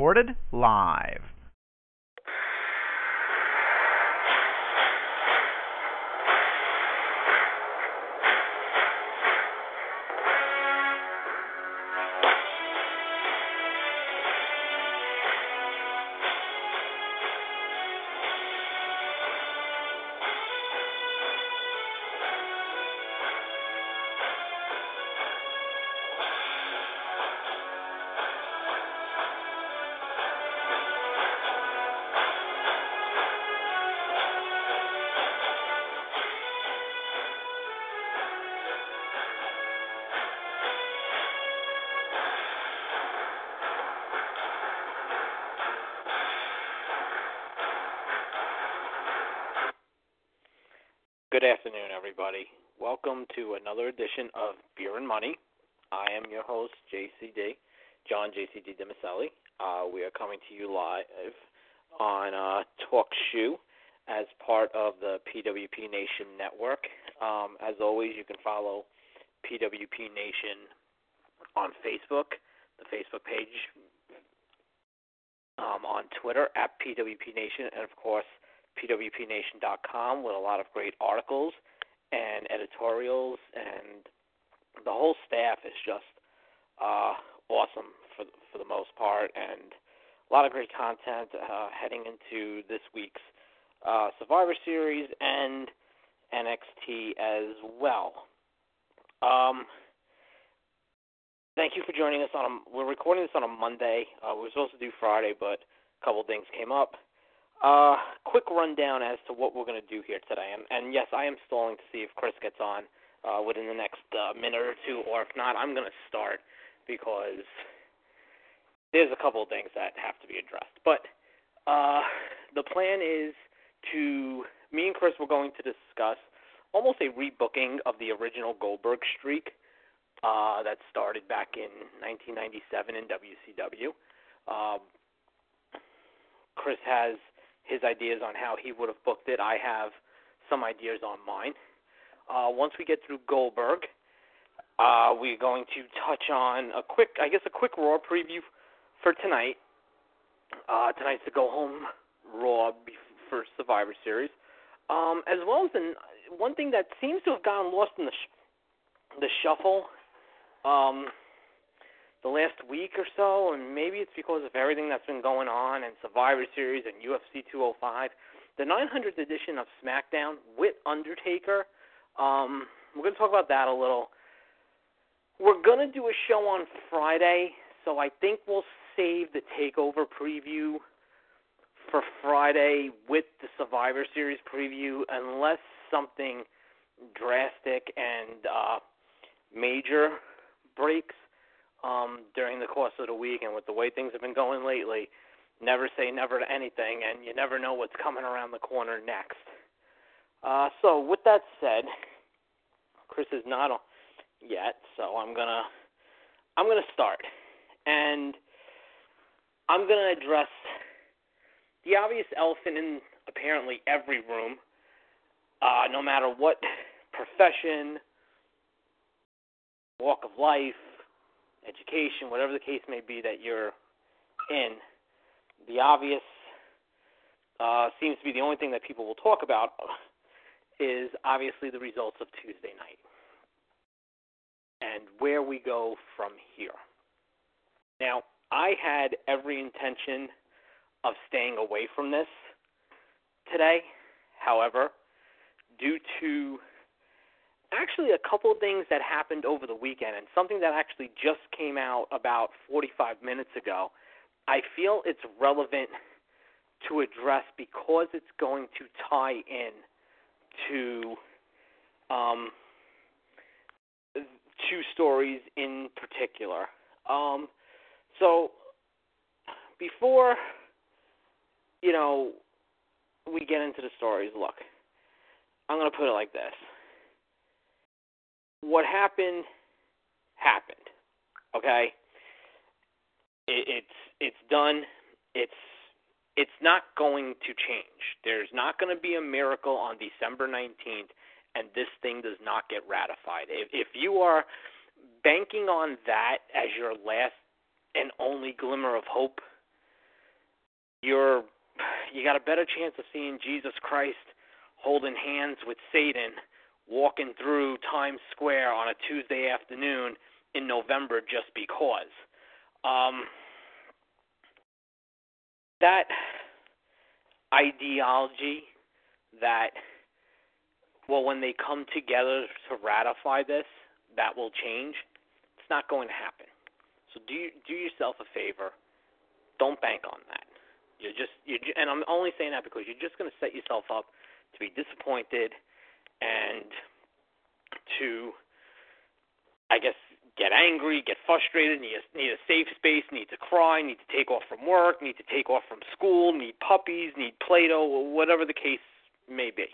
Recorded live. To another edition of Beer and Money. I am your host, JCD, John JCD Demicelli. Uh, we are coming to you live on uh, Talk Shoe as part of the PWP Nation network. Um, as always, you can follow PWP Nation on Facebook, the Facebook page, um, on Twitter at PWP Nation, and of course, pwpnation.com with a lot of great articles and editorials, and the whole staff is just uh, awesome for for the most part, and a lot of great content uh, heading into this week's uh, Survivor Series and NXT as well. Um, thank you for joining us on. A, we're recording this on a Monday. Uh, we were supposed to do Friday, but a couple things came up. Uh, quick rundown as to what we're going to do here today. And, and yes, I am stalling to see if Chris gets on uh, within the next uh, minute or two, or if not, I'm going to start because there's a couple of things that have to be addressed. But uh, the plan is to, me and Chris we're going to discuss almost a rebooking of the original Goldberg streak uh, that started back in 1997 in WCW. Uh, Chris has his ideas on how he would have booked it. I have some ideas on mine. Uh, once we get through Goldberg, uh, we're going to touch on a quick, I guess, a quick Raw preview for tonight. Uh, tonight's the go home Raw for Survivor Series, um, as well as an, one thing that seems to have gotten lost in the sh- the shuffle. Um, the last week or so, and maybe it's because of everything that's been going on and Survivor Series and UFC 205. The 900th edition of SmackDown with Undertaker. Um, we're going to talk about that a little. We're going to do a show on Friday, so I think we'll save the Takeover preview for Friday with the Survivor Series preview, unless something drastic and uh, major breaks um, during the course of the week, and with the way things have been going lately, never say never to anything, and you never know what's coming around the corner next. Uh, so, with that said, Chris is not on yet, so I'm gonna I'm gonna start, and I'm gonna address the obvious elephant in apparently every room, uh, no matter what profession, walk of life, education, whatever the case may be that you're in, the obvious uh, seems to be the only thing that people will talk about is obviously the results of Tuesday night and where we go from here. Now, I had every intention of staying away from this today. However, due to actually a couple of things that happened over the weekend and something that actually just came out about 45 minutes ago. I feel it's relevant to address because it's going to tie in to um, two stories in particular. Um, so before you know we get into the stories, look, I'm going to put it like this: what happened happened. Okay, it, it's it's done. It's it's not going to change. There's not going to be a miracle on December 19th and this thing does not get ratified. If, if you are banking on that as your last and only glimmer of hope, you're you got a better chance of seeing Jesus Christ holding hands with Satan walking through Times Square on a Tuesday afternoon in November just because. Um, that ideology that well when they come together to ratify this that will change it's not going to happen. So do you, do yourself a favor. Don't bank on that. You're just you and I'm only saying that because you're just going to set yourself up to be disappointed and to I guess get angry, get frustrated, need a, need a safe space, need to cry, need to take off from work, need to take off from school, need puppies, need Play-Doh, whatever the case may be.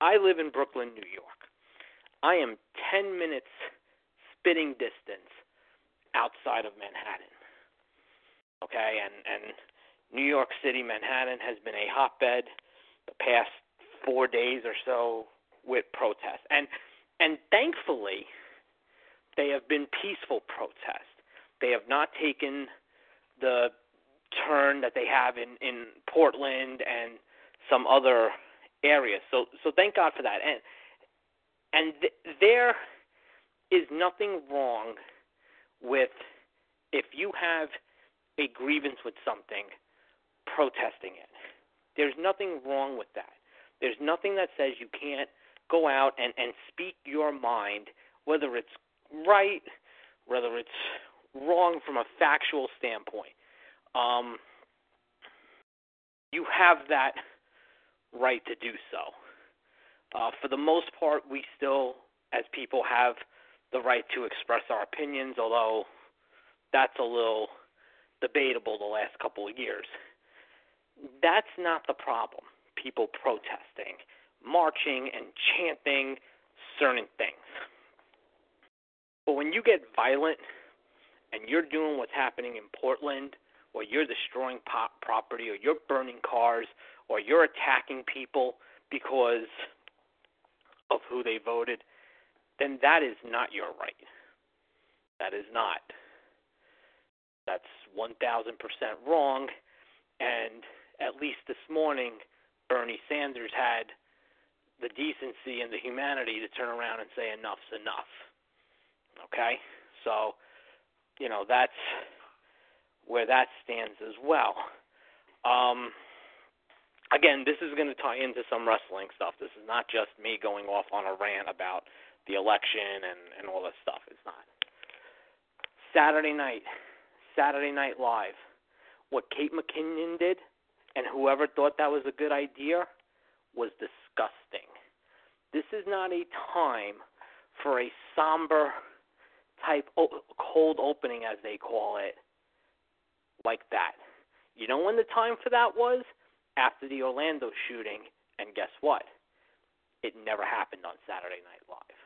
I live in Brooklyn, New York. I am 10 minutes spitting distance outside of Manhattan. Okay, and and New York City, Manhattan has been a hotbed the past 4 days or so with protests. And and thankfully, they have been peaceful protests. They have not taken the turn that they have in, in Portland and some other areas. So so thank God for that. And and th- there is nothing wrong with if you have a grievance with something, protesting it. There's nothing wrong with that. There's nothing that says you can't go out and, and speak your mind, whether it's right, whether it's wrong from a factual standpoint. Um, you have that right to do so. Uh, for the most part, we still, as people, have the right to express our opinions, although that's a little debatable the last couple of years. That's not the problem. People protesting marching and chanting certain things. But when you get violent and you're doing what's happening in Portland, or you're destroying pop property, or you're burning cars, or you're attacking people because of who they voted, then that is not your right. That is not. That's 1000% wrong. And at least this morning, Bernie Sanders had the decency and the humanity to turn around and say enough's enough. Okay? So, you know, that's where that stands as well. Um, again, this is going to tie into some wrestling stuff. This is not just me going off on a rant about the election and, and all this stuff. It's not. Saturday night, Saturday Night Live, what Kate McKinnon did, and whoever thought that was a good idea, was disgusting. This is not a time for a somber type cold opening, as they call it, like that. You know when the time for that was? After the Orlando shooting, and guess what? It never happened on Saturday Night Live.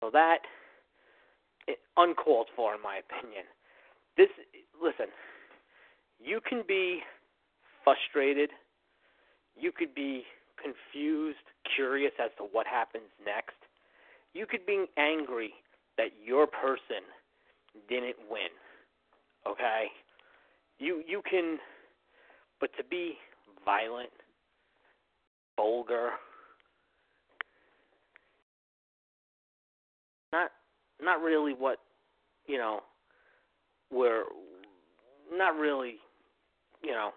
So that it, uncalled for, in my opinion. This listen, you can be frustrated, you could be confused, curious as to what happens next. You could be angry that your person didn't win. Okay? You you can but to be violent, vulgar, not not really what you know we're not really you know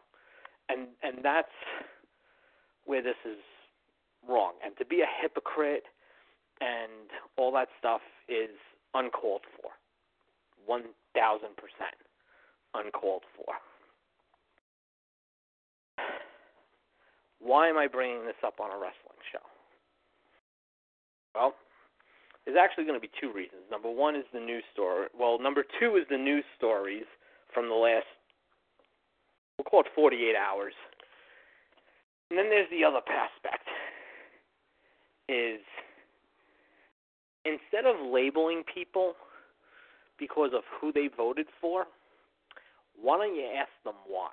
and and that's where this is wrong. And to be a hypocrite and all that stuff is uncalled for. 1000% uncalled for. Why am I bringing this up on a wrestling show? Well, there's actually going to be two reasons. Number one is the news story. Well, number two is the news stories from the last, we'll call it 48 hours. And then there's the other aspect, is instead of labeling people because of who they voted for, why don't you ask them why?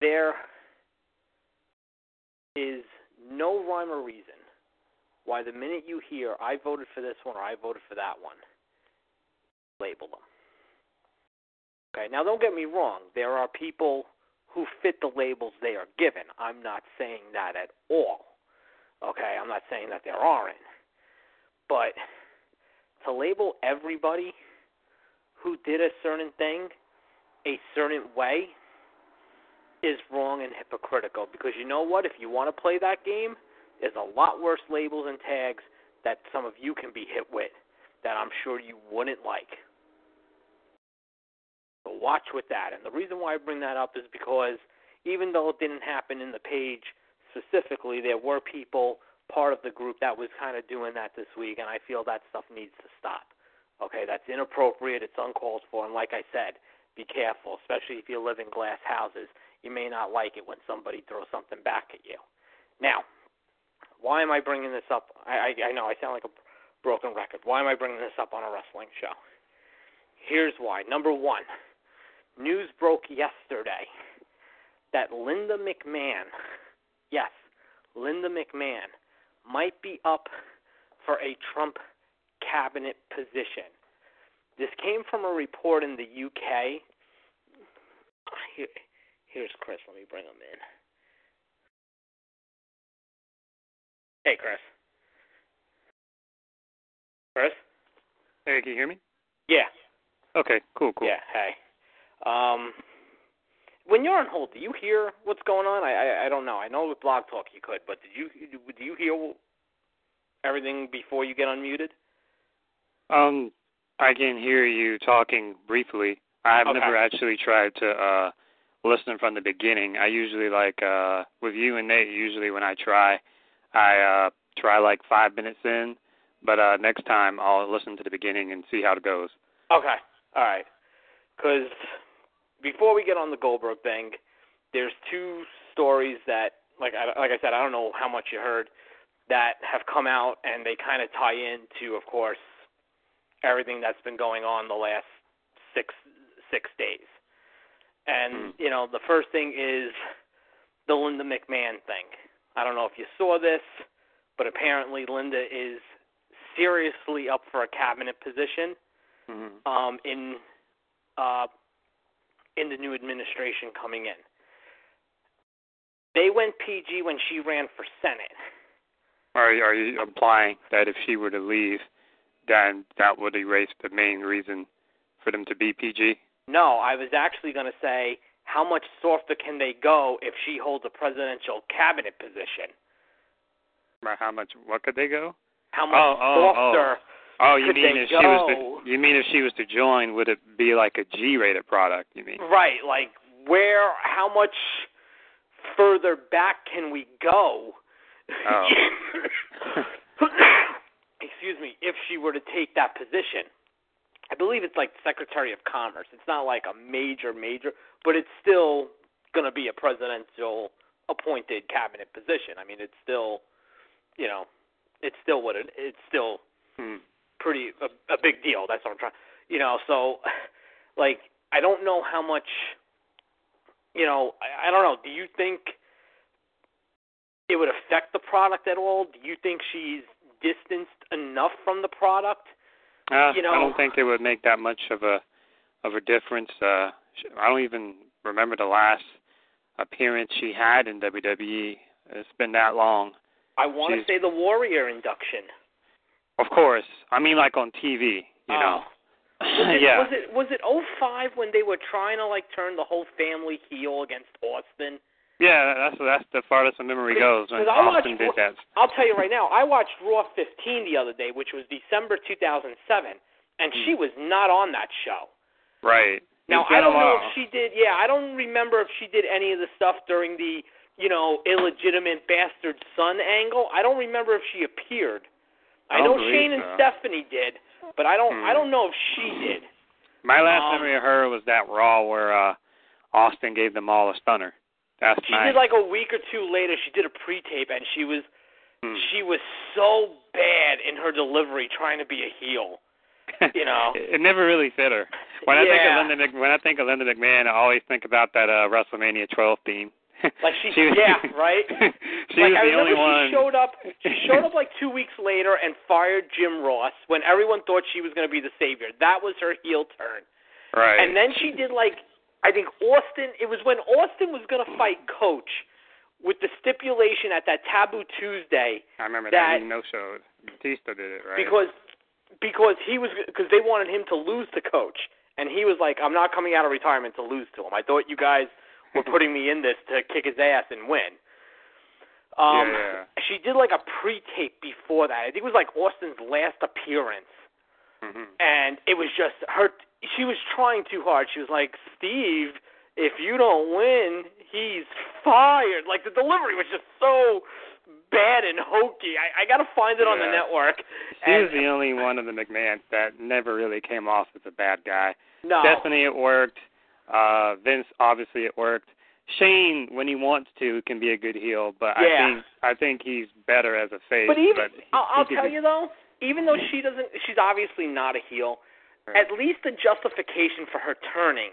There is no rhyme or reason why the minute you hear I voted for this one or I voted for that one, label them. Okay, now don't get me wrong. There are people who fit the labels they are given. I'm not saying that at all. Okay, I'm not saying that there aren't. But to label everybody who did a certain thing a certain way is wrong and hypocritical because you know what? If you want to play that game, there's a lot worse labels and tags that some of you can be hit with that I'm sure you wouldn't like. Watch with that. And the reason why I bring that up is because even though it didn't happen in the page specifically, there were people part of the group that was kind of doing that this week, and I feel that stuff needs to stop. Okay, that's inappropriate. It's uncalled for, and like I said, be careful, especially if you live in glass houses. You may not like it when somebody throws something back at you. Now, why am I bringing this up? I, I, I know I sound like a broken record. Why am I bringing this up on a wrestling show? Here's why. Number one, news broke yesterday that Linda McMahon, yes, Linda McMahon, might be up for a Trump cabinet position. This came from a report in the UK. Here, here's Chris. Let me bring him in. Hey, Chris. Chris? Hey, can you hear me? Yeah. Okay, cool, cool. Yeah, hey. Um, when you're on hold, do you hear what's going on? I, I I don't know. I know with Blog Talk you could, but did you do you hear everything before you get unmuted? Um, I can hear you talking briefly. I have Okay. never actually tried to uh listen from the beginning. I usually like uh with you and Nate. Usually when I try, I uh try like five minutes in, but uh next time I'll listen to the beginning and see how it goes. Okay. All right. Because before we get on the Goldberg thing, there's two stories that, like I, like I said, I don't know how much you heard, that have come out and they kind of tie into, of course, everything that's been going on the last six six days. And you know, the first thing is the Linda McMahon thing. I don't know if you saw this, but apparently Linda is seriously up for a cabinet position hmm um, in uh, in the new administration coming in. They went PG when she ran for Senate. Are you- are you implying that if she were to leave, then that would erase the main reason for them to be PG? No, I was actually going to say how much softer can they go if she holds a presidential cabinet position? How much? What could they go? How much Oh, oh, oh. Oh, you mean if she was to you mean if she was to join, would it be like a G-rated product? You mean? Right, like where? How much further back can we go? Oh. Excuse me. If she were to take that position, I believe it's like Secretary of Commerce. It's not like a major, major, but it's still going to be a presidential appointed cabinet position. I mean, it's still, you know, it's still what it. It's still Hmm. Pretty a, a big deal. That's what I'm trying. You know, so like I don't know how much. You know, I, I don't know. Do you think it would affect the product at all? Do you think she's distanced enough from the product? Uh, You know- I don't think it would make that much of a of a difference. Uh, I don't even remember the last appearance she had in WWE. It's been that long. I want to say the Warrior induction. Of course, I mean like on TV. You know. Oh. Was it, yeah. Was it was it oh five when they were trying to like turn the whole family heel against Austin? Yeah, that's that's the farthest my memory goes when 'Cause I watched Austin did that. I'll tell you right now, I watched Raw 15 the other day, which was December 2007, and Hmm. she was not on that show. Right. Now I don't know if she did. Yeah, I don't remember if she did any of the stuff during the you know, illegitimate bastard son angle. I don't remember if she appeared. I, know Shane so. and Stephanie did, but I don't. Hmm. I don't know if she did. My last Um, memory of her was that Raw where uh Austin gave them all a stunner. That's She did like a week or two later. She did a pre-tape, and she was Hmm. she was so bad in her delivery, trying to be a heel. you know. it never really fit her. When I think of Linda Mc, when I think of Linda McMahon, I always think about that uh WrestleMania 12 theme. Like she, was, yeah, right. she like was I the only one. she showed up. She showed up like two weeks later and fired Jim Ross when everyone thought she was going to be the savior. That was her heel turn. right. And then she did like I think Austin. It was when Austin was going to fight Coach with the stipulation at that Taboo Tuesday I remember that- that, he no showed. Batista did it, right? because because he was because they wanted him to lose to Coach, and he was like, "I'm not coming out of retirement to lose to him. I thought you guys were putting me in this to kick his ass and win." Um, yeah, She did like a pre-tape before that. I think it was like Austin's last appearance, yeah. hmm and it was just her. She was trying too hard. She was like, "Steve, if you don't win, he's fired." Like the delivery was just so bad and hokey. I, I got to find it on the network. She and, was the only one of the McMahons that never really came off as a bad guy. no. Stephanie, it worked. Uh Vince, obviously, it worked. Shane, when he wants to, can be a good heel, but I think I think he's better as a face. But even he- I'll, I'll tell be- you though, even though she doesn't, she's obviously not a heel. Right. At least the justification for her turning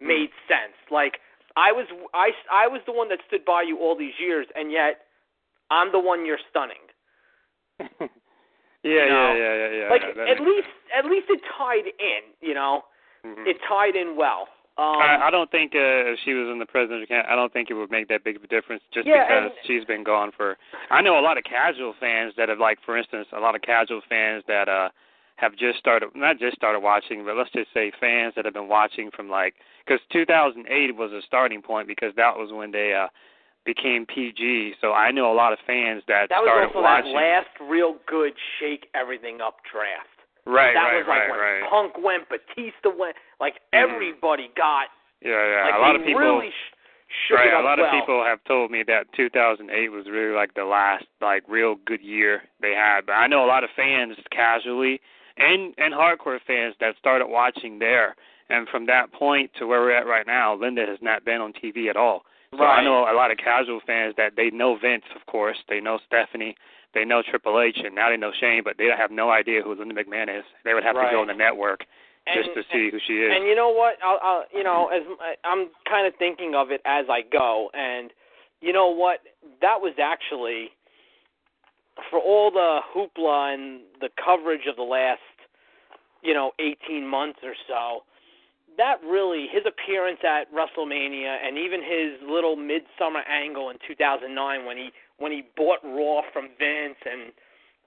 made sense. Like I was, I, I was the one that stood by you all these years, and yet I'm the one you're stunning. yeah, you know, yeah, yeah, yeah, yeah. like that at least, at least it tied in. You know, sense. Mhm. it tied in well. Um, I, I don't think uh, if she was in the president's camp, I don't think it would make that big of a difference just Yeah, because and- she's been gone for. I know a lot of casual fans that have, like, for instance, a lot of casual fans that uh have just started, not just started watching, but let's just say fans that have been watching from like, because 2008 was a starting point because that was when they uh became PG. So I know a lot of fans that, that was started also watching. that last real good shake everything up draft. Right, that right, was like right, when right. Punk went, Batista went, like Mhm. everybody got. Yeah, yeah. like a lot of people. really sh- shook right, it up a lot well. of people have told me that 2008 was really like the last like real good year they had. But I know a lot of fans casually and and hardcore fans that started watching there. And from that point to where we're at right now, Linda has not been on TV at all. So right. I know a lot of casual fans that they know Vince, of course, they know Stephanie, they know Triple H, and now they know Shane, but they have no idea who Linda McMahon is. They would have to go on the network and, just to see who she is. And you know what? I'll, I'll you know, as I'm kind of thinking of it as I go, and you know what? That was actually for all the hoopla and the coverage of the last, you know, 18 months or so. That really, his appearance at WrestleMania and even his little midsummer angle in 2009 when he when he bought Raw from Vince and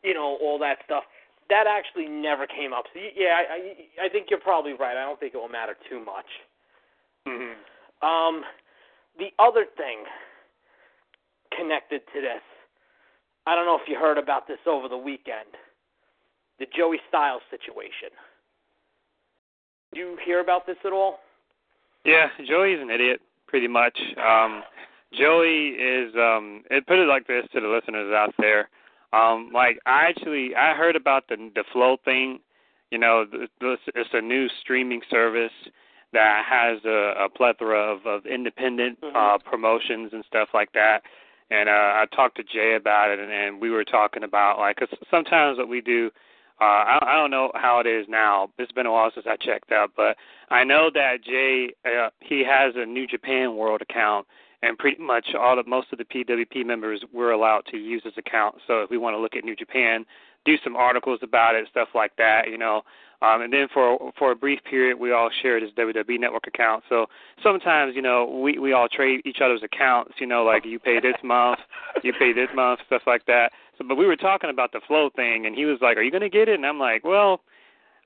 you know all that stuff that actually never came up. So yeah, I, I I think you're probably right. I don't think it will matter too much. Mhm. Um, the other thing connected to this, I don't know if you heard about this over the weekend, the Joey Styles situation. Did you hear about this at all? Yeah, Joey's an idiot, pretty much. Um Joey is um it put it like this to the listeners out there. Um like I actually I heard about the the flow thing, you know, this it's a new streaming service that has a, a plethora of, of independent Mhm. uh promotions and stuff like that. And uh I talked to Jay about it and, and we were talking about like 'cause sometimes what we do uh, I, I don't know how it is now. It's been a while since I checked out, but I know that Jay uh, he has a New Japan World account, and pretty much all of most of the PWP members were allowed to use this account. So if we want to look at New Japan, do some articles about it, stuff like that, you know. Um, and then for for a brief period, we all shared his WWE Network account. So sometimes, you know, we we all trade each other's accounts. You know, like you pay this month, you pay this month, stuff like that. So, but we were talking about the flow thing, and he was like, "Are you going to get it?" And I'm like, "Well."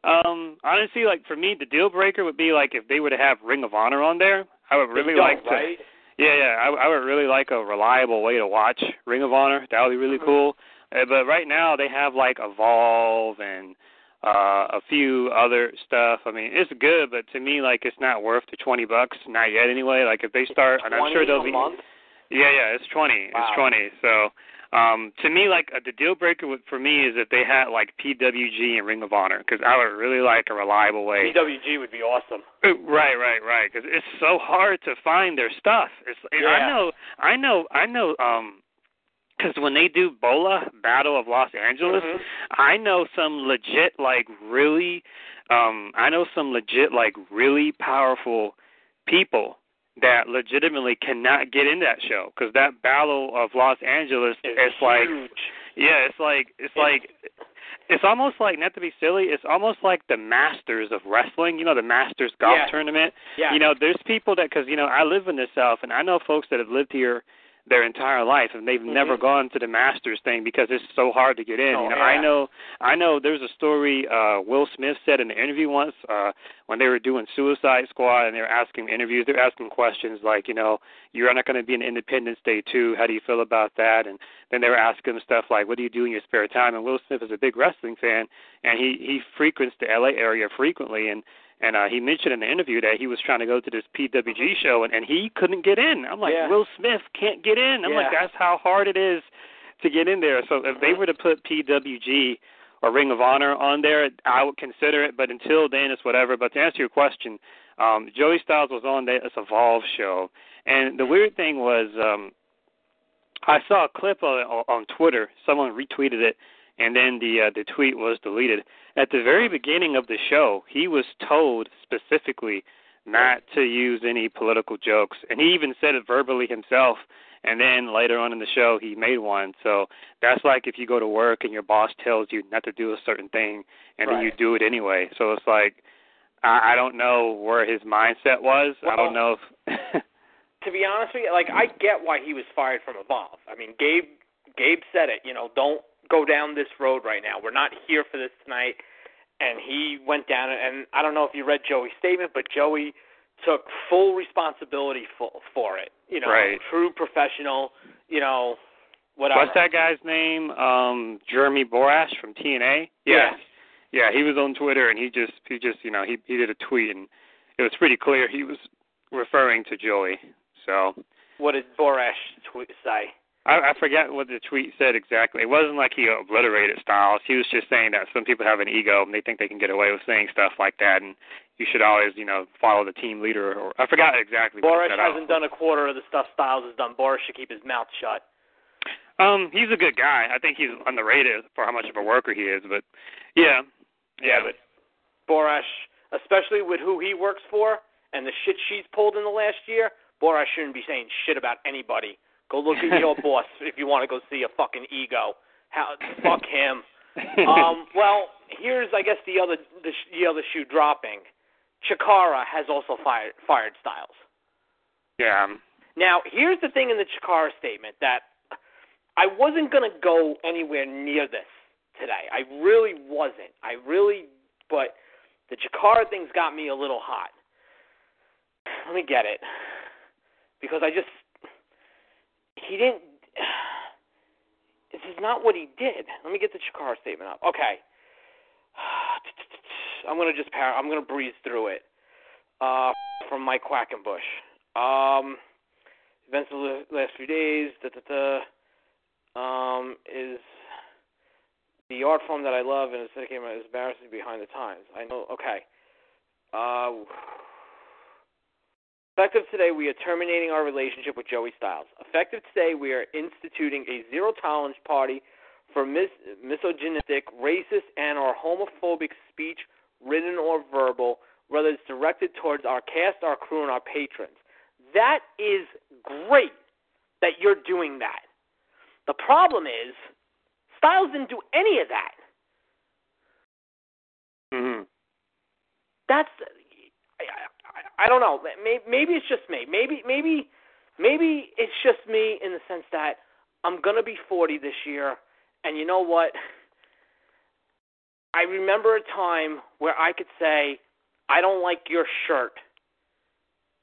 Um, honestly, like for me, the deal breaker would be like if they were to have Ring of Honor on there. I would really like to. right? Yeah, yeah, I, I would really like a reliable way to watch Ring of Honor. That would be really Mhm. cool. Uh, but right now they have like Evolve and uh a few other stuff. I mean, it's good, but to me, like it's not worth the twenty bucks. Not yet, anyway. Like if they start, and I'm sure they'll a be. month? Yeah, yeah, it's twenty. Wow. It's twenty. So, um, to me, like uh, the deal breaker with, for me is that they had like PWG and Ring of Honor because I would really like a reliable way. PWG would be awesome. Uh, Right, right, right. Because it's so hard to find their stuff. It's and I know, I know, I know. Um, because when they do Bola Battle of Los Angeles, Mhm. I know some legit, like really, um, I know some legit, like really powerful people that legitimately cannot get in that show because that Battle of Los Angeles It's is like yeah, it's like it's like it's almost like not to be silly, it's almost like the Masters of wrestling. You know, the Masters golf Yeah. tournament. Yeah. You know, there's people that because you know I live in the South and I know folks that have lived here their entire life and they've never Mhm. gone to the Masters thing because it's so hard to get in. Oh, you know, yeah. I know I know there's a story uh Will Smith said in the interview once uh when they were doing Suicide Squad and they were asking interviews, they're asking questions like, you know, you're not going to be in Independence Day too. How do you feel about that? And then they were asking him stuff like, what do you do in your spare time? And Will Smith is a big wrestling fan, and he he frequents the LA area frequently, and and uh, he mentioned in the interview that he was trying to go to this PWG show, and and he couldn't get in. I'm like, Yeah. Will Smith can't get in. I'm like, that's how hard it is to get in there. So if they were to put PWG or Ring of Honor on there, I would consider it. But until then, it's whatever. But to answer your question, um, Joey Styles was on that this Evolve show, and the weird thing was, um, I saw a clip on, on Twitter. Someone retweeted it, and then the uh, the tweet was deleted. At the very beginning of the show, he was told specifically not to use any political jokes, and he even said it verbally himself. And then later on in the show, he made one. So that's like if you go to work and your boss tells you not to do a certain thing, and then you do it anyway. So it's like I, I don't know where his mindset was. I don't know. If to be honest with you, like I get why he was fired from Evolve. I mean, Gabe Gabe said it. You know, don't go down this road right now. We're not here for this tonight. And he went down. And I don't know if you read Joey's statement, but Joey took full responsibility for for it. You know, Right. true professional. You know, whatever. What's that guy's name? Um, Jeremy Borash from TNA. Yeah. yeah, he was on Twitter and he just he just you know he he did a tweet and it was pretty clear he was referring to Joey. So What did Borash tw- say? I, I forget what the tweet said exactly. It wasn't like he obliterated Styles. He was just saying that some people have an ego and they think they can get away with saying stuff like that, and you should always, you know, follow the team leader. Or I forgot exactly. what Borash he said. I hasn't don't- done a quarter of the stuff Styles has done. Borash should keep his mouth shut. Um, he's a good guy. I think he's underrated for how much of a worker he is. But yeah, Yeah, but Borash, especially with who he works for and the shit she's pulled in the last year, Borash shouldn't be saying shit about anybody. Go look at your boss if you want to go see a fucking ego. How fuck him. Um, well, here's I guess the other the, the other shoe dropping. Chikara has also fired fired Styles. yeah. um, Now, here's the thing in the Chikara statement that I wasn't going to go anywhere near this today. I really wasn't. I really, but the Chikara thing's got me a little hot. Let me get it. Because I just, he didn't, this is not what he did. Let me get the Chikara statement up. Okay. I'm to just, par- I'm to breeze through it. Uh, from Mike Quackenbush. Um, events of the last few days, da, da, da, um, is the art form that I love and aesthetic is embarrassing behind the times. I know. Okay. Uh, effective today, we are terminating our relationship with Joey Styles. Effective today, we are instituting a zero tolerance party for mis- misogynistic, racist, and or homophobic speech, written or verbal, whether it's directed towards our cast, our crew, and our patrons. That is great that you're doing that. The problem is, Styles didn't do any of that. hmm That's I, don't know. Maybe, it's just me. Maybe maybe maybe it's just me in the sense that I'm gonna be 40 this year, and you know what? I remember a time where I could say, I don't like your shirt,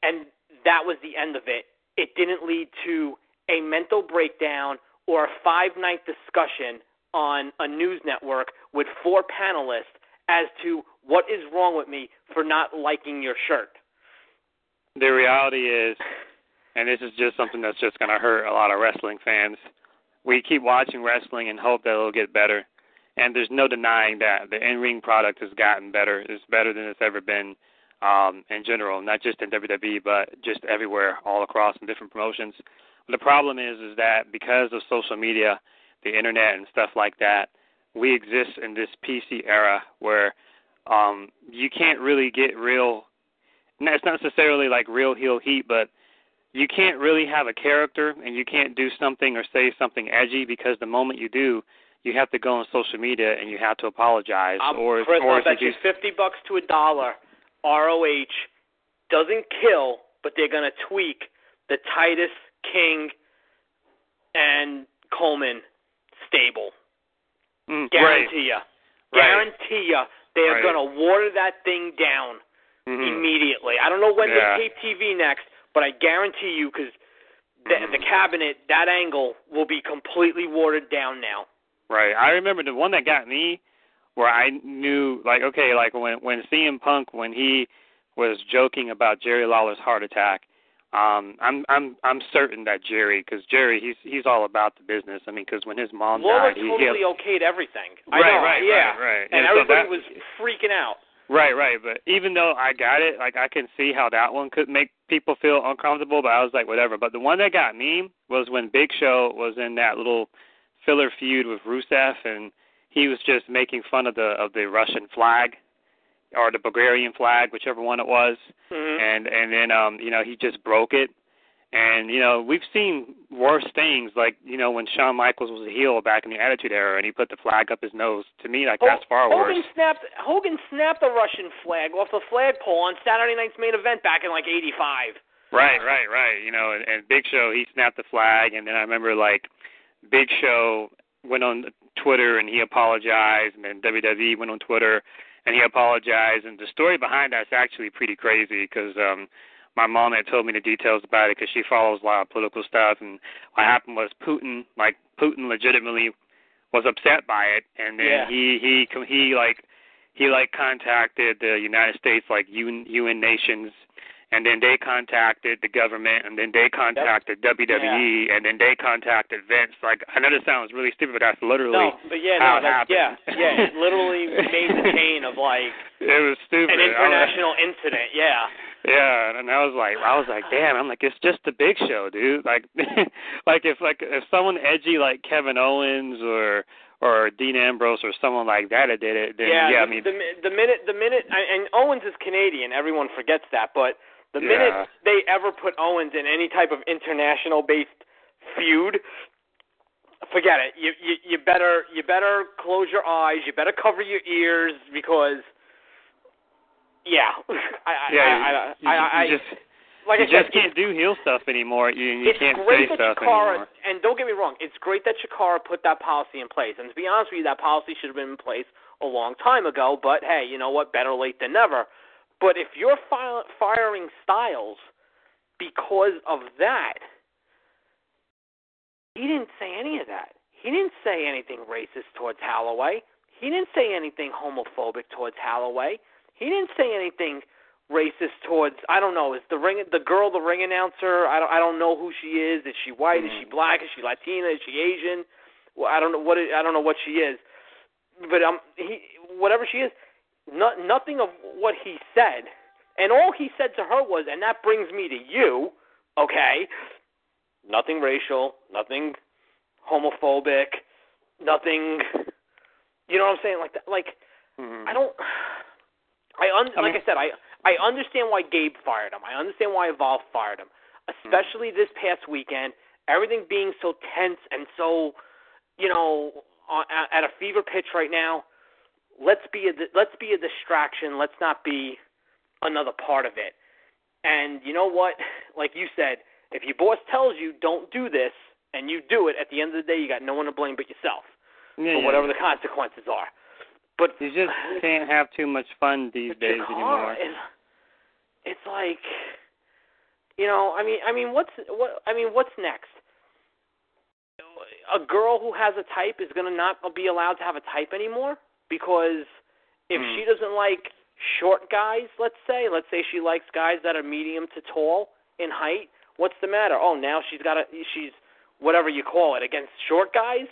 and that was the end of it. It didn't lead to a mental breakdown or a five night discussion on a news network with four panelists as to what is wrong with me for not liking your shirt. The reality is, and this is just something that's just going to hurt a lot of wrestling fans. We keep watching wrestling and hope that it'll get better, and there's no denying that the in-ring product has gotten better. It's better than it's ever been um, in general, not just in WWE, but just everywhere, all across in different promotions. The problem is, is that because of social media, the internet, and stuff like that, we exist in this PC era where um, you can't really get real. It's not necessarily like real heel heat, but you can't really have a character and you can't do something or say something edgy because the moment you do, you have to go on social media and you have to apologize. Um, or Chris, or I'll bet you fifty bucks to a dollar. ROH doesn't kill, but they're gonna tweak the Titus King and Coleman stable. mm, Guarantee ya. Right. Guarantee ya. They are Right. gonna water that thing down Mhm. immediately. I don't know when Yeah. they tape TV next, but I guarantee you, because the, Mhm. the cabinet, that angle will be completely watered down now. Right. I remember the one that got me where I knew like okay, like when when CM Punk when he was joking about Jerry Lawler's heart attack. Um I'm I'm I'm certain that Jerry cuz Jerry he's he's all about the business. I mean cuz when his mom Lawler died, he, totally he okayed everything. I Right, know, right, yeah. right, right. And Yeah, so everybody that- was freaking out. Right, right. But even though I got it, like I can see how that one could make people feel uncomfortable, but I was like, whatever. But the one that got me was when Big Show was in that little filler feud with Rusev and he was just making fun of the of the Russian flag or the Bulgarian flag, whichever one it was. Mhm. And and then um, you know, he just broke it. And you know, we've seen worse things, like you know when Shawn Michaels was a heel back in the Attitude Era, and he put the flag up his nose. To me, like that's far Hogan worse. snapped Hogan snapped the Russian flag off the flagpole on Saturday night's main event back in like '85. Right, right, right. You know, and, and Big Show he snapped the flag, and then I remember like Big Show went on Twitter and he apologized, and then WWE went on Twitter and he apologized. And the story behind that's actually pretty crazy because um, my mom had told me the details about it because she follows a lot of political stuff. And what happened was Putin, like Putin, legitimately was upset by it, and then Yeah. he he he like he like contacted the United States like UN, UN nations and then they contacted the government, and then they contacted WWE, and then they contacted Vince. Like I know this sounds really stupid, but that's literally No, but yeah, how no, it that, yeah, happened. yeah. It literally made the chain of like it was stupid. an was- international incident. Yeah. Yeah, and I was like, I was like, damn. I'm like, it's just a big show, dude. Like, like if like if someone edgy like Kevin Owens or or Dean Ambrose or someone like that had did it, then yeah, yeah, the, I mean, the, the minute the minute and and Owens is Canadian, everyone forgets that, but the Yeah. minute they ever put Owens in any type of international based feud, forget it. You you you better you better close your eyes, you better cover your ears because yeah, I I yeah, I, you, I, you, I, just like you I said, just can't do heel stuff anymore. You you it's can't great say that stuff Chikara, anymore. and don't get me wrong, it's great that Chikara put that policy in place. And to be honest with you, that policy should have been in place a long time ago. But hey, you know what? Better late than never. But if you're fi- firing Styles because of that, he didn't say any of that. He didn't say anything racist towards Holloway. He didn't say anything homophobic towards Holloway. He didn't say anything racist towards I don't know, is the ring the girl the ring announcer? I don't I don't know who she is. Is she white? Is she black? Is she Latina? Is she Asian? Well, I don't know what it, I don't know what she is. But um he whatever she is, no, nothing of what he said. And all he said to her was, and that brings me to you, okay? Nothing racial, nothing homophobic, nothing you know what I'm saying? Like that like Mhm. I don't. I un, I like I said, I I understand why Gabe fired him. I understand why Evolve fired him, mm-hmm. especially this past weekend. Everything being so tense and so, you know, on, at, a fever pitch right now. Let's be a let's be a distraction. Let's not be another part of it. And you know what? Like you said, if your boss tells you don't do this and you do it, at the end of the day, you got no one to blame but yourself Yeah, for yeah. whatever the consequences are. But You just can't have too much fun these days anymore. is- it's like, you know, I mean, I mean, what's what? I mean, what's next? A girl who has a type is going to not be allowed to have a type anymore because if Hmm. she doesn't like short guys, let's say, let's say she likes guys that are medium to tall in height. What's the matter? Oh, now she's got a she's whatever you call it against short guys.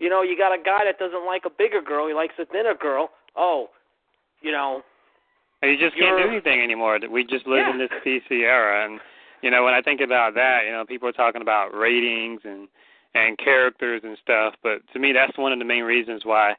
You know, you got a guy that doesn't like a bigger girl; he likes a thinner girl. Oh, you know. You just can't do anything anymore. We just live in this PC era, and you know when I think about that, you know people are talking about ratings and and characters and stuff, but to me that's one of the main reasons why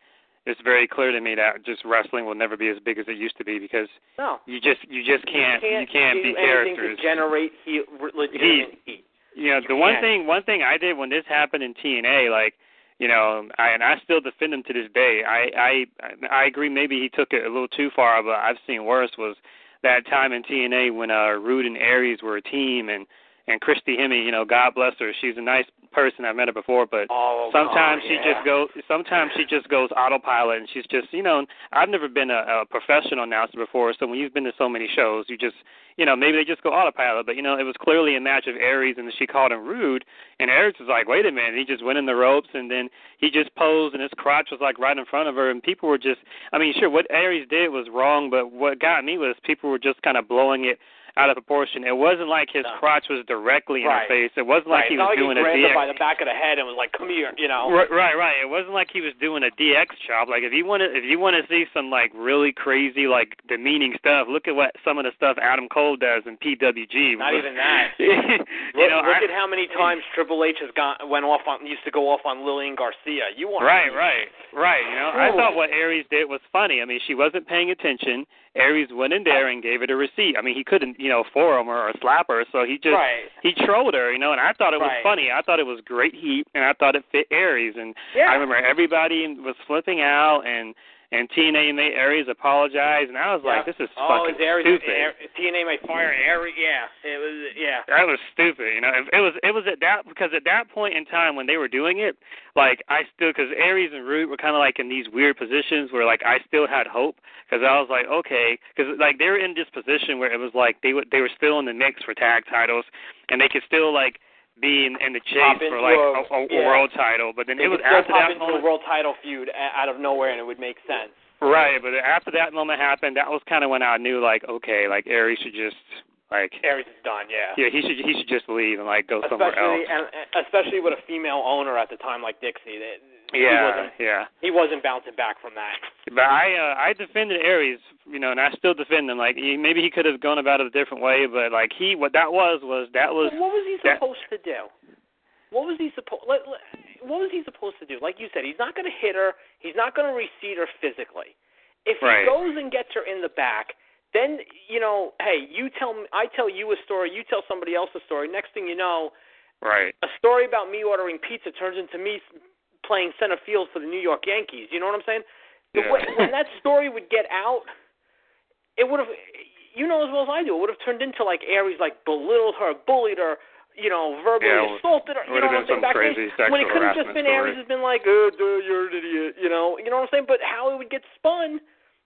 it's very clear to me that just wrestling will never be as big as it used to be because No. you just you just can't you you can't be characters. to generate heat, legitimate heat. you know the one can't. thing one thing I did when this happened in TNA like you know I and I still defend him to this day. I I I agree maybe he took it a little too far but I've seen worse was that time in TNA when uh Roode and Aries were a team and and Christy Hemme you know God bless her she's a nice person I've met her before but Oh, sometimes God, she yeah. just goes sometimes she just goes autopilot and she's just you know I've never been a, a professional announcer before so when you've been to so many shows you just you know maybe they just go autopilot but you know it was clearly a match of Aries and she called him Roode and Aries was like wait a minute he just went in the ropes and then he just posed and his crotch was like right in front of her and people were just I mean sure what Aries did was wrong but what got me was people were just kind of blowing it out of proportion it wasn't like his No. crotch was directly in Right. her face it wasn't right. like he was like doing he a grabbed DX by the back of the head and was like, "Come here," you know. Right, right, right. It wasn't like he was doing a DX chop. Like if you want to, if you want to see some like really crazy, like demeaning stuff, look at what some of the stuff Adam Cole does in PWG. Not even that. you Look, know, look I, at how many times Triple H has gone went off on used to go off on Lillian Garcia. You want Right, right, right. You know, I thought what Aries did was funny. I mean, she wasn't paying attention. Aries went in there and gave her the receipt. I mean, he couldn't, you know, forearm her or slap her, so he just Right. he trolled her, you know. And I thought it was Right. funny. I thought it was great heat, and I thought it fit Aries. And Yeah. I remember everybody was flipping out, and and TNA made Aries apologize, and I was like, Yeah. this is oh, fucking Aries, stupid. Air, TNA might fire Aries. Yeah, it was. Yeah. That was stupid, you know. It, it was it was at that because at that point in time when they were doing it, like I still because Aries and Roode were kind of like in these weird positions where like I still had hope because I was like okay because like they were in this position where it was like they were they were still in the mix for tag titles and they could still like be in, in the chase for like a- a, yeah. world title, but then They it was after that moment. a world title feud out of nowhere, and it would make sense. Right, but after that moment happened, that was kind of when I knew like okay, like Aries should just like Aries is done. Yeah. yeah he should he should just leave and like go somewhere else. and especially with a female owner at the time like Dixie. That he Yeah, wasn't yeah. he wasn't bouncing back from that. But I uh, I defended Aries, you know, and I still defend him. Like he, maybe he could have gone about it a different way, but like he what that was was that was what was he that- supposed to do? What was he supposed? What was he supposed to do? Like you said, he's not going to hit her. He's not going to recede her physically. If he Right. goes and gets her in the back, then you know, hey, you tell me, I tell you a story, you tell somebody else a story. Next thing you know, right. a story about me ordering pizza turns into me playing center field for the New York Yankees. You know what I'm saying? The Yeah. way, when that story would get out, it would have, you know as well as I do, it would have turned into like Aries like belittled her, bullied her, you know, verbally Yeah, assaulted her. You know what I'm saying? Back then, when it could have just been story. Aries has been like, oh, duh, you're an idiot. You know, you know what I'm saying? But how it would get spun,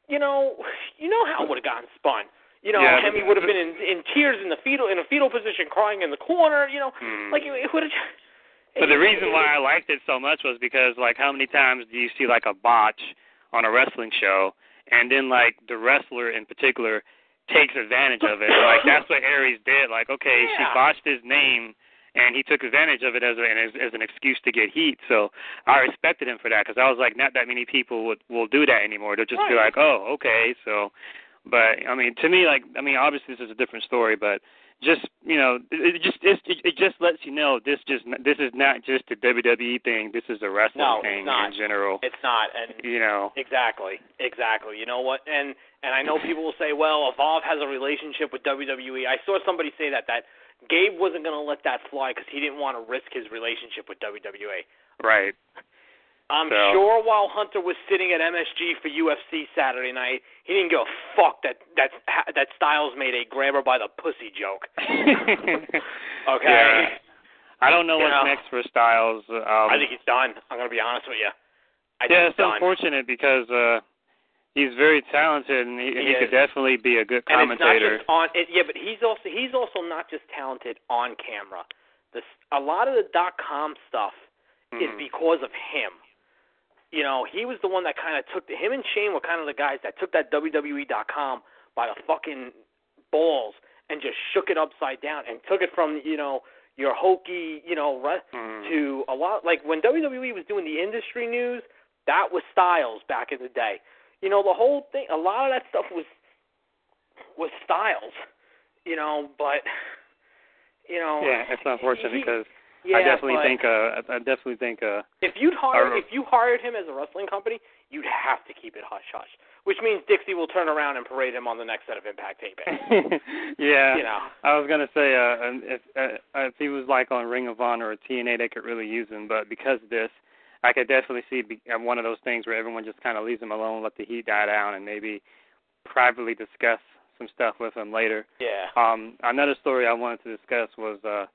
you know, you know how it would have gotten spun. You know, Yeah, Hemme would have been in in tears in the fetal in a fetal position, crying in the corner. You know, Hmm. like it, it would have. But the reason why I liked it so much was because like how many times do you see like a botch on a wrestling show and then like the wrestler in particular takes advantage of it. Like that's what Aries did. Like okay, she botched his name and he took advantage of it as, a, as as an excuse to get heat. So I respected him for that because I was like, not that many people would will do that anymore. They'll just be like, oh, okay. So, but I mean, to me, like, I mean, obviously this is a different story, but just you know, it, it just it, it just lets you know this just this is not just a WWE thing. This is a wrestling No, thing in general. It's not, and You know, exactly, exactly. You know what? And and I know people will say, well, Evolve has a relationship with WWE. I saw somebody say that that Gabe wasn't going to let that fly because he didn't want to risk his relationship with WWE. right? I'm So- sure while Hunter was sitting at MSG for UFC Saturday night, he didn't give a fuck that that that Styles made a grabber by the pussy joke. Okay. Yeah. I don't know You what's know. next for Styles. Um, I think he's done. I'm going to be honest with you. I think yeah, it's done. unfortunate because uh he's very talented and he, He he could definitely be a good commentator. And it's not just on it, yeah, but he's also he's also not just talented on camera. This a lot of the dot com stuff is Mhm. because of him. You know, he was the one that kind of took the, him and Shane were kind of the guys that took that WWE dot com by the fucking balls and just shook it upside down and took it from you know your hokey you know re- Mm. to a lot like when WWE was doing the industry news, that was Styles back in the day. You know the whole thing, a lot of that stuff was was Styles. You know, but you know. Yeah, it's unfortunate he- because yeah, I definitely think uh I definitely think uh if you'd hire Or- if you hired him as a wrestling company, you'd have to keep it hush hush. Which means Dixie will turn around and parade him on the next set of Impact taping. yeah. you know. I was gonna say, uh, if uh, if he was like on Ring of Honor or TNA, they could really use him. But because of this, I could definitely see uh, one of those things where everyone just kind of leaves him alone, let the heat die down, and maybe privately discuss some stuff with him later. Yeah. Um, another story I wanted to discuss was uh,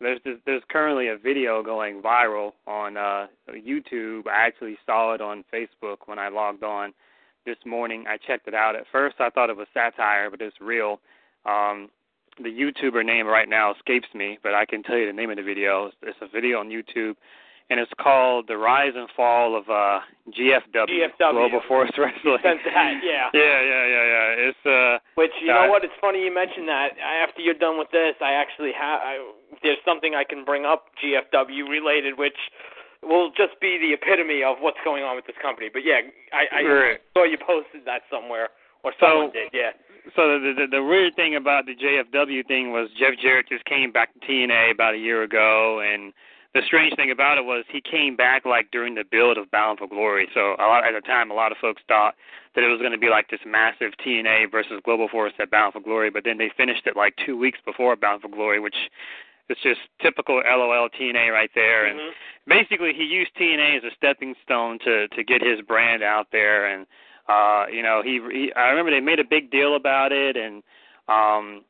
there's this, there's currently a video going viral on uh, YouTube. I actually saw it on Facebook when I logged on this morning. I checked it out. At first, I thought it was satire, but it's real. Um, the YouTuber name right now escapes me, but I can tell you the name of the video. It's, it's a video on YouTube, and it's called "The Rise and Fall of uh, GFW, GFW. Global Force Wrestling." that, yeah. Yeah, yeah, yeah, yeah. It's uh. Which you Uh, know what? It's funny you mentioned that. I- After you're done with this, I actually have. I, there's something I can bring up GFW related, which will just be the epitome of what's going on with this company. But yeah, I, I Right. saw you posted that somewhere, or So- someone did. Yeah. So the, the the weird thing about the JFW thing was Jeff Jarrett just came back to TNA about a year ago, and the strange thing about it was he came back like during the build of Bound for Glory. So a lot at the time, a lot of folks thought that it was going to be like this massive TNA versus Global Force at Bound for Glory, but then they finished it like two weeks before Bound for Glory, which is just typical LOL TNA right there. And Mhm. basically he used TNA as a stepping stone to to get his brand out there and uh you know he, he I remember they made a big deal about it and um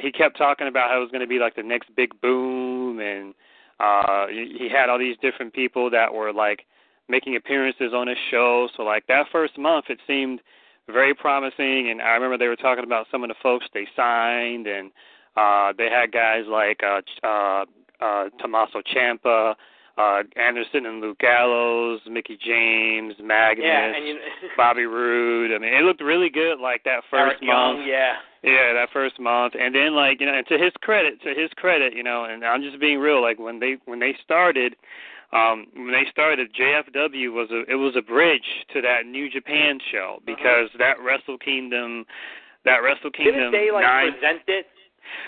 he kept talking about how it was going to be like the next big boom and uh he had all these different people that were like making appearances on his show. So like that first month it seemed very promising. And I remember they were talking about some of the folks they signed. And uh they had guys like uh uh uh Tommaso Ciampa uh Anderson and Luke Gallows, Mickie James, Magnus, Yeah, and you. Bobby Roode. I mean, it looked really good like that first Eric month. Young, yeah. Yeah, that first month, and then like you know, and to his credit, to his credit, you know, and I'm just being real. Like when they when they started, um, when they started, JFW was a it was a bridge to that New Japan show because that Wrestle Kingdom, that Wrestle Kingdom Didn't they like nine. present it?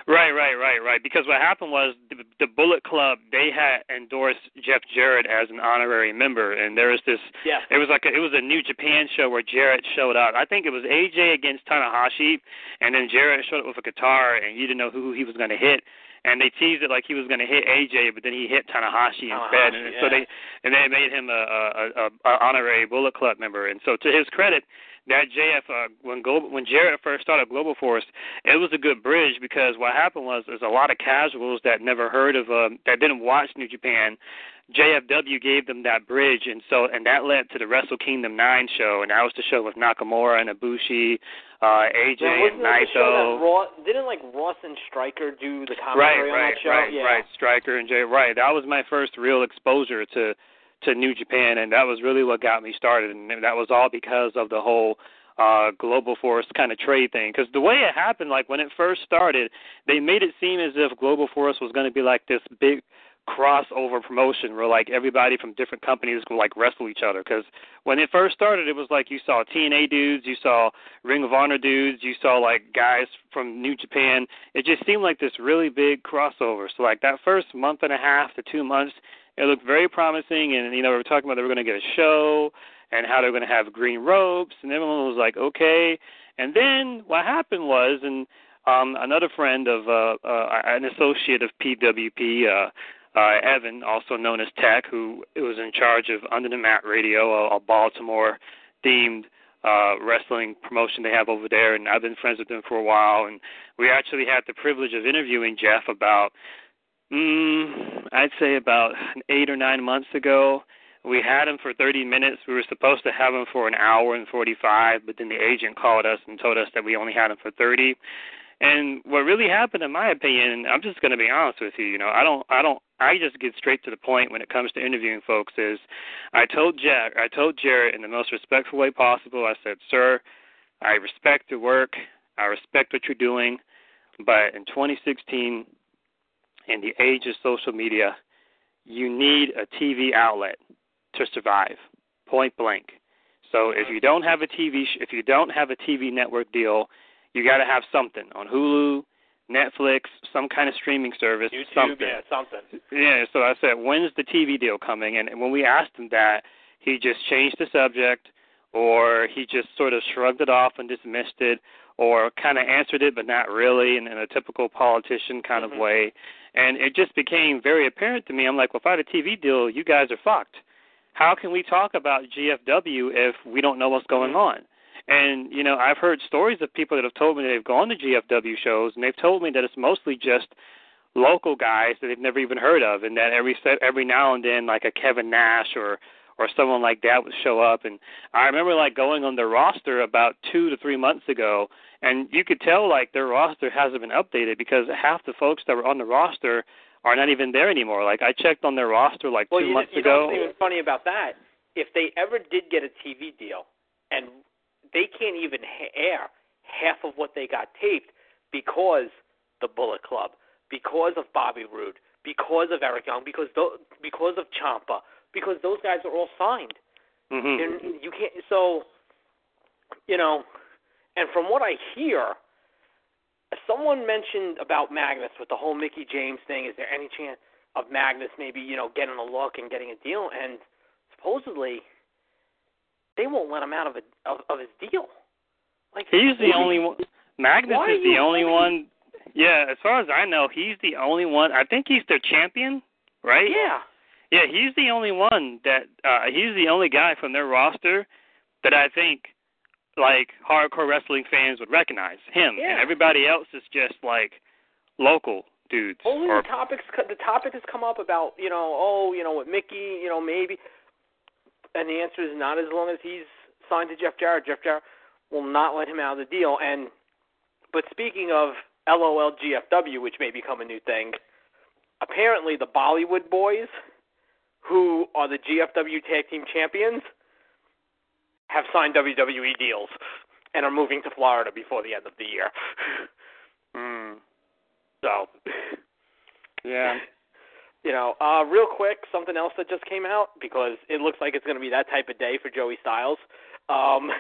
Right, right, right, right. Because what happened was the, the Bullet Club they had endorsed Jeff Jarrett as an honorary member, and there was this. Yeah. It was like a, it was a New Japan show where Jarrett showed up. I think it was AJ against Tanahashi, and then Jarrett showed up with a guitar, and you didn't know who he was going to hit. And they teased it like he was going to hit AJ, but then he hit Tanahashi instead, Tanahashi, and so yeah. they and they made him a, a, a, a honorary Bullet Club member. And so to his credit, that JF uh, when Global, when Jarrett first started Global Force, it was a good bridge because what happened was there's a lot of casuals that never heard of um, that didn't watch New Japan. JFW gave them that bridge, and so and that led to the Wrestle Kingdom Nine show, and that was the show with Nakamura and Ibushi, uh, AJ Yeah, and that the show Naito. that Ross, didn't like Ross and Striker do the Right, commentary on right, that show? right, yeah. right. Striker and Jay. Right, that was my first real exposure to to New Japan, and that was really what got me started, and that was all because of the whole uh global force kind of trade thing because the way it happened like when it first started they made it seem as if global force was going to be like this big crossover promotion where like everybody from different companies would like wrestle each other because when it first started it was like you saw TNA dudes you saw Ring of Honor dudes you saw like guys from New Japan. It just seemed like this really big crossover. So like that first month and a half to 2 months it looked very promising and you know we were talking about they were going to get a show and how they were going to have green ropes and everyone was like okay and then what happened was and um another friend of uh, uh an associate of PWP uh uh, Evan, also known as Tech, who was in charge of Under the Mat Radio, a, a Baltimore themed uh, wrestling promotion they have over there, and I've been friends with them for a while. And we actually had the privilege of interviewing Jeff about, mm, I'd say about eight or nine months ago. We had him for 30 minutes. We were supposed to have him for an hour and 45, but then the agent called us and told us that we only had him for 30. And what really happened, in my opinion, I'm just going to be honest with you. You know, I don't, I don't, I just get straight to the point when it comes to interviewing folks. Is I told Jack, I told Jarrett in the most respectful way possible. I said, "Sir, I respect your work. I respect what you're doing. But in 2016, in the age of social media, you need a TV outlet to survive. Point blank. So if you don't have a TV, sh- if you don't have a TV network deal, you got to have something on Hulu, Netflix, some kind of streaming service, YouTube, something. yeah, something. Yeah, so I said, when's the TV deal coming? And when we asked him that, he just changed the subject, or he just sort of shrugged it off and dismissed it, or kind of answered it but not really, in, in a typical politician kind Mm-hmm. of way. And it just became very apparent to me. I'm like, well, if I had a TV deal, you guys are fucked. How can we talk about GFW if we don't know what's going on? And you know, I've heard stories of people that have told me they've gone to GFW shows, and they've told me that it's mostly just local guys that they've never even heard of, and that every every now and then, like a Kevin Nash or or someone like that would show up. And I remember like going on their roster about two to three months ago, and you could tell like their roster hasn't been updated because half the folks that were on the roster are not even there anymore. Like I checked on their roster like Well, two you, months you ago. know what's even funny about that? If they ever did get a TV deal, and they can't even ha- air half of what they got taped because the Bullet Club, because of Bobby Roode, because of Eric Young, because tho- because of Ciampa, because those guys are all signed. hmm And you can't. So, you know, and from what I hear, someone mentioned about Magnus with the whole Mickie James thing. Is there any chance of Magnus maybe you know getting a look and getting a deal? And supposedly, they won't let him out of a of, of his deal. Like He's the only one. Magnus is the only hiding? one. Yeah, as far as I know, he's the only one. I think he's their champion, right? Yeah. Yeah, he's the only one that uh he's the only guy from their roster that I think like hardcore wrestling fans would recognize him, Yeah. and everybody else is just like local dudes. Only or the topics the topic has come up about you know oh you know with Mickie you know maybe, and the answer is not as long as he's signed to Jeff Jarrett. Jeff Jarrett will not let him out of the deal. And but speaking of LOL GFW, which may become a new thing, apparently the Bollywood boys, who are the GFW Tag Team Champions, have signed WWE deals and are moving to Florida before the end of the year. mm, So. yeah. You know, uh, real quick, something else that just came out because it looks like it's going to be that type of day for Joey Styles. Um,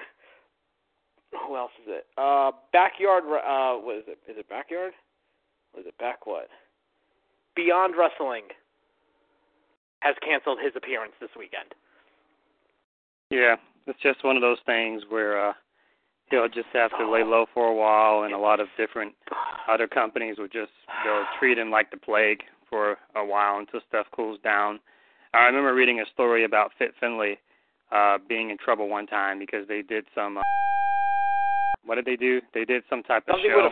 who else is it? Uh, backyard. Uh, what is it? Is it backyard? What is it? Back what? Beyond Wrestling has canceled his appearance this weekend. Yeah, it's just one of those things where uh he'll just have to lay low for a while and a lot of different other companies will just they'll treat him like the plague for a while until stuff cools down. I remember reading a story about Fit Finlay uh being in trouble one time because they did some uh, what did they do? They did some type of Something show.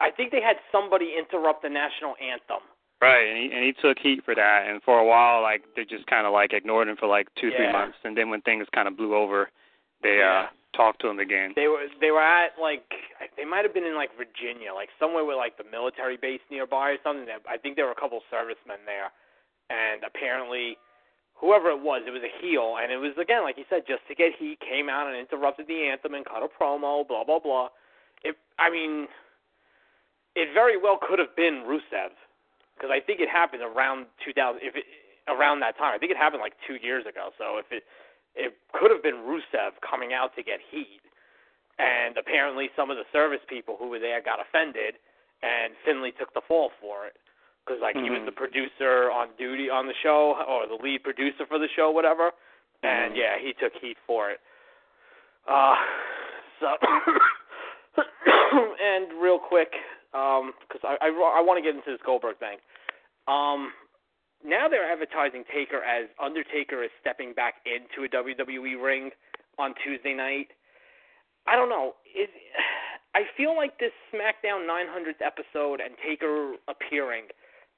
I think they had somebody interrupt the national anthem. Right, and he and he took heat for that, and for a while, like they just kind of like ignored him for like two, three months, and then when things kind of blew over, they Yeah. uh talked to him again. They were they were at like they might have been in like Virginia, like somewhere with like the military base nearby or something. I think there were a couple servicemen there, and apparently, whoever it was, it was a heel, and it was again like you said, just to get heat, came out and interrupted the anthem and cut a promo, blah blah blah. It, I mean, it very well could have been Rusev, because I think it happened around 2000. If it around that time, I think it happened like two years ago. So if it it could have been Rusev coming out to get heat, and apparently some of the service people who were there got offended, and Finlay took the fall for it because like he was Mhm. the producer on duty on the show or the lead producer for the show, whatever, and Mhm. yeah, he took heat for it. Uh, so and real quick, um, because I I, I want to get into this Goldberg thing. Um, now they're advertising Taker as Undertaker is stepping back into a WWE ring on Tuesday night. I don't know. Is I feel like this SmackDown 900th episode and Taker appearing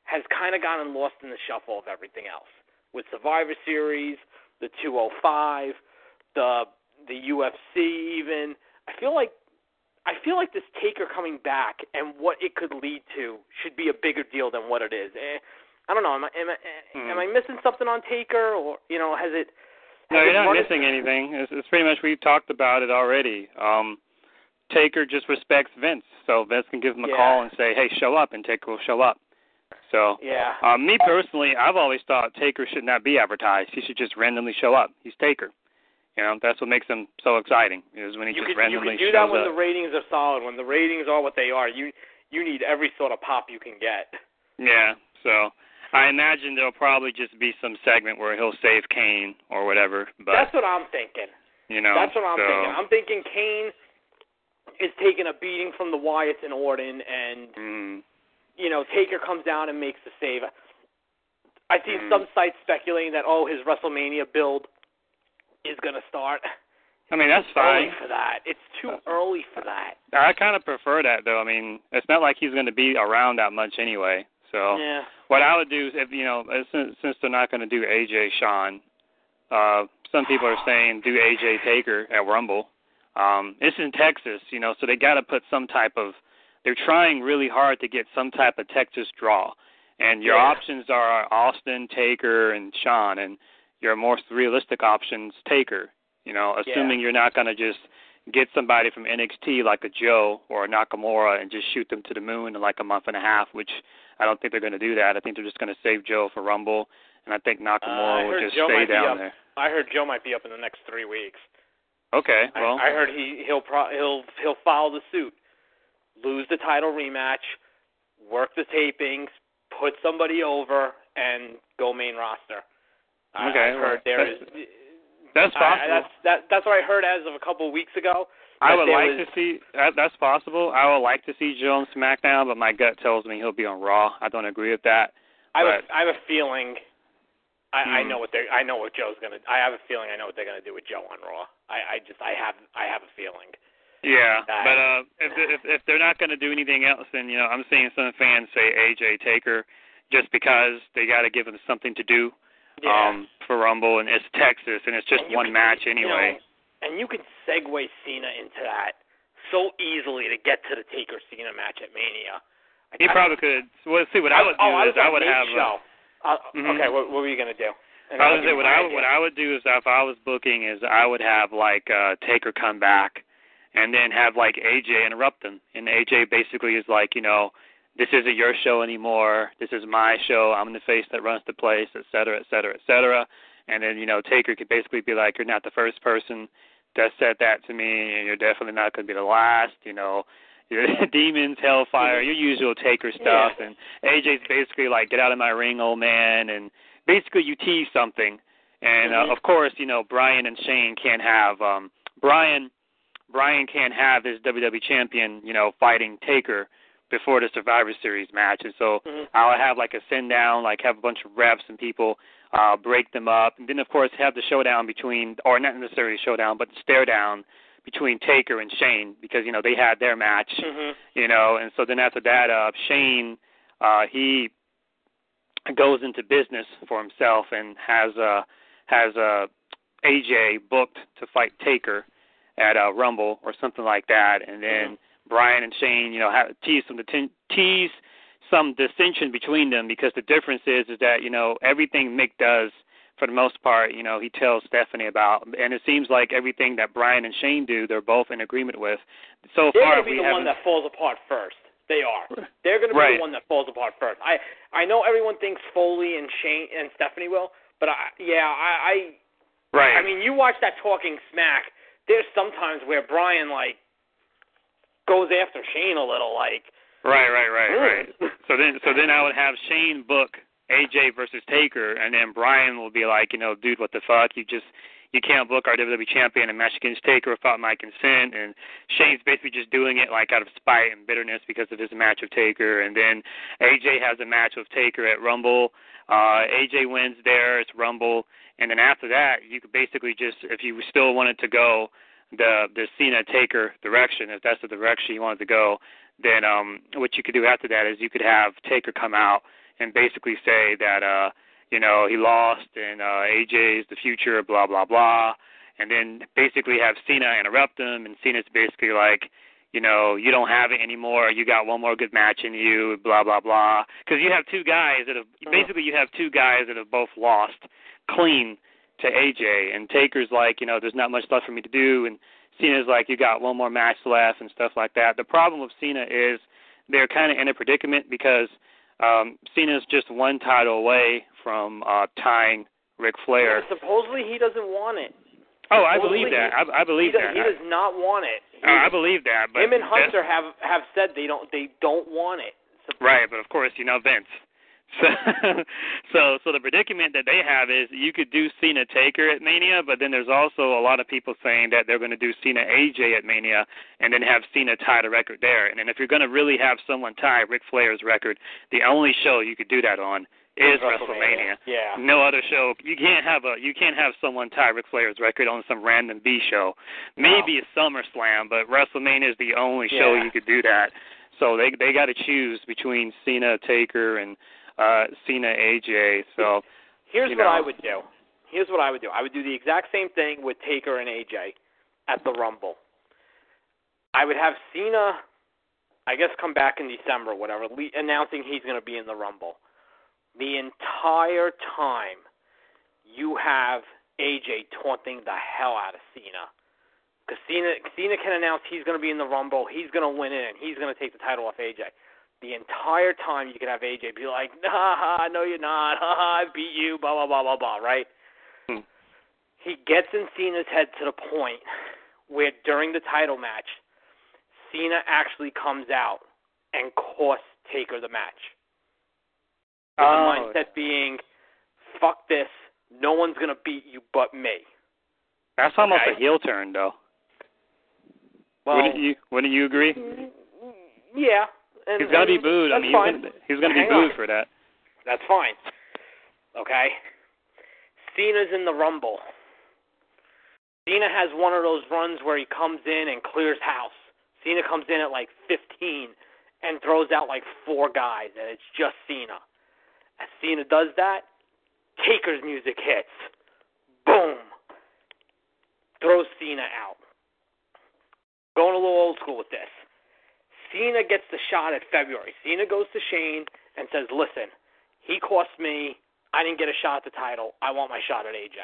has kind of gotten lost in the shuffle of everything else. With Survivor Series, the 205, the the UFC even. I feel like I feel like this Taker coming back and what it could lead to should be a bigger deal than what it is. Eh, I don't know. Am I am I, Hmm. am I missing something on Taker, or you know, has it? No, you're it not missing its- anything. It's, it's pretty much we've talked about it already. Um, Taker just respects Vince, so Vince can give him a Yeah. call and say, "Hey, show up," and Taker will show up. So, Yeah. um, me personally, I've always thought Taker should not be advertised. He should just randomly show up. He's Taker. You know, that's what makes them so exciting. Is when he you just could you randomly could do that when up. the ratings are solid. When the ratings are what they are, you you need every sort of pop you can get. Yeah. So, I imagine there'll probably just be some segment where he'll save Kane or whatever. But That's what I'm thinking. you know, That's what I'm so, thinking. I'm thinking Kane is taking a beating from the Wyatts and Orton, and Mm, you know Taker comes down and makes the save. I've seen Mhm. some sites speculating that oh his WrestleMania build is gonna start. I mean, that's fine. for that. It's too early for that. I kind of prefer that though. I mean, it's not like he's going to be around that much anyway. So Yeah. what I would do is if you know uh, since since they're not going to do AJ Shawn, uh, some people are saying do AJ Taker at Rumble. Um, it's in Texas, you know, so they got to put some type of. They're trying really hard to get some type of Texas draw, and your Yeah. options are Austin, Taker, and Shawn, and your most realistic options Taker. You know, assuming you're not going to just get somebody from NXT like a Joe or a Nakamura and just shoot them to the moon in like a month and a half, which I don't think they're going to do that. I think they're just going to save Joe for Rumble, and I think Nakamura Uh, I will just Joe stay down there. I heard Joe might be up in the next three weeks. Okay, I- well, I, heard he he'll pro, he'll he'll follow the suit, lose the title rematch, work the tapings, put somebody over, and go main roster. I, Okay, I heard well, there is. that's- that's I- possible. that's that that's what I heard as of a couple of weeks ago. I would like was- to see that. That's possible. I would like to see Joe on SmackDown, but my gut tells me he'll be on Raw. I don't agree with that. I have, a, I have a feeling. I, I Hmm. know what they. I know what Joe's gonna. I have a feeling. I know what they're gonna do with Joe on Raw. I, I just. I have. I have a feeling. Yeah, That- but uh, if if if they're not going to do anything else, then you know I'm seeing some fans say AJ Taker, just because they got to give him something to do Yeah. um for Rumble, and it's Texas, and it's just And one can- match you anyway. know, and you can segue Cena into that so easily to get to the Taker Cena match at Mania. Like, he I- probably could. Well, see what I, would do oh, I is was I would have. show. Uh, Mhm. Okay, what, what were you gonna do? And I was say what I idea. what I would do is if I was booking is I would have like uh Taker come back and then have like AJ interrupt them. And AJ basically is like, you know, this isn't your show anymore. This is my show. I'm the face that runs the place, et cetera, et cetera, et cetera. And then, you know, Taker could basically be like, You're not the first person that said that to me and you're definitely not gonna be the last, you know. Your demons, hellfire, your usual Taker stuff Yeah. and AJ's basically like, Get out of my ring, old man and basically you tease something, and uh, of course, you know Bryan and Shane can't have um, Bryan. Bryan can't have his WWE champion, you know, fighting Taker before the Survivor Series match, and so Mhm. I'll have like a send down, like have a bunch of reps and people uh, break them up, and then of course have the showdown between, or not necessarily showdown, but the stare down between Taker and Shane because you know they had their match Mhm. you know, and so then after that, uh, Shane, uh, he goes into business for himself and has uh has uh AJ booked to fight Taker at uh Rumble or something like that, and then Mhm. Bryan and Shane, you know, have tease some tease some dissension between them because the difference is is that you know everything Mick does for the most part, you know, he tells Stephanie about, and it seems like everything that Bryan and Shane do, they're both in agreement with. So They're far, gonna be the haven't. one that falls apart first. They are. They're going to be Right. the one that falls apart first. I I know everyone thinks Foley and Shane and Stephanie will, but I yeah I I right. I mean, you watch that Talking Smack. There's sometimes where Brian like goes after Shane a little, like. Right, right, right, right. So then, so then I would have Shane book AJ versus Taker, and then Bryan will be like, you know, dude, what the fuck? You just you can't book our WWE champion and match against Taker without my consent. And Shane's basically just doing it like out of spite and bitterness because of his match with Taker. And then AJ has a match with Taker at Rumble. Uh, AJ wins there. It's Rumble. And then after that, you could basically just, if you still wanted to go the the Cena Taker direction, if that's the direction you wanted to go, then um what you could do after that is you could have Taker come out and basically say that uh you know he lost and uh AJ is the future blah blah blah. And then basically have Cena interrupt him and Cena's basically like you know you don't have it anymore. You got one more good match in you blah blah blah. Because you have two guys that have Mhm. basically you have two guys that have both lost clean to AJ, and Taker's like, you know, there's not much left for me to do, and Cena's like, you got one more match left and stuff like that. The problem with Cena is they're kind of in a predicament because um, Cena's just one title away from uh, tying Ric Flair. Yeah, supposedly he doesn't want it. Oh, I believe that. He, I, I believe he that. Does, he does not want it. Uh, I believe that. But him and Hunter have have said they don't they don't want it. Right, but of course, you know Vince. So, so, so the predicament that they have is you could do Cena Taker at Mania, but then there's also a lot of people saying that they're going to do Cena AJ at Mania, and then have Cena tie the record there. And then if you're going to really have someone tie Ric Flair's record, the only show you could do that on is WrestleMania. Yeah. No other show. You can't have a you can't have someone tie Ric Flair's record on some random B show. Maybe a SummerSlam, but WrestleMania is the only show Yeah. you could do that. So they they got to choose between Cena Taker and uh Cena AJ. So Here's you what. I would do. Here's what I would do. I would do the exact same thing with Taker and AJ at the Rumble. I would have Cena, I guess, come back in December, or whatever, le- announcing he's going to be in the Rumble. The entire time, you have AJ taunting the hell out of Cena. Because Cena, Cena can announce he's going to be in the Rumble, he's going to win it, and he's going to take the title off AJ. The entire time you could have AJ be like, nah, no you're not, I beat you, blah, blah, blah, blah, blah, right? Hmm. He gets in Cena's head to the point where during the title match, Cena actually comes out and costs Taker the match. With Oh. the mindset being, fuck this, no one's going to beat you but me. that's almost Okay. a heel turn, though. Well, wouldn't you Wouldn't you agree? yeah. And, He's to be booed. I mean, fine. he's gonna, he's going to be booed on. for that. That's fine. Okay? Cena's in the Rumble. Cena has one of those runs where he comes in and clears house. Cena comes in at like 15 and throws out like four guys, and it's just Cena. As Cena does that, Taker's music hits. Boom. Throws Cena out. Going a little old school with this. Cena gets the shot at February. Cena goes to Shane and says, "Listen, he cost me. I didn't get a shot at the title. I want my shot at AJ.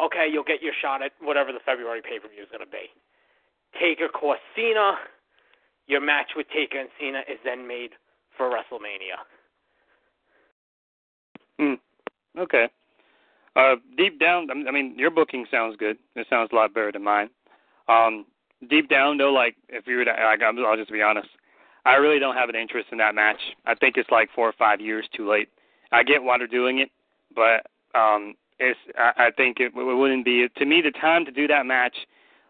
Okay, you'll get your shot at whatever the February pay per view is going to be. Taker cost Cena. Your match with Taker and Cena is then made for WrestleMania. Hmm. Okay. Uh, deep down, I mean, your booking sounds good. It sounds a lot better than mine. Um, deep down, though, like if you were to, like, I'm- I'll just be honest. I really don't have an interest in that match. I think it's like four or five years too late. I get why they're doing it, but um, it's. I, I think it, it wouldn't be. To me, the time to do that match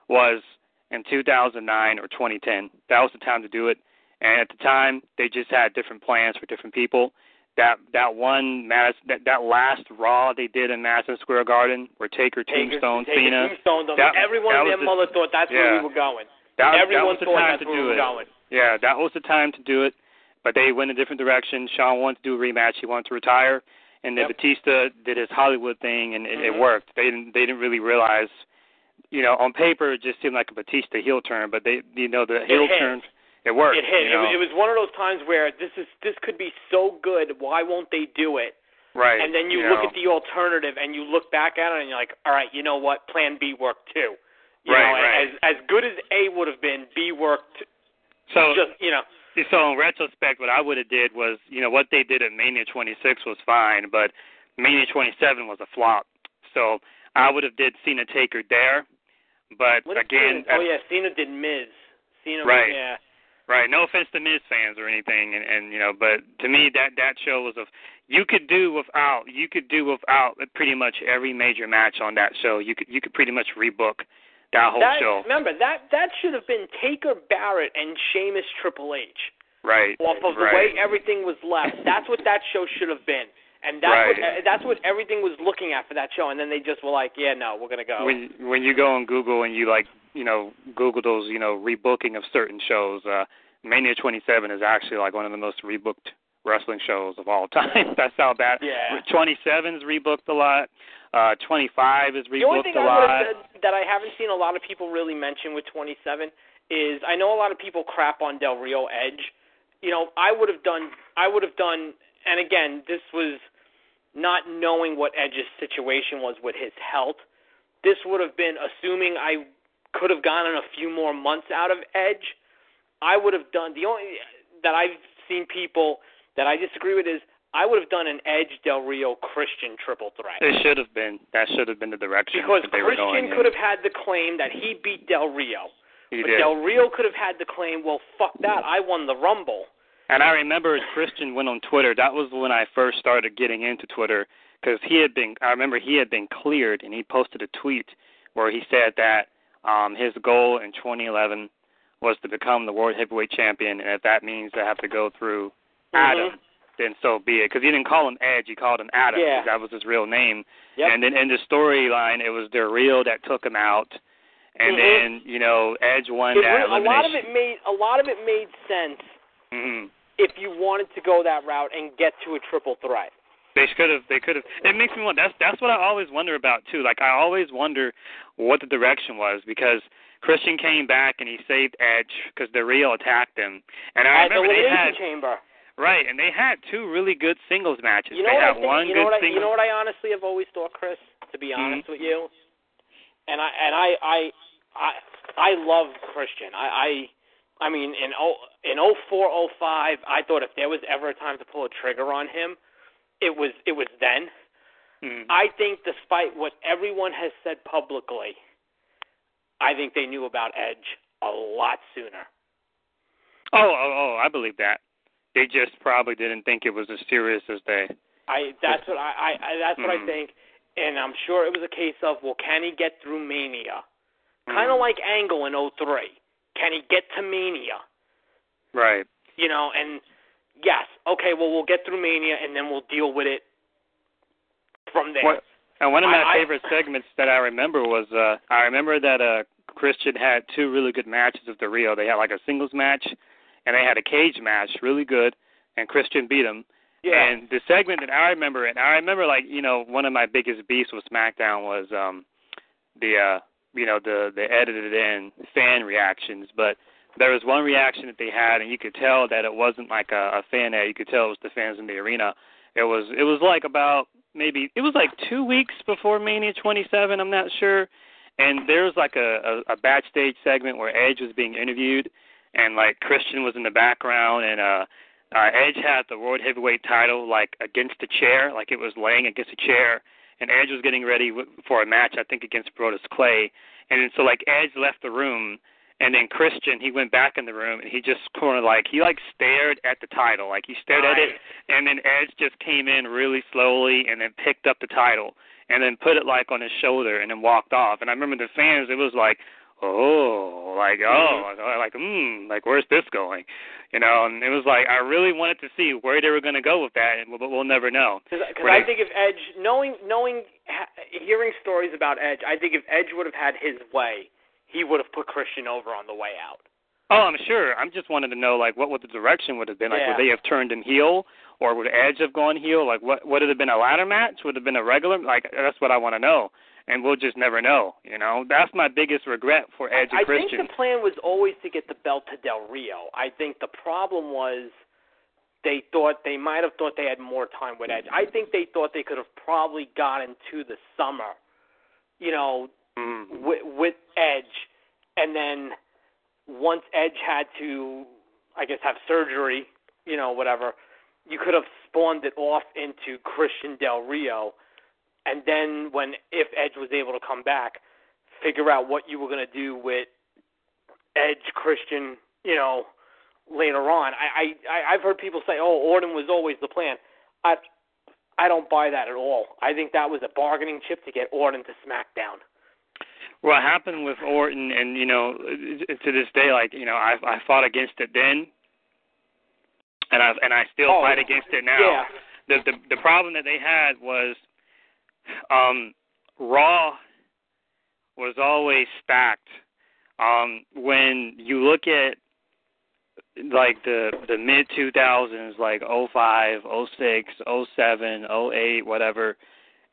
was in 2009 or 2010. That was the time to do it. And at the time, they just had different plans for different people that that one Madison, that that last Raw they did in Madison Square Garden where Taker Taker, tombstone Taker Cena. tombstoned them. That- Everyone that in was their the- mother thought that's where we were going. That, that was the thought time to do we were it. going. Yeah, that was the time to do it. But they went a different direction. Shawn wanted to do a rematch. He wanted to retire, and then Yep. Batista did his Hollywood thing, and it, it Mhm. worked. They didn't. They didn't really realize. You know, on paper it just seemed like a Batista heel turn, but they, you know, the heel turn, it worked. It hit. You know? It, it was one of those times where this is this could be so good. Why won't they do it? right. And then you, you look know. at the alternative and you look back at it and you're like, all right, you know what? Plan B worked too. You Right, know, right. as as good as A would have been, B worked. so Just you know, So in retrospect, what I would have did was, you know, what they did at Mania 26 was fine, but Mania 27 was a flop. So I would have did Cena Taker there, but what again, Cena, oh yeah, Cena did Miz. Cena, Right. Yeah, right? No offense to Miz fans or anything, and, and you know, but to me that that show was a you could do without you could do without pretty much every major match on that show. You could you could pretty much rebook that whole that, show, Remember that that should have been Taker, Barrett, and Sheamus, Triple H. right? Off of the right. way everything was left, that's what that show should have been. And that's Right. what that's what everything was looking at for that show. And then they just were like, yeah, no, we're gonna go. when when you go on Google and you like you know Google those you know rebooking of certain shows, uh, Mania 27 is actually like one of the most rebooked wrestling shows of all time. That's how bad. Yeah. 27's rebooked a lot. Uh, 25 is rebooked The only thing a I lot. said that I haven't seen a lot of people really mention with 27 is I know a lot of people crap on Del Rio Edge. You know, I would have done I would have done and again, this was not knowing what Edge's situation was with his health, this would have been assuming I could have gotten a few more months out of Edge. I would have done the only that I've seen people that I disagree with is I would have done an Edge Del Rio Christian triple threat. It should have been. That should have been the direction because that they were going Christian could in. have had the claim that he beat Del Rio. He but did. Del Rio could have had the claim, well, fuck that, I won the Rumble. And I remember Christian went on Twitter. That was when I first started getting into Twitter because he had been. I remember he had been cleared, and he posted a tweet where he said that um, his goal in 2011 was to become the world heavyweight champion, and if that means to have to go through Adam, Mhm. then so be it. Because he didn't call him Edge, he called him Adam. Yeah. 'cause That was his real name. Yep. And then in the storyline, it was Rio that took him out, and Mhm. then you know Edge won It that re- a lot of it made a lot of it made sense Mhm. if you wanted to go that route and get to a triple threat. They could have. They could have. It makes me wonder. That's that's what I always wonder about too. Like I always wonder what the direction was because Christian came back and he saved Edge because Del Rio attacked him, and I At the remember they had Chamber. right, and they had two really good singles matches. You know they had one you good know what I, singles. you know what I honestly have always thought, Chris. To be Mhm. honest with you, and I and I I I I love Christian. I I I mean in oh in oh four oh five, I thought if there was ever a time to pull a trigger on him, it was it was then. Mhm. I think despite what everyone has said publicly, I think they knew about Edge a lot sooner. oh, oh, oh, I believe that. They just probably didn't think it was as serious as they. I that's what I, I, I that's what I Mhm. think, and I'm sure it was a case of well, can he get through Mania? Kind of like Angle in '03. Can he get to Mania? Right. You know, and yes, okay, well we'll get through Mania and then we'll deal with it from there. What, and one of my I- I- favorite segments that I remember was uh I remember that uh Christian had two really good matches of the Rio. They had like a singles match and they had a cage match, really good, and Christian beat him. yeah. And the segment that I remember and I remember like, you know, one of my biggest beefs with SmackDown was um the uh you know, the the edited in fan reactions, but there was one reaction that they had and you could tell that it wasn't like a, a fan ad, you could tell it was the fans in the arena. It was it was like about maybe it was like two weeks before Mania 27. I'm not sure. And there was like a, a a backstage segment where Edge was being interviewed, and like Christian was in the background, and uh, uh Edge had the World Heavyweight title like against a chair, like it was laying against a chair, and Edge was getting ready for a match, I think against Brodus Clay, and so like Edge left the room. And then Christian, he went back in the room and he just kind of like he like stared at the title, like he stared at it, and then Edge just came in really slowly and then picked up the title and then put it like on his shoulder and then walked off. And I remember the fans, it was like, oh, like oh, like mm, like where's this going, you know? And it was like I really wanted to see where they were going to go with that, and but we'll never know. Because I they- think if Edge, knowing, knowing, hearing stories about Edge, I think if Edge would have had his way, he would have put Christian over on the way out. Oh, I'm sure. I'm just wanted to know like what what the direction would have been. Like Yeah. would they have turned him heel, or would Edge have gone heel? Like what would it have been a ladder match? Would it have been a regular? Like that's what I want to know, and we'll just never know. You know, that's my biggest regret for Edge and Christian. I think the plan was always to get the belt to Del Rio. I think the problem was they thought they might have thought they had more time with Edge. I think they thought they could have probably gotten to the summer, you know, Mm. with, with Edge, and then once Edge had to, I guess, have surgery, you know, whatever, you could have spawned it off into Christian Del Rio, and then when if Edge was able to come back, figure out what you were to do with Edge Christian, you know, later on. I, I I've heard people say, "Oh, Orton was always the plan." I I don't buy that at all. I think that was a bargaining chip to get Orton to SmackDown. What happened with Orton, and you know, to this day, like you know, I I fought against it then, and I and I still Oh, fight against it now. Yeah. The the the problem that they had was, um, Raw was always stacked. Um, when you look at like the the mid 2000s, like oh five, oh six, oh seven, oh eight, whatever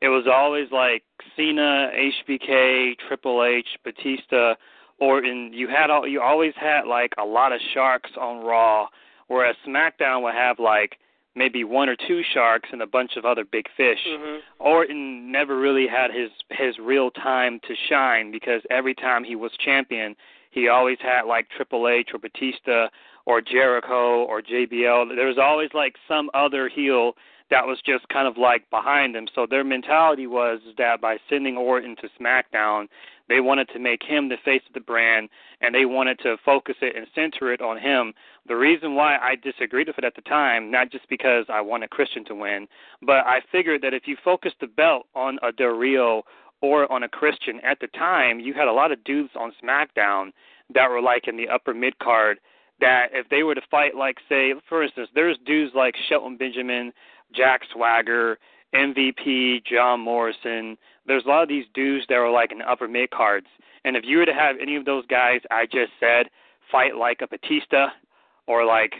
it was always like Cena, HBK, Triple H, Batista, Orton. You had all you always had like a lot of sharks on Raw, whereas SmackDown would have like maybe one or two sharks and a bunch of other big fish. Mhm. Orton never really had his his real time to shine because every time he was champion, he always had like Triple H or Batista or Jericho or JBL. There was always like some other heel that was just kind of like behind them. So their mentality was that by sending Orton to SmackDown, they wanted to make him the face of the brand and they wanted to focus it and center it on him. The reason why I disagreed with it at the time, not just because I wanted Christian to win, but I figured that if you focus the belt on a Del Rio or on a Christian at the time, you had a lot of dudes on SmackDown that were like in the upper mid card that if they were to fight like say for instance, there's dudes like Shelton Benjamin, Jack Swagger, MVP, John Morrison. There's a lot of these dudes that were like in the upper mid cards. And if you were to have any of those guys I just said fight like a Batista or like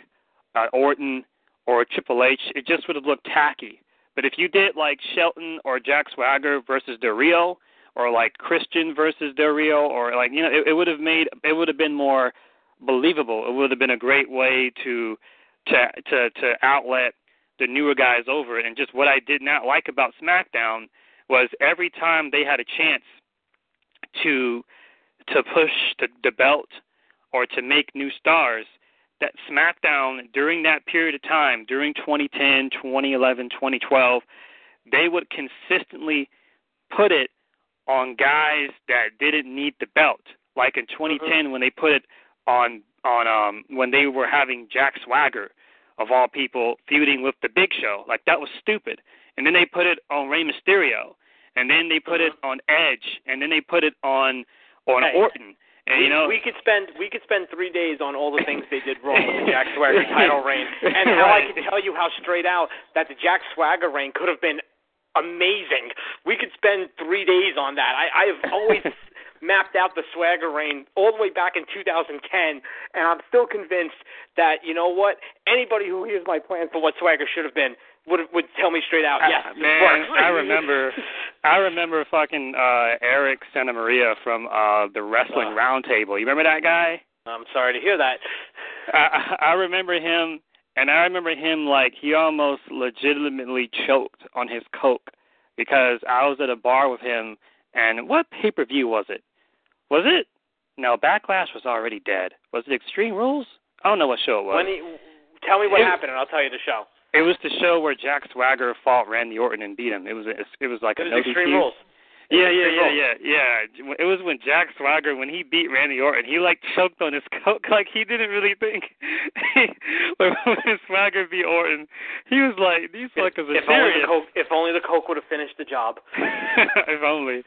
uh, Orton or Triple H, it just would have looked tacky. But if you did like Shelton or Jack Swagger versus Del Rio, or like Christian versus Del Rio, or like you know, it, it would have made it would have been more believable. It would have been a great way to to to to outlet the newer guys over it. And just what I did not like about SmackDown was every time they had a chance to to push the, the belt or to make new stars, that SmackDown during that period of time, during 2010, 2011, 2012, they would consistently put it on guys that didn't need the belt. Like in 2010 Mhm. when they put it on on um when they were having Jack Swagger of all people feuding with the Big Show. Like that was stupid. And then they put it on Rey Mysterio, and then they put it uh-huh. on Edge, and then they put it on on Hey. Orton. And we, you know, we could spend we could spend three days on all the things they did wrong with the Jack Swagger title reign, and how Right. I can tell you how straight out that the Jack Swagger reign could have been amazing. We could spend three days on that. I, I have always mapped out the Swagger reign all the way back in 2010, and I'm still convinced that you know what anybody who hears my plan for what Swagger should have been would would tell me straight out. Yes, Uh, man, works. I remember, I remember fucking uh Eric Santa Maria from uh the Wrestling Uh. Roundtable. You remember that guy? I'm sorry to hear that. I, I remember him, and I remember him like he almost legitimately choked on his coke because I was at a bar with him, and what pay per view was it? Was it? No, Backlash was already dead. Was it Extreme Rules? I don't know what show it was. When he, tell me what It- happened, and I'll tell you the show. it was the show where Jack Swagger fought Randy Orton and beat him. It was it was like It a was Extreme. Rules. Yeah, yeah, yeah, Rules. yeah, yeah. It was when Jack Swagger, when he beat Randy Orton, he like choked on his coke, like he didn't really think. when when Swagger beat Orton, he was like, "These fuckers are if only serious." the coke, if only the coke would have finished the job. if only.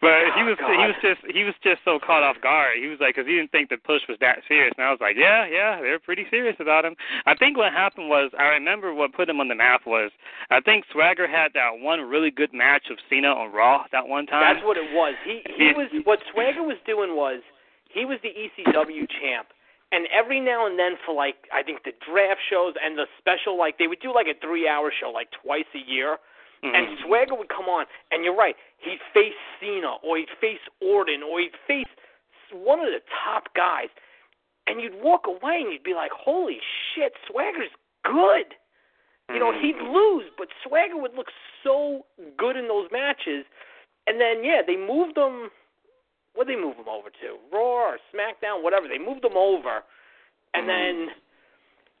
But he Oh, was he was just he was just so caught off guard. He was like, because he didn't think the push was that serious, and I was like, yeah, yeah, they're pretty serious about him. I think what happened was I remember what put him on the map was I think Swagger had that one really good match of Cena on Raw that one time. That's what it was. He he was what Swagger was doing was he was the ECW champ. And every now and then for like I think the draft shows and the special like they would do like a 3-hour show like twice a year. Mhm. And Swagger would come on and you're right, he'd face Cena or he'd face Orton or he'd face one of the top guys. And you'd walk away and you'd be like, "Holy shit, Swagger's good." You know, he'd lose, but Swagger would look so good in those matches. And then, yeah, they moved him. What did they move him over to? Raw or SmackDown, whatever. They moved him over, and Mhm. then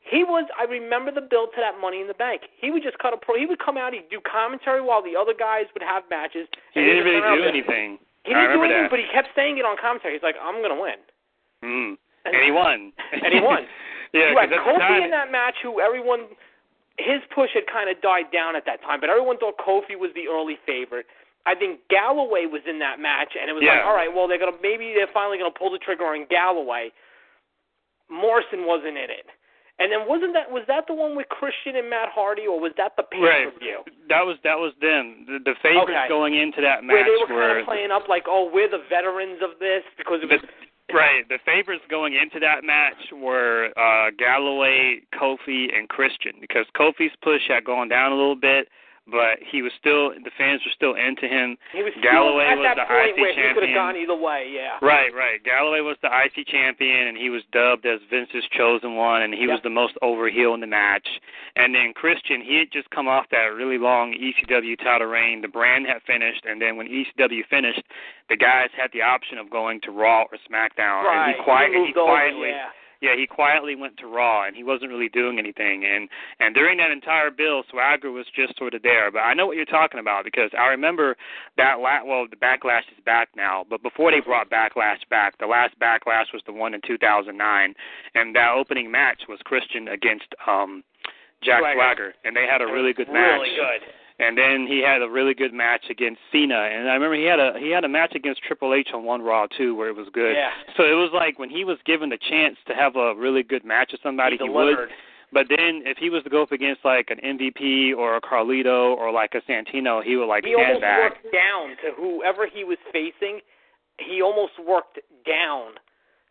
he was. I remember the build to that Money in the Bank. He would just cut a pro. He would come out. He'd do commentary while the other guys would have matches. he didn't really do and- anything. He didn't do anything, that. but he kept saying it on commentary. He's like, "I'm gonna win." Mm. And he won. And he won. yeah, you had 'cause at the Kofi time, in that match, who everyone his push had kind of died down at that time, but everyone thought Kofi was the early favorite. I think Galloway was in that match, and it was like, all right, well, they're gonna maybe they're finally gonna pull the trigger on Galloway. Morrison wasn't in it, and then wasn't that was that the one with Christian and Matt Hardy, or was that the pay Right. per view That was that was them. The, the favorites Okay. going into that match where they were were kind of playing up like, oh, we're the veterans of this because it was the, right. The favorites going into that match were uh Galloway, Kofi, and Christian because Kofi's push had gone down a little bit, but he was still the fans were still into him. He was Galloway still was that the point IC where he could have gone either way. Yeah. Right, right. Galloway was the IC champion, and he was dubbed as Vince's chosen one, and he was the most over heel in the match. And then Christian, he had just come off that really long ECW title reign. The brand had finished, and then when ECW finished, the guys had the option of going to Raw or SmackDown, Right. and he, quiet, he he quietly over, yeah. Yeah, he quietly went to Raw, and he wasn't really doing anything. And and during that entire bill, Swagger was just sort of there. But I know what you're talking about because I remember that. La- well, the Backlash is back now, but before they brought Backlash back, the last Backlash was the one in 2009, and that opening match was Christian against um Jack Swagger. Swagger, and they had a really good match Really good. And then he had a really good match against Cena, and I remember he had a he had a match against Triple H on one Raw too, where it was good. Yeah. So it was like when he was given the chance to have a really good match with somebody, he he would. But then if he was to go up against like an MVP or a Carlito or like a Santino, he would like he stand almost back. worked down to whoever he was facing. He almost worked down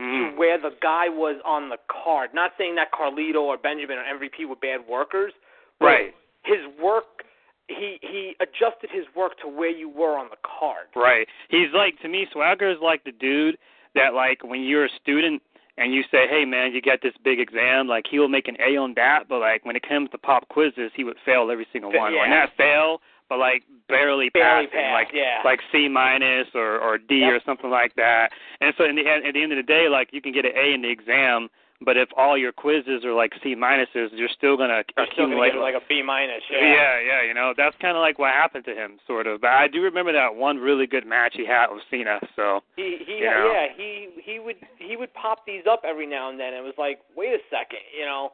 Mm. to where the guy was on the card. Not saying that Carlito or Benjamin or MVP were bad workers, but Right. his work he he adjusted his work to where you were on the card. Right. He's like to me, Swagger is like the dude that like when you're a student and you say, Hey man, you got this big exam, like he will make an A on that, but like when it comes to pop quizzes he would fail every single one. yeah. Or not fail, but like barely, Barely passing, pass, like yeah. like C minus or or D Yep. or something like that. And so in the end, at the end of the day, like you can get an A in the exam, but if all your quizzes are like C minuses, you're still gonna You're still gonna accumulate like a B minus. Yeah. yeah, yeah, you know, that's kind of like what happened to him, sort of. But I do remember that one really good match he had with Cena. So He he You know? yeah he he would he would pop these up every now and then. It was like wait a second, you know.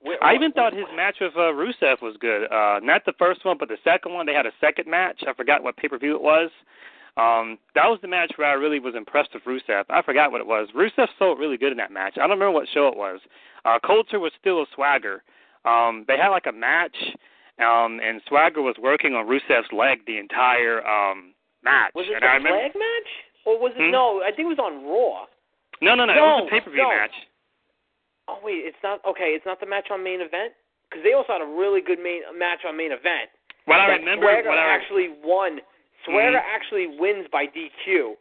where- I even thought his match with uh, Rusev was good. Uh, not the first one, but the second one. They had a second match. I forgot what pay per view it was. Um, that was the match where I really was impressed with Rusev. I forgot what it was. Rusev sold really good in that match. I don't remember what show it was. Uh, Colter was still a Swagger. Um, they had like a match, um, and Swagger was working on Rusev's leg the entire um, match. Was it and I remember, flag match or was it Hmm? no? I think it was on Raw. No, no, no, no It was a pay per view no. match. Oh wait, it's not okay. It's not the match on main event because they also had a really good main match on main event. What I remember, Swagger what I actually won. Swagger Mhm. actually wins by DQ.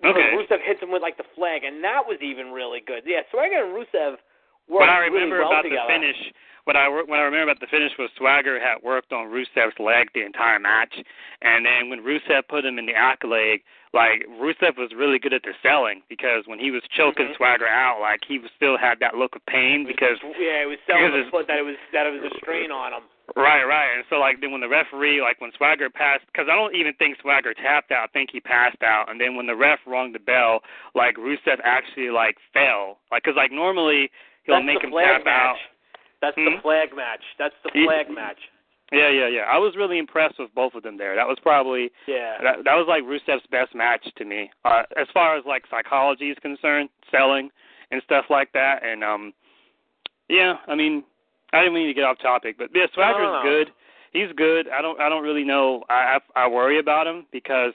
Because Okay. Rusev hits him with like the flag, and that was even really good. Yeah, Swagger and Rusev worked what I remember really well about together. the finish, what I what I remember about the finish was Swagger had worked on Rusev's leg the entire match, and then when Rusev put him in the accolade, like Rusev was really good at the selling because when he was choking Mhm. Swagger out, like he was still had that look of pain because yeah, it was selling the foot that it was that it was a strain on him. Right, right. And so like then when the referee like when Swagger passed because I don't even think Swagger tapped out. I think he passed out. And then when the ref rung the bell, like Rusev actually like fell. Like because like normally he'll That's make him tap match. out. That's Hmm? the flag match. That's the He- flag match. Yeah, yeah, yeah. I was really impressed with both of them there. That was probably Yeah. that, that was like Rusev's best match to me. Uh as far as like psychology is concerned, selling and stuff like that. And um yeah, I mean I didn't mean to get off topic, but yeah, Swagger's No, no, no. good. He's good. I don't I don't really know I I, I worry about him because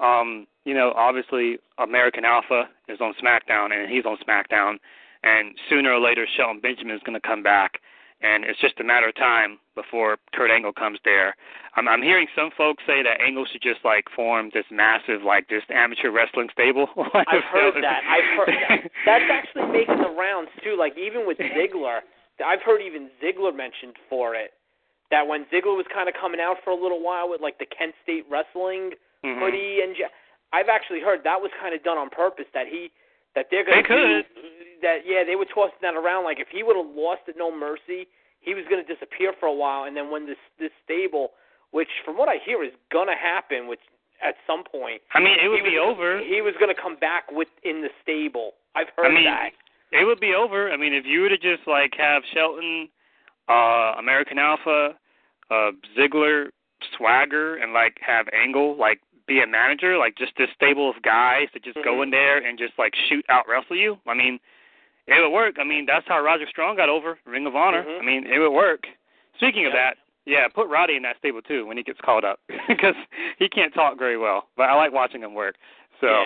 um, you know, obviously American Alpha is on SmackDown and he's on SmackDown and sooner or later Shelton Benjamin is gonna come back and it's just a matter of time before Kurt Angle comes there. I'm I'm hearing some folks say that Angle should just like form this massive like this amateur wrestling stable. I've heard that. I've heard that. That's actually making the rounds too. Like even with Ziggler, I've heard even Ziggler mentioned for it. That when Ziggler was kind of coming out for a little while with like the Kent State Wrestling Mhm. hoodie and ja- I've actually heard that was kind of done on purpose. That he that they're going to that yeah they were tossing that around like if he would have lost at No Mercy, he was going to disappear for a while, and then when this this stable, which from what I hear is going to happen, which at some point I mean, it would be was, over. He was going to come back within the stable. I've heard I mean, that. It would be over. I mean, if you were to just like have Shelton, uh, American Alpha, uh, Ziggler, Swagger, and like have Angle like be a manager, like just this stable of guys that just go Mhm. in there and just like shoot out wrestle you. I mean, it would work. I mean, that's how Roger Strong got over Ring of Honor. Mhm. I mean, it would work. Speaking of that, yeah, put Roddy in that stable too when he gets called up because he can't talk very well, but I like watching him work. So.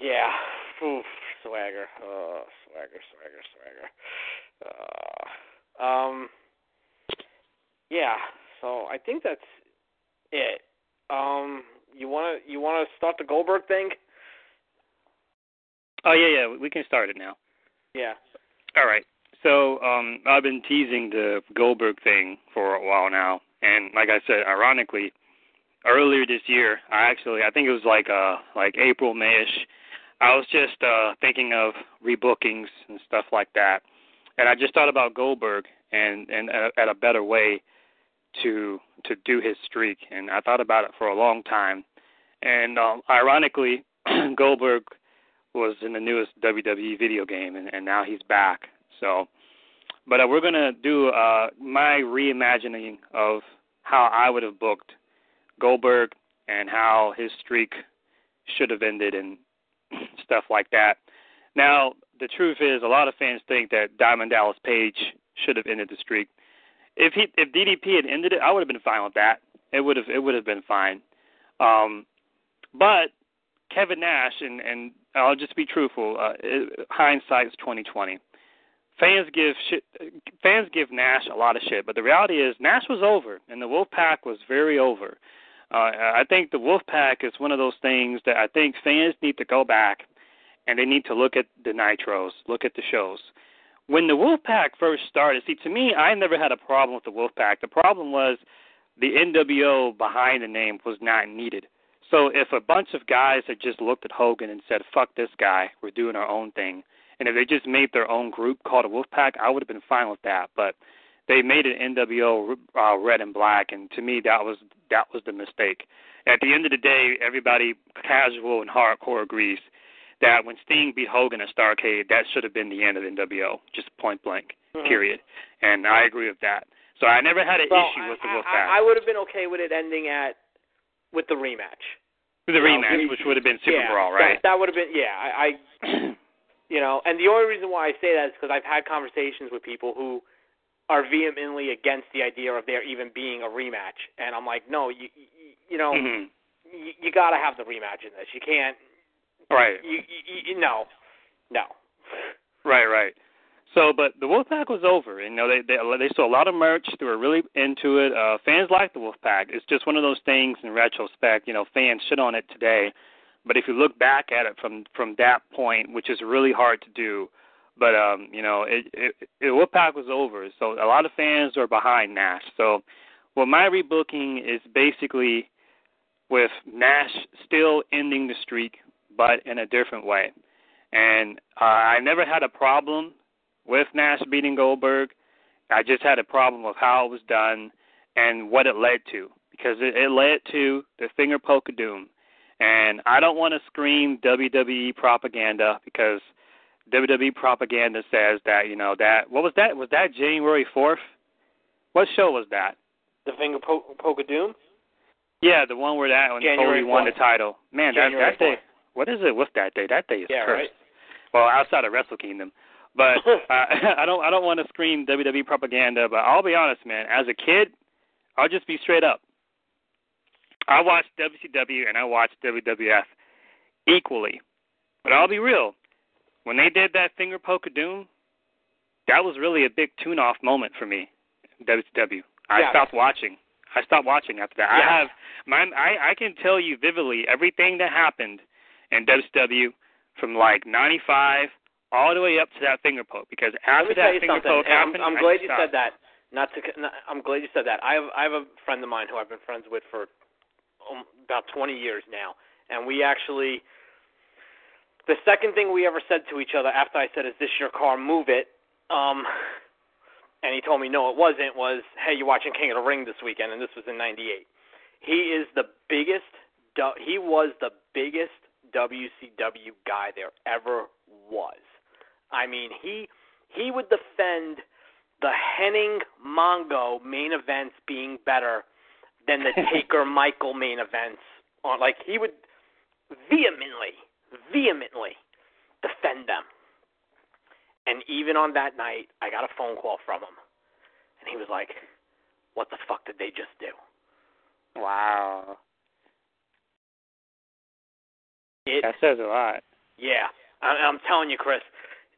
Yeah. Oof, swagger. Oh, swagger, swagger, swagger. Uh, um. Yeah, so I think that's it. Um, you wanna you wanna start the Goldberg thing? Oh yeah, yeah, we can start it now. Yeah. All right. So um, I've been teasing the Goldberg thing for a while now, and like I said, ironically, earlier this year, I actually I think it was like uh like April Mayish. I was just uh thinking of rebookings and stuff like that, and I just thought about Goldberg and and at, at a better way to to do his streak, and I thought about it for a long time, and um, ironically, Goldberg was in the newest WWE video game, and, and now he's back. So, but uh, we're gonna do uh, my reimagining of how I would have booked Goldberg and how his streak should have ended and stuff like that. Now, the truth is, a lot of fans think that Diamond Dallas Page should have ended the streak. If he if DDP had ended it, I would have been fine with that. It would have it would have been fine. Um, but Kevin Nash and and I'll just be truthful. Uh, is twenty twenty. Fans give shit. Fans give Nash a lot of shit, but the reality is Nash was over, and the Wolfpack was very over. Uh, I think the Wolfpack is one of those things that I think fans need to go back and they need to look at the nitros, look at the shows. When the Wolfpack first started, see, to me, I never had a problem with the Wolfpack. The problem was the NWO behind the name was not needed. So if a bunch of guys had just looked at Hogan and said, "Fuck this guy, we're doing our own thing," and if they just made their own group called a Wolfpack, I would have been fine with that. But they made it NWO uh, Red and Black, and to me, that was that was the mistake. At the end of the day, everybody, casual and hardcore, agrees that when Sting beat Hogan at Starcade, that should have been the end of NWO, just point blank, mm-hmm. period. And I agree with that. So I never had an well, issue with the Wolfpack. I, I would have been okay with it ending at with the rematch. With the rematch, which would have been Super yeah, Brawl, right? That, that would have been, yeah. I, I you know, and the only reason why I say that is because I've had conversations with people who are vehemently against the idea of there even being a rematch, and I'm like, no, you, you, you know, mm-hmm. you, you got to have the rematch in this. You can't. Right. You, you, you no, no. Right, right. So, but the Wolfpack was over. You know, they they they saw a lot of merch. They were really into it. Uh, fans like the Wolfpack. It's just one of those things. In retrospect, you know, fans shit on it today, but if you look back at it from from that point, which is really hard to do, but um, you know, it, it, it Wolfpack was over. So a lot of fans are behind Nash. So, well, my rebooking is basically with Nash still ending the streak, but in a different way. And uh, I never had a problem with Nash beating Goldberg. I just had a problem with how it was done and what it led to because it, it led to the finger poke of doom. And I don't want to scream WWE propaganda because WWE propaganda says that you know that what was that was that January fourth? What show was that? The finger poke, poke of doom. Yeah, the one where that when January Cody won the title. Man, January that that day. What is it? What's that day? That day is yeah, cursed. Right? Well, outside of Wrestle Kingdom. But uh, I don't I don't want to scream WWE propaganda, but I'll be honest, man. As a kid, I'll just be straight up. I watched WCW and I watched WWF equally, but I'll be real. When they did that finger poke of doom, that was really a big tune-off moment for me. WCW. I yeah. stopped watching. I stopped watching after that. Yeah. I have my I I can tell you vividly everything that happened in WCW from like '95 all the way up to that finger poke because after that finger something. poke I'm, happened, I'm I glad you stopped. said that. Not to. Not, I'm glad you said that. I have I have a friend of mine who I've been friends with for um, about 20 years now, and we actually. The second thing we ever said to each other after I said, "Is this your car? Move it," um, and he told me no, it wasn't. Was hey, you're watching King of the Ring this weekend, and this was in '98. He is the biggest. He was the biggest WCW guy there ever was. I mean, he he would defend the Hennig Mongo main events being better than the Taker Michael main events. On like he would vehemently, vehemently defend them. And even on that night, I got a phone call from him, and he was like, "What the fuck did they just do?" Wow. It, that says a lot. Yeah, I, I'm telling you, Chris.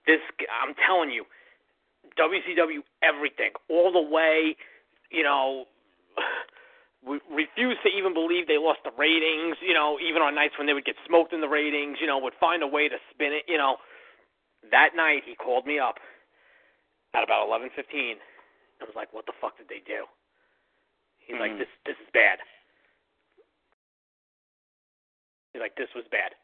This I'm telling you, WCW everything all the way. you know, we refused to even believe they lost the ratings. You know, even on nights when they would get smoked in the ratings, you know, would find a way to spin it. You know, that night he called me up at about 11:15 and was like, "What the fuck did they do?" He's Mhm. like, "This this is bad." He's like, "This was bad."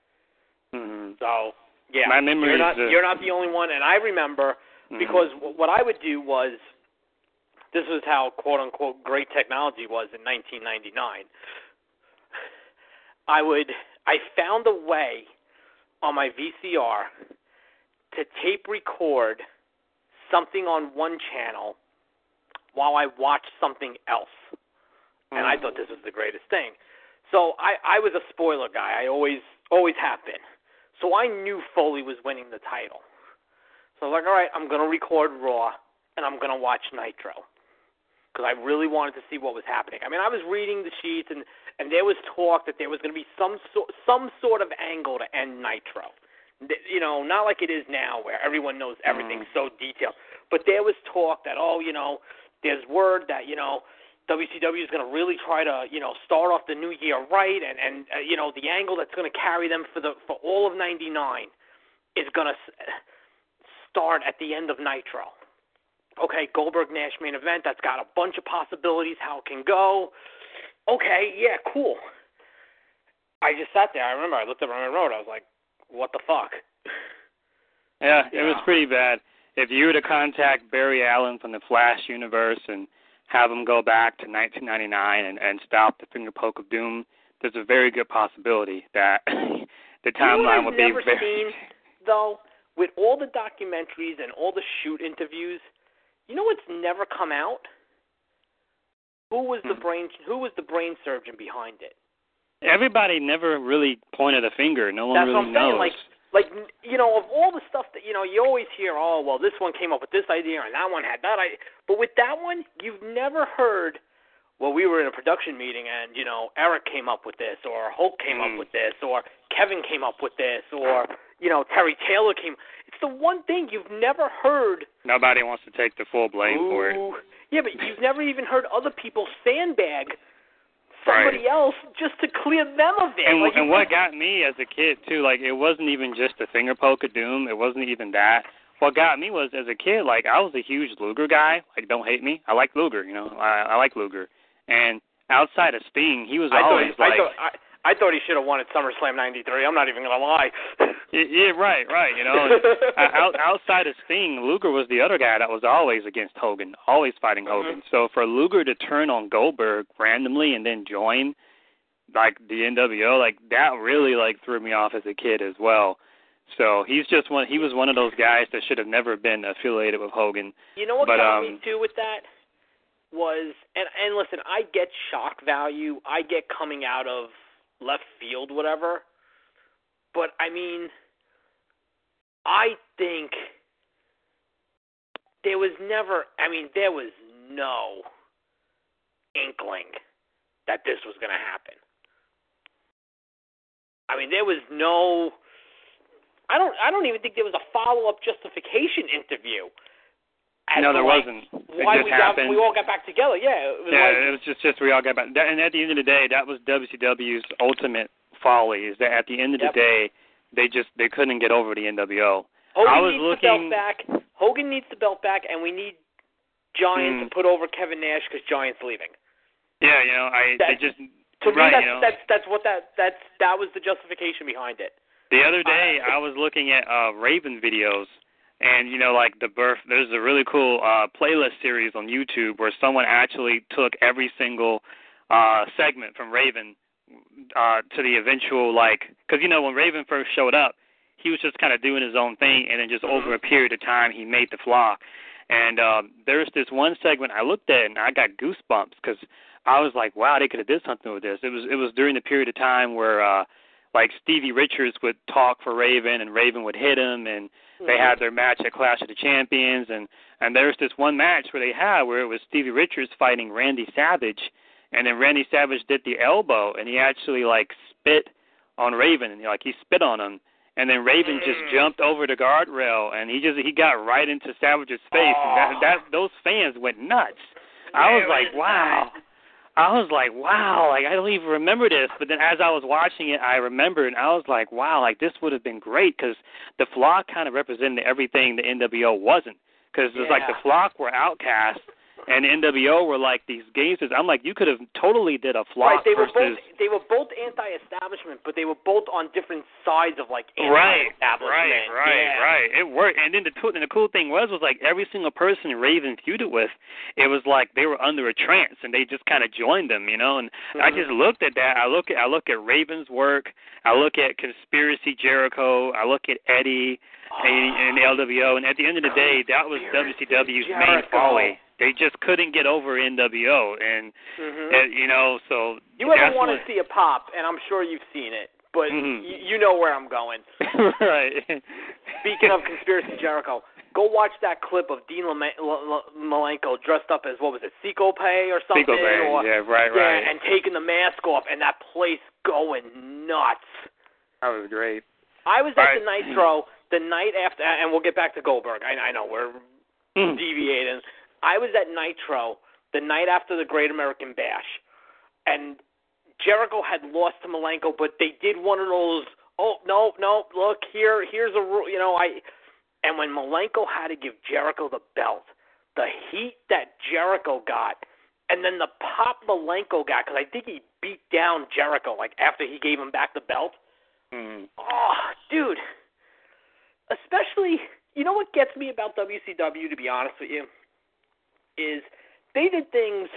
Hmm So yeah, My memory you're is, not uh, you're not the only one, and I remember Mhm. because w- what I would do was this was how quote unquote great technology was in 1999. I would I found a way on my VCR to tape record something on one channel while I watched something else. And I Mhm. thought this was the greatest thing. So I I was a spoiler guy. I always always have been. So I knew Foley was winning the title. So I was like, all right, I'm going to record Raw and I'm going to watch Nitro because I really wanted to see what was happening. I mean, I was reading the sheets and and there was talk that there was going to be some sort some sort of angle to end Nitro. You know, not like it is now where everyone knows everything Mhm. so detailed. But there was talk that oh, you know, there's word that you know WCW is going to really try to, you know, start off the new year right, and and uh, you know the angle that's going to carry them for the for all of '99 is going to start at the end of Nitro. Okay, Goldberg Nash main event. That's got a bunch of possibilities how it can go. Okay, yeah, cool. I just sat there. I remember I looked up on the road. I was like, "What the fuck?" Yeah, it was pretty bad. If you were to contact Barry Allen from the Flash universe and have them go back to 1999 and, and stop the finger poke of doom, there's a very good possibility that the You know what timeline I've be never very. seen though, with all the documentaries and all the shoot interviews, you know what's never come out? Who was the Hmm. brain? Who was the brain surgeon behind it? Everybody never really pointed a finger. No one That's really what I'm saying. knows. Like, like you know, of all the stuff that you know, you always hear, oh, well, this one came up with this idea, and that one had that idea. But with that one, you've never heard. Well, we were in a production meeting, and you know, Eric came up with this, or Hulk came Mm. up with this, or Kevin came up with this, or you know, Terry Taylor came. It's the one thing you've never heard. Nobody wants to take the full blame for it. Yeah, but you've never even heard other people sandbag somebody Right. else just to clear them of it. And like and what got me as a kid too, like it wasn't even just the finger poke of doom. It wasn't even that. What got me was as a kid, like I was a huge Luger guy. Like don't hate me, I like Luger. You know, I, I like Luger. And outside of Sting, he was I thought, always I like, thought I, I thought he should have won at SummerSlam '93. I'm not even gonna lie. yeah, yeah, right, right. You know, uh, out, outside of Sting, Luger was the other guy that was always against Hogan, always fighting Mhm. Hogan. So for Luger to turn on Goldberg randomly and then join like the NWO, like that really like threw me off as a kid as well. So he's just one. He was one of those guys that should have never been affiliated with Hogan. You know what But, got um, me too with that was, and and listen, I get shock value, I get coming out of left field, whatever. But I mean, I think there was never. I mean, there was no inkling that this was going to happen. I mean, there was no. I don't. I don't even think there was a follow up justification interview. No, there like, wasn't. Why it just we happened. got we all got back together? Yeah, it was yeah, like it was just just we all got back. That, and at the end of the day, that was WCW's ultimate folly. Is that at the end of Yep. the day, they just they couldn't get over the NWO. Hogan I was needs looking- the belt back. Hogan needs the belt back, and we need Giant Hmm. to put over Kevin Nash because Giant's leaving. Yeah, you know, I That- they just To right, me, that's you know. that's that's what that that's that was the justification behind it. The other day, I was looking at uh Raven videos, and you know, like the birth. There's a really cool uh playlist series on YouTube where someone actually took every single uh segment from Raven uh to the eventual like, because you know when Raven first showed up, he was just kind of doing his own thing, and then just over a period of time, he made the flock. And um there's this one segment I looked at, and I got goosebumps because I was like, wow, they could have did something with this. It was it was during the period of time where. uh like Stevie Richards would talk for Raven and Raven would hit him and they had their match at Clash of the Champions and and there was this one match where they had where it was Stevie Richards fighting Randy Savage and then Randy Savage did the elbow and he actually like spit on Raven and like he spit on him and then Raven just Mm. jumped over the guardrail and he just he got right into Savage's face and that that those fans went nuts. I was like, wow. I was like, wow, like I don't even remember this. But then as I was watching it, I remembered, and I was like, wow, like this would have been great because the flock kind of represented everything the NWO wasn't. Because yeah. it's like the flock were outcasts, and NWO were like these gangsters. I'm like, you could have totally did a flock right, they versus. were both they were both anti-establishment, but they were both on different sides of like right, anti-establishment. right, right, yeah. right. It worked, and then the and the cool thing was was like every single person Raven feuded with, it was like they were under a trance, and they just kind of joined them, you know. And mm-hmm. I just looked at that. I look at I look at Raven's work. I look at Conspiracy Jericho. I look at Eddie and, and LWO, and at the end of the day, that was WCW's main Jericho. folly. They just couldn't get over NWO, and Mhm. uh, you know, so You ever want to see a pop, and I'm sure you've seen it, but Mhm. y- you know where I'm going. right. Speaking of conspiracy Jericho, go watch that clip of Dean Lema- L- L- Malenko dressed up as what was it, Ciclope or something, or yeah, right, yeah, right. and taking the mask off, and that place going nuts. that was great. I was at Right. the Nitro the night after, and we'll get back to Goldberg. I, I know we're Mm. deviating. I was at Nitro the night after the Great American Bash, and Jericho had lost to Malenko, but they did one of those. Oh no, no! Look here, here's a rule. You know, I. And when Malenko had to give Jericho the belt, the heat that Jericho got, and then the pop Malenko got, because I think he beat down Jericho like after he gave him back the belt. Mm. Oh, dude. Especially, you know what gets me about WCW, to be honest with you, is they did things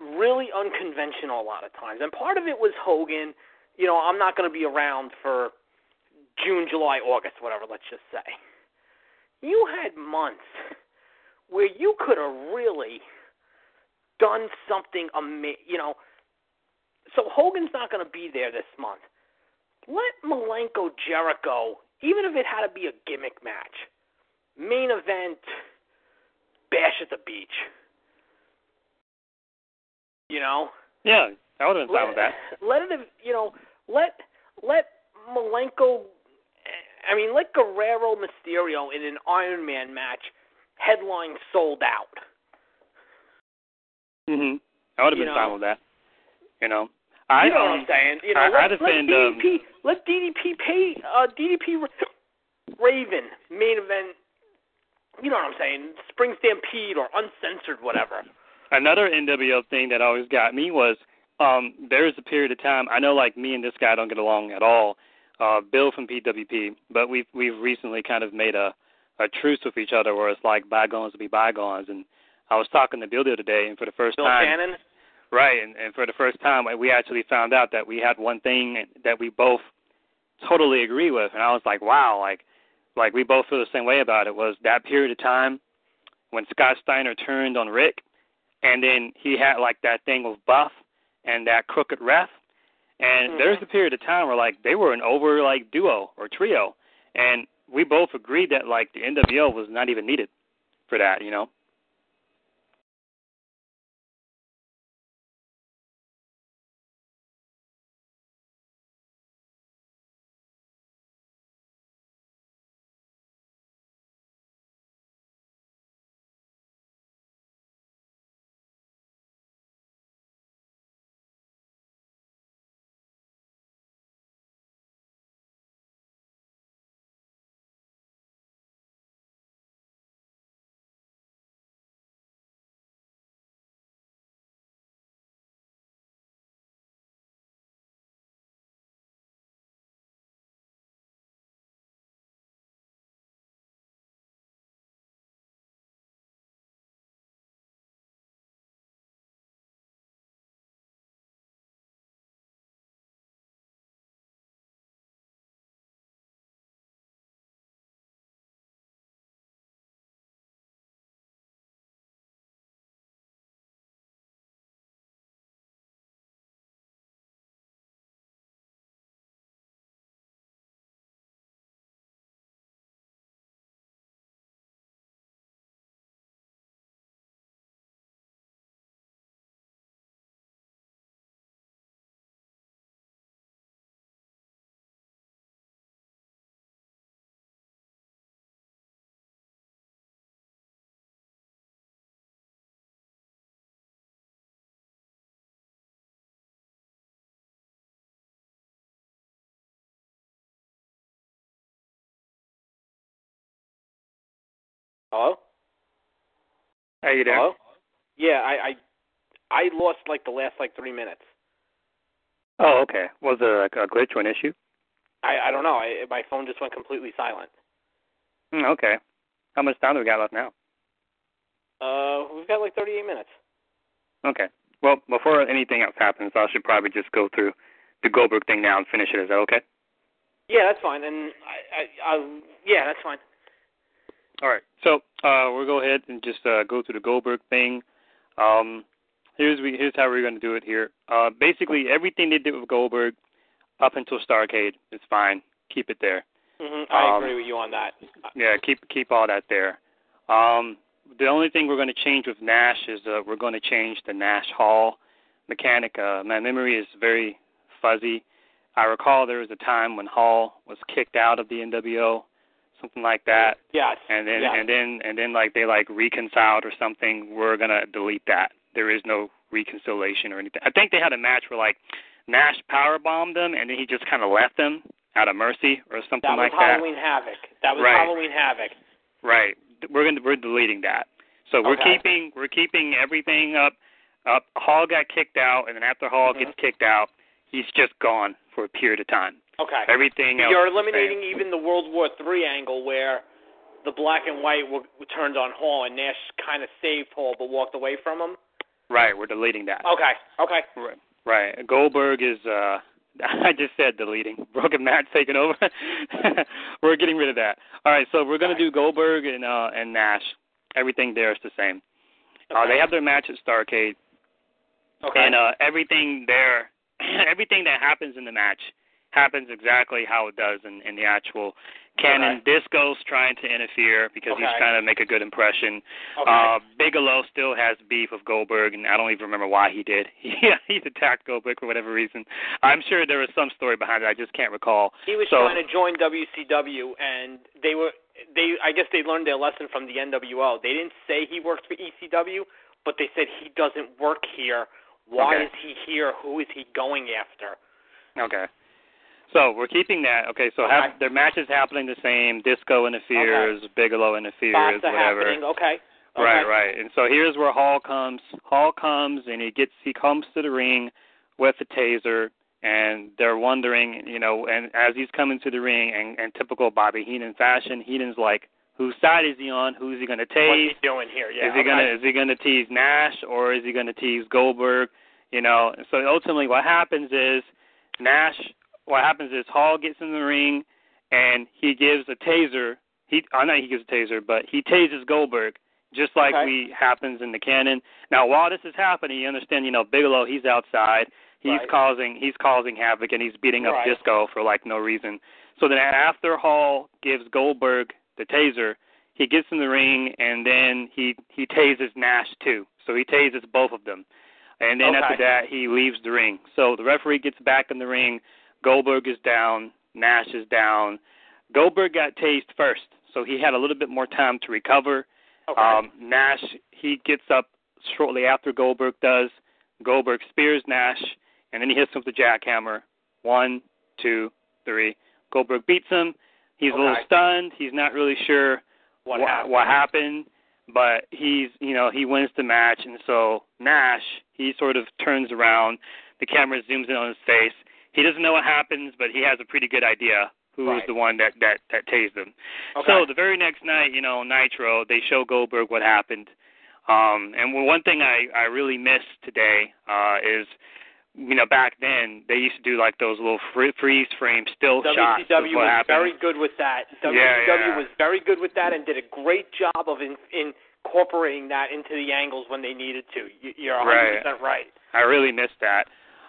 really unconventional a lot of times. And part of it was Hogan. You know, I'm not going to be around for June, July, August, whatever, let's just say. You had months where you could have really done something amazing. You know, so Hogan's not going to be there this month let Malenko Jericho, even if it had to be a gimmick match, main event, bash at the beach. You know, Yeah, I would have been fine with that. let it, have- you know, let let Malenko, I mean, let Guerrero Mysterio in an Iron Man match, headline sold out. Mhm. I would have been know. fine with that. You know. I you know um, what I'm saying? You know, I- let, I defend, let um, DDP let DDP pay uh, DDP Raven main event. You know what I'm saying? Spring Stampede or Uncensored, whatever. another NWO thing that always got me was um there was a period of time I know like me and this guy don't get along at all. Uh Bill from PWP, but we've we've recently kind of made a a truce with each other where it's like bygones will be bygones and I was talking to Bill the other day and for the first Bill time Shannon. Right, and, and for the first time, we actually found out that we had one thing that we both totally agree with, and I was like, wow, like, like we both feel the same way about it. Was that period of time when Scott Steiner turned on Rick, and then he had like that thing with Buff and that crooked ref, and Mhm. there's a period of time where like they were an over like duo or trio, and we both agreed that like the NWO was not even needed for that, you know. Hello. How you doing? Hello. Yeah, I, I I lost like the last like three minutes. Oh, okay. Was there like a glitch or an issue? I I don't know. I, my phone just went completely silent. Mm, okay. How much time do we got left now? Uh, we've got like 38 minutes. Okay. Well, before anything else happens, I should probably just go through the Goldberg thing now and finish it. Is that okay? Yeah, that's fine. And I, I, I yeah, that's fine. All right. So uh, we'll go ahead and just uh, go through the Goldberg thing. Um, here's we here's how we're going to do it here. Uh, basically, everything they did with Goldberg up until Starcade is fine. Keep it there. hmm I Um, agree with you on that. Yeah, keep keep all that there. Um, the only thing we're going to change with Nash is uh, we're going to change the Nash Hall mechanic. Uh, my memory is very fuzzy. I recall there was a time when Hall was kicked out of the NWO, something like that, Yes. and then yes. and then and then like they like reconciled or something. We're gonna delete that. There is no reconciliation or anything. I think they had a match where like Nash power bombed them and then he just kind of left them out of mercy or something that was like that. Halloween Havoc. That was Right. Halloween Havoc. Right. We're going to we're deleting that. So we're Okay. keeping we're keeping everything up. Up. Hall got kicked out, and then after Hall Mhm. gets kicked out, he's just gone for a period of time. Okay. Everything else. You're is the eliminating even the World War Three angle where the black and white were, were turned on Hall and Nash kind of saved Hall but walked away from him. Right. We're deleting that. Okay. Okay. Right. Right. Goldberg is. uh I just said deleting. Broken Matt taking over. we're getting rid of that. All right. So we're going to do Goldberg and uh and Nash. Everything there is the same. Uh, they have their match at Starcade. Okay. And uh, everything there, everything that happens in the match happens exactly how it does in, in the actual canon. Disco's trying to interfere because he's trying to make a good impression. okay. Uh, Bigelow still has beef with Goldberg, and I don't even remember why he did. He he's attacked Goldberg for whatever reason. I'm sure there was some story behind it. I just can't recall. he was so- trying to join WCW and they were they I guess they learned their lesson from the NWO. They didn't say he worked for ECW, but they said he doesn't work here. Why Okay. is he here? Who is he going after? Okay. So we're keeping that. Okay, so Okay. have their matches happening the same. Disco interferes, Bigelow interferes, whatever. happening. Okay. okay. Right, right. And so here's where Hall comes. Hall comes and he gets he comes to the ring with a taser and they're wondering, you know, and as he's coming to the ring and, and typical Bobby Heenan fashion, Heenan's like, Whose side is he on? Who's he gonna What's tase? he doing here? Yeah. is he okay. gonna is he gonna tease Nash or is he gonna tease Goldberg? You know, so ultimately what happens is Nash what happens is Hall gets in the ring and he gives a taser. He I know he gives a taser, but he tases Goldberg just like Okay. we happens in the canon. Now while this is happening, you understand, you know, Bigelow he's outside. He's Right. causing he's causing havoc and he's beating up Right. Disco for like no reason. So then after Hall gives Goldberg the taser, he gets in the ring and then he he tases Nash too. So he tases both of them. And then after that he leaves the ring. So the referee gets back in the ring, Goldberg is down, Nash is down. Goldberg got tased first, so he had a little bit more time to recover. Okay. Um, Nash, he gets up shortly after Goldberg does. Goldberg spears Nash, and then he hits him with the jackhammer. One, two, three. Goldberg beats him. He's a little stunned. He's not really sure what wha- happened? what happened, but he's you know he wins the match, and so Nash he sort of turns around. The camera zooms in on his face. He doesn't know what happens, but he has a pretty good idea who was the one that that that tased him. Okay. So the very next night, you know, Nitro, they show Goldberg what happened. Um, and one thing I I really miss today uh, is, you know, back then they used to do like those little free, freeze frame still shots of WCW was happened. very good with that. WCW yeah. was very good with that and did a great job of in, incorporating that into the angles when they needed to. You, you're 100% right. I really miss that.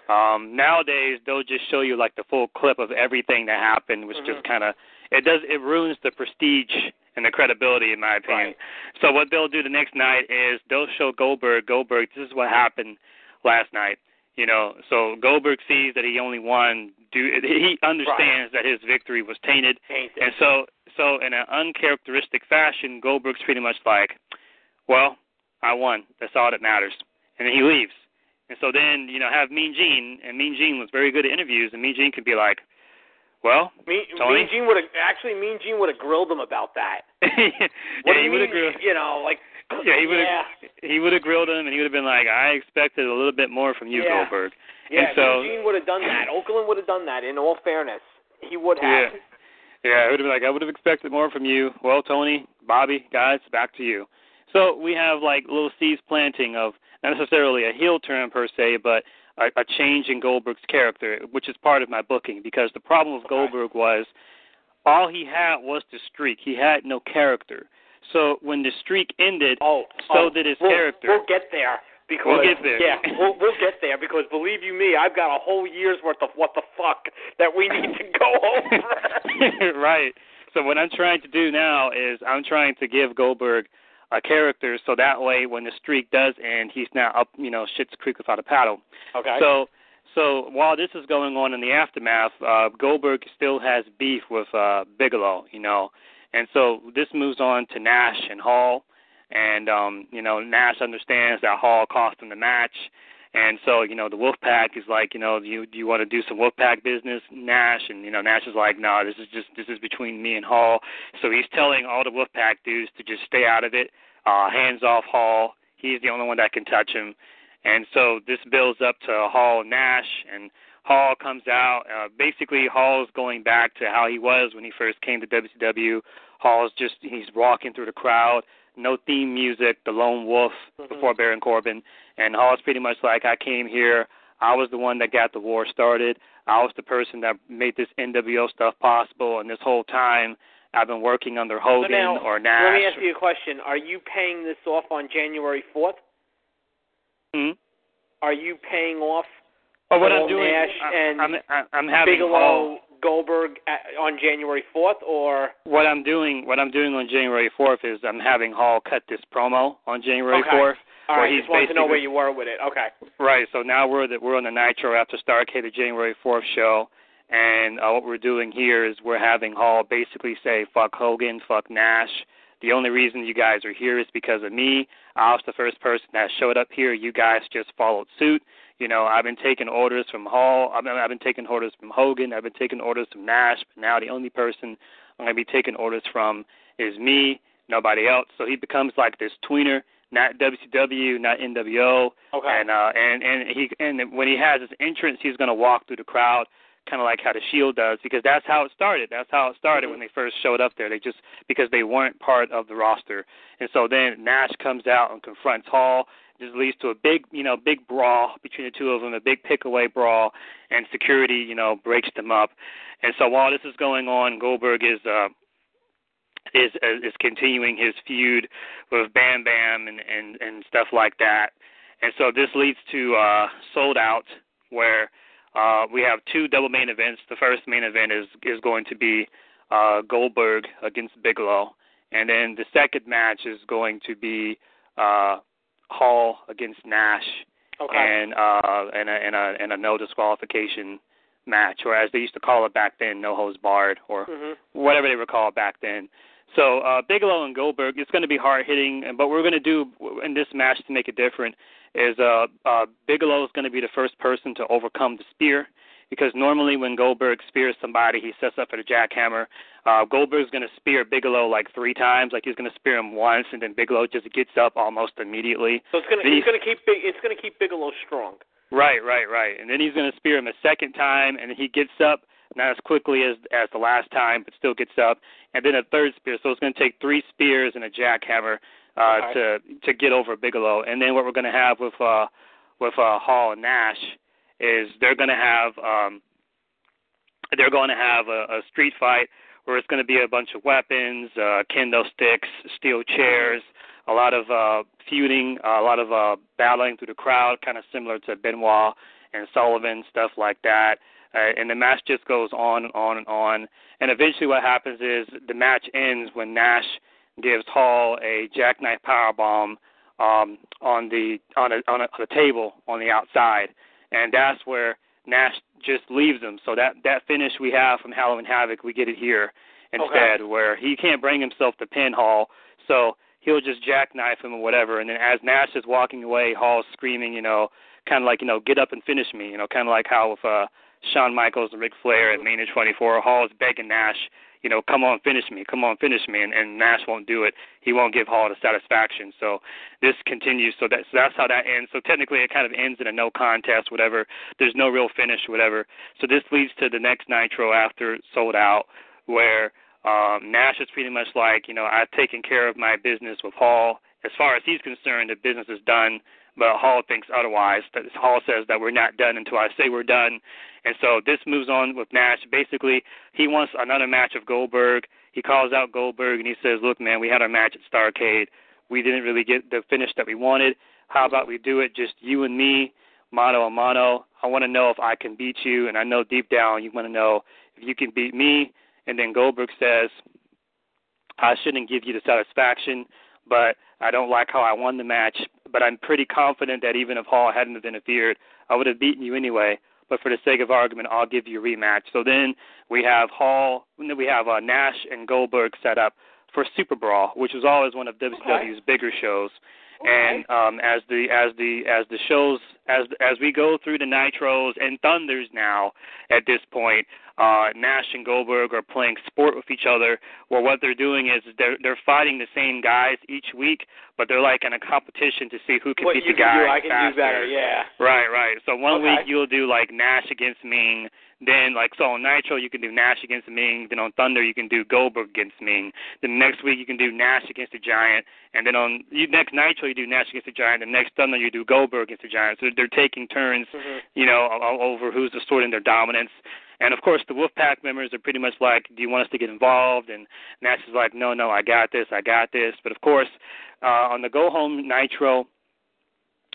Um, nowadays they'll just show you like the full clip of everything that happened, which Mhm. just kind of it does it ruins the prestige and the credibility in my opinion. Right. So what they'll do the next night is they'll show Goldberg, Goldberg, this is what happened last night. You know, so Goldberg sees that he only won. Do he understands that his victory was tainted, Tainted. and so so in an uncharacteristic fashion, Goldberg's pretty much like, well, I won. That's all that matters, and then he leaves. And so then you know have Mean Gene, and Mean Gene was very good at interviews, and Mean Gene could be like, Well, me, Tony? Mean Gene would have actually Mean Gene would have grilled him about that. yeah, What do he you would have mean? grilled. You know, like Yeah, he would have. yeah, He would have grilled him, and he would have been like, "I expected a little bit more from you, Yeah. Goldberg." yeah. and so- Mean Gene would have done that. Okerlund would have done that. In all fairness, he would have. Yeah. Yeah, would have been like I would have expected more from you. Well, Tony, Bobby, guys, back to you. So we have like little seeds planting of not necessarily a heel turn per se, but a, a change in Goldberg's character, which is part of my booking. Because the problem with. Goldberg was all he had was the streak. He had no character. So when the streak ended, Oh, so oh, did his we'll, character. We'll get there because We'll get there. Yeah, we'll we'll get there because believe you me, I've got a whole year's worth of what the fuck that we need to go over. right. So what I'm trying to do now is I'm trying to give Goldberg a character so that way when the streak does end, he's now up, you know, shit's creek without a paddle. okay. So so while this is going on in the aftermath, uh Goldberg still has beef with uh Bigelow, you know. And so this moves on to Nash and Hall and um, you know, Nash understands that Hall cost him the match. And so, you know, the Wolfpack is like, you know, do you do you want to do some Wolfpack business, Nash? And you know, Nash is like, no, this is just this is between me and Hall. So he's telling all the Wolfpack dudes to just stay out of it, uh, hands off Hall. He's the only one that can touch him. And so this builds up to Hall and Nash, and Hall comes out. Uh, basically, Hall's going back to how he was when he first came to WCW. Hall's just he's walking through the crowd, no theme music, the lone wolf before Baron Corbin, and Hall's pretty much like I came here. I was the one that got the war started. I was the person that made this NWO stuff possible, and this whole time I've been working under Hogan so now, or Nash. let me ask you a question. Are you paying this off on January 4th? Hmm? Are you paying off Oh, what Hall, I'm doing, Nash, I- and I'm, I'm, I'm having Bigelow, Hall. Goldberg at, on January 4th, or What I'm doing, what I'm doing on January 4th is I'm having Hall cut this promo on January Okay. 4th. All right? he's Just wanted to know where you were with it. Okay. Right. So now we're the, we're on the Nitro after Starcade, the January 4th show, and uh, what we're doing here is we're having Hall basically say fuck Hogan, fuck Nash. The only reason you guys are here is because of me. I was the first person that showed up here. You guys just followed suit. You know, I've been taking orders from Hall. I've been, I've been taking orders from Hogan. I've been taking orders from Nash. But now the only person I'm going to be taking orders from is me, nobody else. So he becomes like this tweener, not WCW, not NWO. Okay. And uh, and and he and when he has his entrance, he's going to walk through the crowd, kind of like how the Shield does, because that's how it started. That's how it started when they first showed up there. They just because they weren't part of the roster, and so then Nash comes out and confronts Hall. This leads to a big, you know, big brawl between the two of them, a big pick away brawl, and security, you know, breaks them up. And so while this is going on, Goldberg is uh, is is continuing his feud with Bam Bam and and and stuff like that. And so this leads to uh Souled Out where uh we have two double main events. The first main event is is going to be uh Goldberg against Bigelow and then the second match is going to be uh Hall against Nash Okay. and uh and a and a and a no disqualification match or as they used to call it back then no holds barred or hmm whatever they were called back then. So uh, Bigelow and Goldberg, it's going to be hard hitting, and but what we're going to do in this match to make it different is uh, uh, Bigelow is going to be the first person to overcome the spear, because normally when Goldberg spears somebody, he sets up for the jackhammer. Uh, Goldberg's going to spear Bigelow like three times, like he's going to spear him once, and then Bigelow just gets up almost immediately. So it's gonna Then it's gonna keep it's gonna keep Bigelow strong. Right, right, right. And then he's going to spear him a second time, and he gets up not as quickly as as the last time, but still gets up. And then a third spear. So it's going to take three spears and a jackhammer uh, Okay. to to get over Bigelow. And then what we're going to have with uh with uh Hall and Nash is they're going to have um they're going to have a, a street fight where it's going to be a bunch of weapons, uh kendo sticks, steel chairs, a lot of uh feuding, a lot of uh battling through the crowd, kind of similar to Benoit and Sullivan, stuff like that. And the match just goes on and on and on. And eventually, what happens is the match ends when Nash gives Hall a jackknife powerbomb um, on the on a, on a on a table on the outside, and that's where Nash just leaves him. So that that finish we have from Halloween Havoc, we get it here instead, where he can't bring himself to pin Hall, so he'll just jackknife him or whatever. And then as Nash is walking away, Hall's screaming, you know, kind of like you know, get up and finish me, you know, kind of like how with uh, Shawn Michaels and Ric Flair at Mania 24. Hall is begging Nash, you know, come on, finish me, come on, finish me, and, and Nash won't do it. He won't give Hall the satisfaction. So this continues. So that's so that's how that ends. So technically, it kind of ends in a no contest, whatever. There's no real finish, whatever. So this leads to the next Nitro after Souled Out, where um, Nash is pretty much like, you know, I've taken care of my business with Hall. As far as he's concerned, the business is done but Hall thinks otherwise. Hall says that we're not done until I say we're done, and so this moves on with Nash. Basically, he wants another match of Goldberg. He calls out Goldberg and he says, "Look, man, we had our match at Starcade. We didn't really get the finish that we wanted. How about we do it just you and me, mano a mano? I want to know if I can beat you, and I know deep down you want to know if you can beat me." And then Goldberg says, "I shouldn't give you the satisfaction." but I don't like how I won the match. But I'm pretty confident that even if Hall hadn't have interfered, I would have beaten you anyway. But for the sake of argument, I'll give you a rematch. So then we have Hall, we have uh, Nash and Goldberg set up for Super Brawl, which was always one of WCW's okay. bigger shows. And um, as the as the as the shows as as we go through the Nitros and Thunders now at this point, uh, Nash and Goldberg are playing sport with each other, where what they're doing is they're they're fighting the same guys each week, but they're like in a competition to see who can what beat the guy do, I can faster. do better, yeah. Right, right. So one okay. week you'll do like Nash against Meng, then like so on Nitro you can do Nash against Meng, then on Thunder you can do Goldberg against Meng. Then next week you can do Nash against the Giant, and then on you, next Nitro you do Nash against the Giant, and next Thunder you do Goldberg against the Giant. So they're taking turns, mm-hmm. you know, over who's asserting their dominance. And of course, the Wolfpack members are pretty much like, "Do you want us to get involved?" And Nash is like, "No, no, I got this, I got this." But of course, uh, on the Go Home Nitro,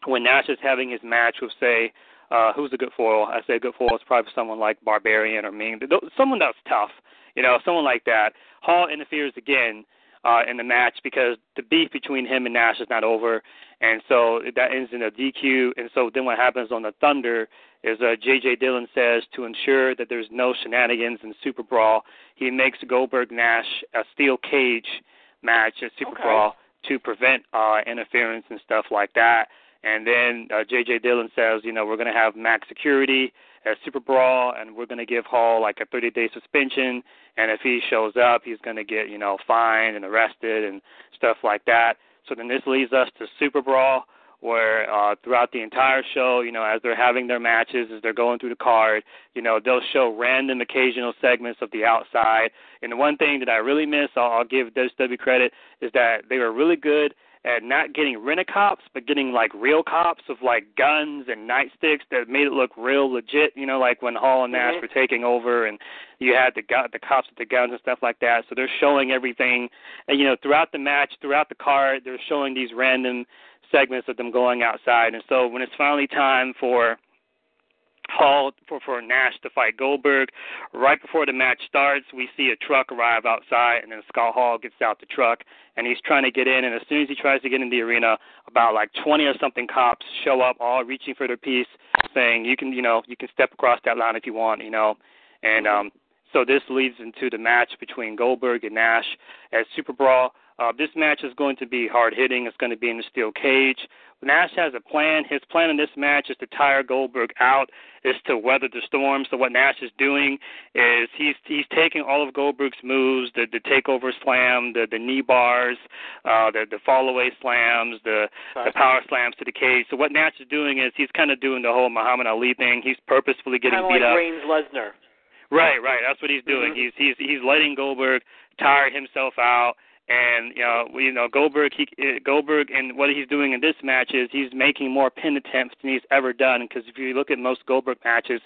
when Nash is having his match with, say, uh, who's a good foil? I say a good foil is probably someone like Barbarian or Meng, someone that's tough, you know, someone like that. Hall interferes again uh, in the match because the beef between him and Nash is not over, and so that ends in a DQ. And so then what happens on the Thunder is uh, J.J. Dillon says to ensure that there's no shenanigans in Super Brawl, he makes Goldberg Nash a steel cage match at Super okay. Brawl to prevent uh, interference and stuff like that. And then uh, J.J. Dillon says, you know, we're going to have max security at Super Brawl, and we're going to give Hall like a 30-day suspension. And if he shows up, he's going to get, you know, fined and arrested and stuff like that. So then this leads us to Super Brawl, where uh, throughout the entire show, you know, as they're having their matches, as they're going through the card, you know, they'll show random occasional segments of the outside. And the one thing that I really miss, I'll, I'll give WCW credit, is that they were really good at not getting rent a cops, but getting like real cops with like guns and nightsticks that made it look real legit. You know, like when Hall and Nash mm-hmm. were taking over, and you had the gu- the cops with the guns and stuff like that. So they're showing everything, and you know, throughout the match, throughout the card, they're showing these random segments of them going outside. And so when it's finally time for Hall for for Nash to fight Goldberg. Right before the match starts, we see a truck arrive outside, and then Scott Hall gets out the truck, and he's trying to get in. And as soon as he tries to get in the arena, about like 20 or something cops show up, all reaching for their piece, saying, "You can, you know, you can step across that line if you want, you know." And um, so this leads into the match between Goldberg and Nash at Super Brawl. Uh, this match is going to be hard hitting. It's going to be in the steel cage. Nash has a plan. His plan in this match is to tire Goldberg out, is to weather the storm. So what Nash is doing is he's he's taking all of Goldberg's moves, the the takeover slam, the the knee bars, uh, the the fall away slams, the the power slams to the cage. So what Nash is doing is he's kind of doing the whole Muhammad Ali thing. He's purposefully getting kind of beat like up. Reigns Lesnar. Right, right. That's what he's doing. Mm-hmm. He's he's he's letting Goldberg tire himself out and you know, you know Goldberg, he, uh, Goldberg, and what he's doing in this match is he's making more pin attempts than he's ever done. Because if you look at most Goldberg matches,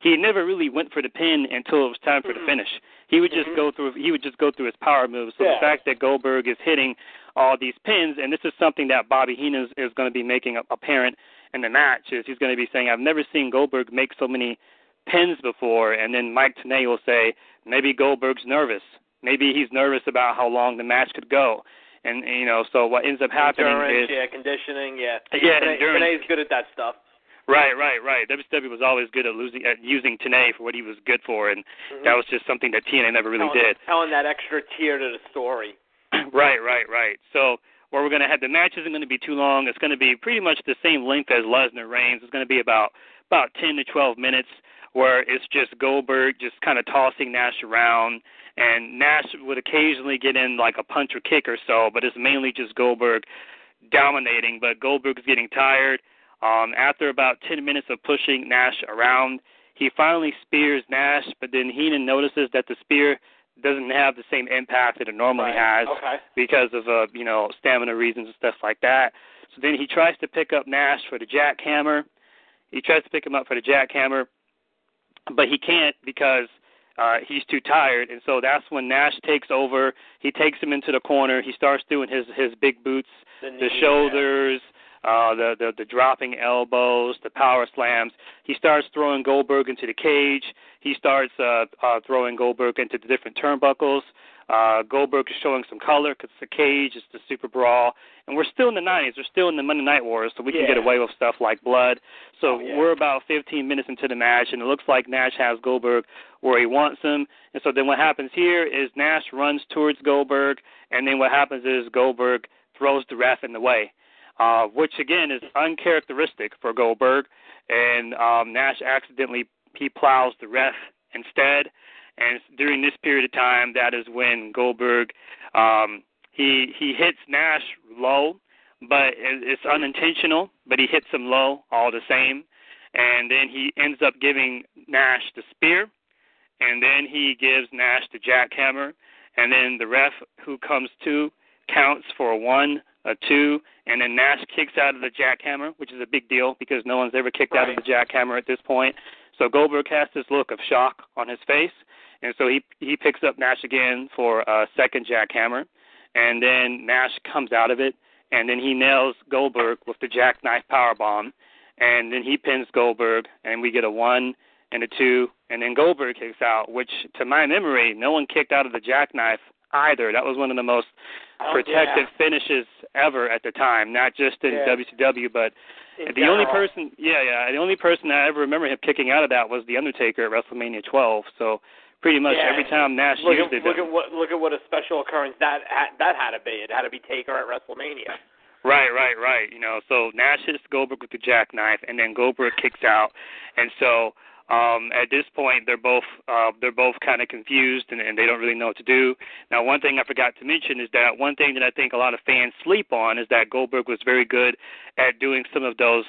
he never really went for the pin until it was time for mm-hmm. the finish. He would just mm-hmm. go through. He would just go through his power moves. So yeah. the fact that Goldberg is hitting all these pins, and this is something that Bobby Heenan is, is going to be making apparent in the match, is he's going to be saying, "I've never seen Goldberg make so many pins before." And then Mike Tenay will say, "Maybe Goldberg's nervous." Maybe he's nervous about how long the match could go and you know, so what ends up happening endurance, is yeah, conditioning, yeah, yeah, Tenay, endurance. Tenay's good at that stuff. Right, right, right. WCW was always good at losing at using Tenay for what he was good for, and mm-hmm. that was just something that TNA never really telling, did. Telling that extra tier to the story. right, right, right. So where we're going to have the match isn't going to be too long. It's going to be pretty much the same length as Lesnar Reigns. It's going to be about about 10 to 12 minutes where it's just Goldberg just kind of tossing Nash around, and Nash would occasionally get in like a punch or kick or so, but it's mainly just Goldberg dominating. But Goldberg's getting tired. Um, after about 10 minutes of pushing Nash around, he finally spears Nash, but then Heenan notices that the spear doesn't have the same impact that it normally right. has okay. because of uh, you know stamina reasons and stuff like that. So then he tries to pick up Nash for the jackhammer. He tries to pick him up for the jackhammer, but he can't because uh, he's too tired. And so that's when Nash takes over. He takes him into the corner. He starts doing his his big boots, The, the shoulders, uh, the, the the dropping elbows, the power slams. He starts throwing Goldberg into the cage. He starts uh, uh, throwing Goldberg into the different turnbuckles. Uh, Goldberg is showing some color because it's a cage, it's the Super Brawl, and we're still in the 90s. We're still in the Monday Night Wars, so we can get away with stuff like blood. So Oh, yeah. we're about 15 minutes into the match, and it looks like Nash has Goldberg where he wants him. And so then what happens here is Nash runs towards Goldberg, and then what happens is Goldberg throws the ref in the way, uh, which again is uncharacteristic for Goldberg. And um, Nash accidentally he plows the ref instead. And during this period of time, that is when Goldberg um, he he hits Nash low, but it's unintentional. But he hits him low all the same, and then he ends up giving Nash the spear, and then he gives Nash the jackhammer, and then the ref who comes to counts for a one, a two, and then Nash kicks out of the jackhammer, which is a big deal because no one's ever kicked out of the jackhammer at this point. So Goldberg has this look of shock on his face, and so he he picks up Nash again for a second jackhammer, and then Nash comes out of it, and then he nails Goldberg with the jackknife powerbomb, and then he pins Goldberg, and we get a one and a two, and then Goldberg kicks out, which to my memory, no one kicked out of the jackknife either. That was one of the most Oh, protective finishes ever at the time, not just in Yeah. WCW, but. In the only person, yeah, yeah, the only person I ever remember him kicking out of that was the Undertaker at WrestleMania 12. So pretty much Yeah. every time Nash Look used at, it, look at what look at what a special occurrence that had, that had to be. It had to be Taker at WrestleMania. Right, right, right. You know, so Nash hits Goldberg with the jackknife, and then Goldberg kicks out, and so um, at this point they're both uh, they're both kind of confused and, and they don't really know what to do. Now, one thing I forgot to mention is that one thing that I think a lot of fans sleep on is that Goldberg was very good at doing some of those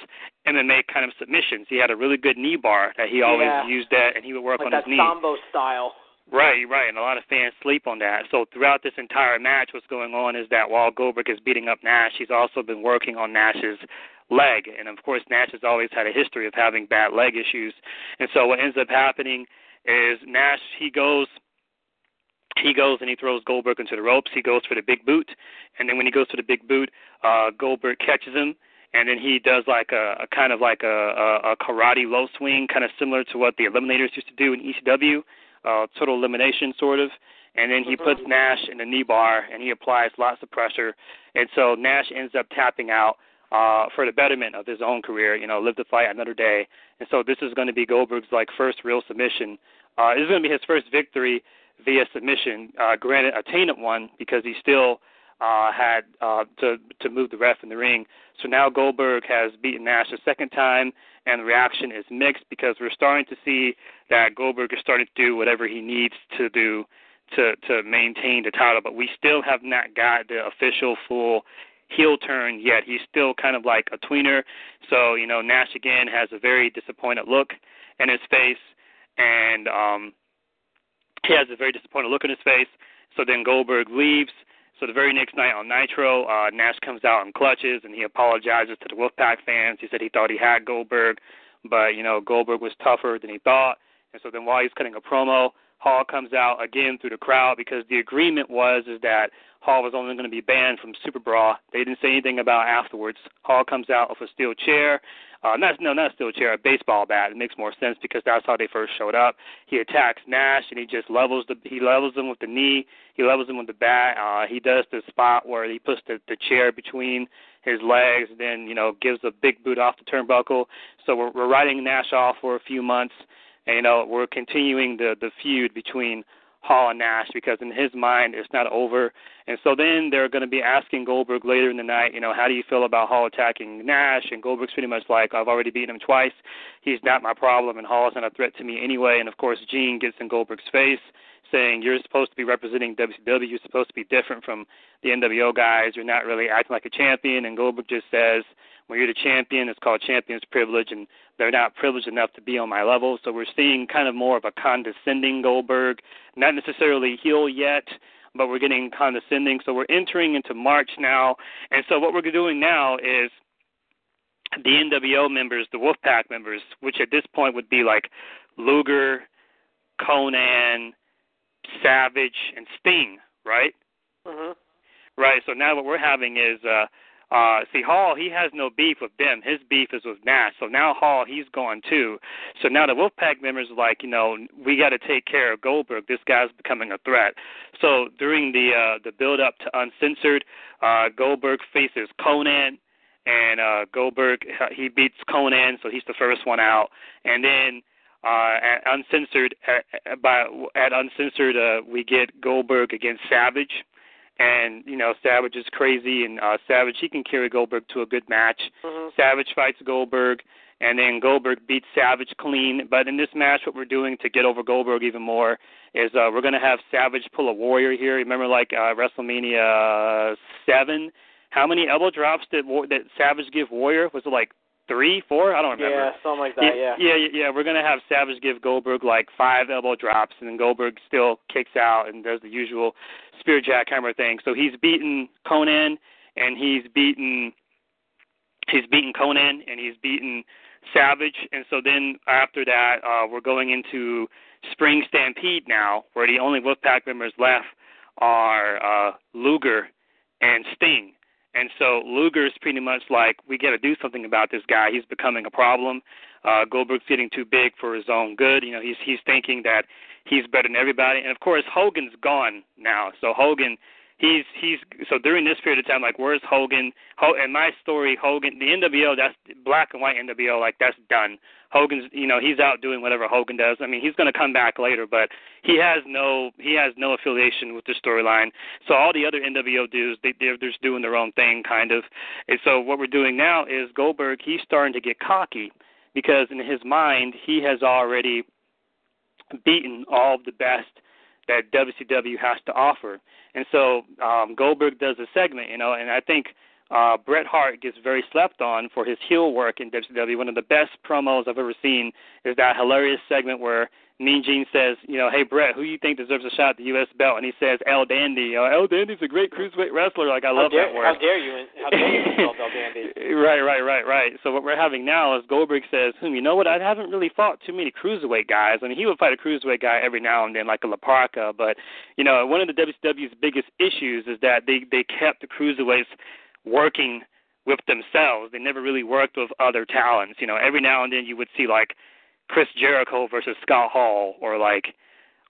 MMA kind of submissions. He had a really good knee bar that he always Yeah. used that, and he would work like on that his knee. Sambo style. Right, right, and a lot of fans sleep on that. So throughout this entire match, what's going on is that while Goldberg is beating up Nash, he's also been working on Nash's leg, and of course, Nash has always had a history of having bad leg issues. And so what ends up happening is Nash he goes. He goes and he throws Goldberg into the ropes. He goes for the big boot, and then when he goes for the big boot, uh, Goldberg catches him, and then he does like a, a kind of like a, a, a karate low swing, kind of similar to what the Eliminators used to do in ECW uh, total elimination sort of. And then he puts Nash in the knee bar and he applies lots of pressure. And so Nash ends up tapping out uh, for the betterment of his own career, you know, live to fight another day. And so this is going to be Goldberg's like first real submission. Uh, this is going to be his first victory via submission. Uh, granted, a tainted one because he still uh, had uh, to to move the ref in the ring. So now Goldberg has beaten Nash a second time, and the reaction is mixed because we're starting to see that Goldberg is starting to do whatever he needs to do to to maintain the title, but we still have not got the official full heel turn yet. He's still kind of like a tweener. So, you know, Nash again has a very disappointed look in his face and um he has a very disappointed look in his face. So then Goldberg leaves. So the very next night on Nitro, uh, Nash comes out and clutches, and he apologizes to the Wolfpack fans. He said he thought he had Goldberg, but you know Goldberg was tougher than he thought. And so then while he's cutting a promo, Hall comes out again through the crowd because the agreement was is that Hall was only going to be banned from Super Brawl. They didn't say anything about afterwards. Hall comes out with a steel chair. Uh, not no, not a steel chair, a baseball bat. It makes more sense because that's how they first showed up. He attacks Nash and he just levels the he levels him with the knee. He levels him with the bat. Uh, he does the spot where he puts the, the chair between his legs, and then you know gives a big boot off the turnbuckle. So we're, we're writing Nash off for a few months, and you know we're continuing the the feud between Hall and Nash because in his mind it's not over. And so then they're going to be asking Goldberg later in the night, you know, how do you feel about Hall attacking Nash? And Goldberg's pretty much like, I've already beaten him twice. He's not my problem, and Hall is not a threat to me anyway. And of course, Gene gets in Goldberg's face saying you're supposed to be representing WCW. You're supposed to be different from the NWO guys. You're not really acting like a champion. And Goldberg just says, when you're the champion, it's called champion's privilege, and they're not privileged enough to be on my level. So we're seeing kind of more of a condescending Goldberg, not necessarily heel yet, but we're getting condescending. So we're entering into March now, and so what we're doing now is the NWO members, the Wolfpack members, which at this point would be like Luger, Konnan, Savage, and Sting, right? Mhm. Right. So now what we're having is uh uh see Hall he has no beef with them. His beef is with Nash. So now Hall he's gone too. So now the Wolfpack members are like, you know, we got to take care of Goldberg. This guy's becoming a threat. So during the uh the build up to Uncensored, uh Goldberg faces Konnan and uh Goldberg he beats Konnan, so he's the first one out. And then uh, at uncensored at, by at uncensored uh, we get Goldberg against Savage, and you know Savage is crazy, and uh, Savage he can carry Goldberg to a good match. Mhm. Savage fights Goldberg, and then Goldberg beats Savage clean. But in this match, what we're doing to get over Goldberg even more is uh, we're going to have Savage pull a Warrior here. Remember, like uh, WrestleMania seven, how many elbow drops did War- that Savage give Warrior? Was it like three, four? I don't remember. Yeah, something like that. Yeah. yeah, yeah, yeah. We're gonna have Savage give Goldberg like five elbow drops, and then Goldberg still kicks out and does the usual spear jackhammer thing. So he's beaten Konnan, and he's beaten he's beaten Konnan, and he's beaten Savage, and so then after that, uh, we're going into Spring Stampede now, where the only Wolfpack members left are uh, Luger and Sting. And so Luger's pretty much like, we got to do something about this guy. He's becoming a problem. Uh, Goldberg's getting too big for his own good. You know, he's he's thinking that he's better than everybody. And of course, Hogan's gone now. So Hogan, he's he's so during this period of time, like, where's Hogan? Ho- and my story, Hogan, the NWO, that's black and white NWO, like that's done. Hogan's, you know, he's out doing whatever Hogan does. I mean, he's going to come back later, but he has no he has no affiliation with the storyline. So all the other NWO dudes, they they're just doing their own thing, kind of. And so what we're doing now is Goldberg. He's starting to get cocky because in his mind he has already beaten all of the best that WCW has to offer. And so um, Goldberg does a segment, you know, and I think uh, Bret Hart gets very slept on for his heel work in WCW. One of the best promos I've ever seen is that hilarious segment where Mean Gene says, you know, hey Bret, who you think deserves a shot at the U.S. belt? And he says El Dandy. Know, El Dandy's a great cruiserweight wrestler. Like I How love dare, that word. How dare you? How dare you insult El Dandy? right, right, right, right. So what we're having now is Goldberg says, "Hmm, you know what? I haven't really fought too many cruiserweight guys. I mean, he would fight a cruiserweight guy every now and then, like a La Parka. But you know, one of the WCW's biggest issues is that they they kept the cruiserweights working with themselves. They never really worked with other talents. You know, every now and then you would see like Chris Jericho versus Scott Hall, or like,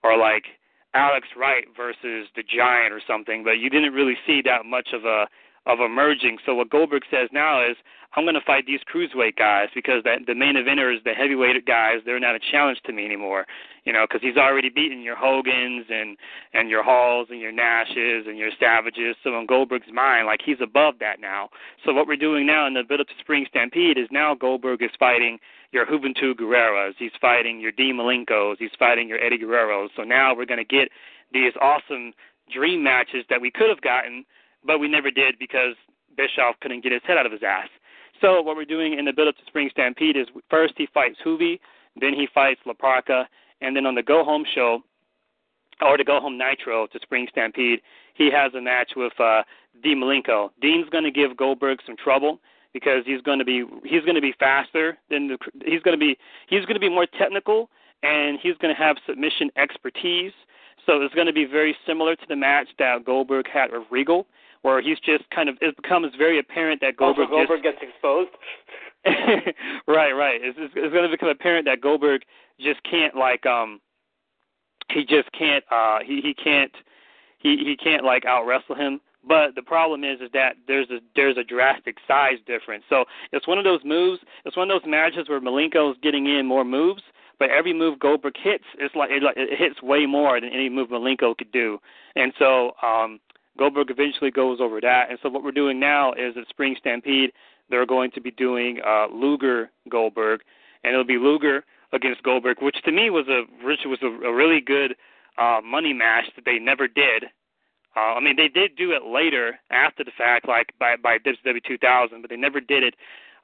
or like Alex Wright versus the Giant or something. But you didn't really see that much of a of emerging. So what Goldberg says now is, I'm going to fight these cruiserweight guys because that the main eventers, the heavyweight guys, they're not a challenge to me anymore. You know, because he's already beaten your Hogans and and your Halls and your Nashes and your Savages. So in Goldberg's mind, like he's above that now. So what we're doing now in the build up to Spring Stampede is now Goldberg is fighting your Juventud Guerreras. He's fighting your Dean Malenkos. He's fighting your Eddie Guerreros. So now we're going to get these awesome dream matches that we could have gotten, but we never did because Bischoff couldn't get his head out of his ass. So what we're doing in the build up to Spring Stampede is first he fights Juvi, then he fights La Parka, and then on the Go Home show or the Go Home Nitro to Spring Stampede, he has a match with uh Dean Malenko. Dean's going to give Goldberg some trouble because he's going to be he's going to be faster than the he's going to be he's going to be more technical and he's going to have submission expertise. So it's going to be very similar to the match that Goldberg had with Regal, where he's just kind of it becomes very apparent that Goldberg Goldberg just, gets exposed. right, right. It's, it's, it's going to become apparent that Goldberg just can't like um he just can't uh he he can't he he can't like out wrestle him. But the problem is is that there's a there's a drastic size difference. So it's one of those moves. It's one of those matches where Malenko's getting in more moves, but every move Goldberg hits, it's like it, it hits way more than any move Malenko could do. And so um, Goldberg eventually goes over that. And so what we're doing now is at Spring Stampede, they're going to be doing uh, Luger Goldberg, and it'll be Luger against Goldberg, which to me was a which was a, a really good uh, money match that they never did. Uh, I mean, they did do it later after the fact, like by by WCW 2000, but they never did it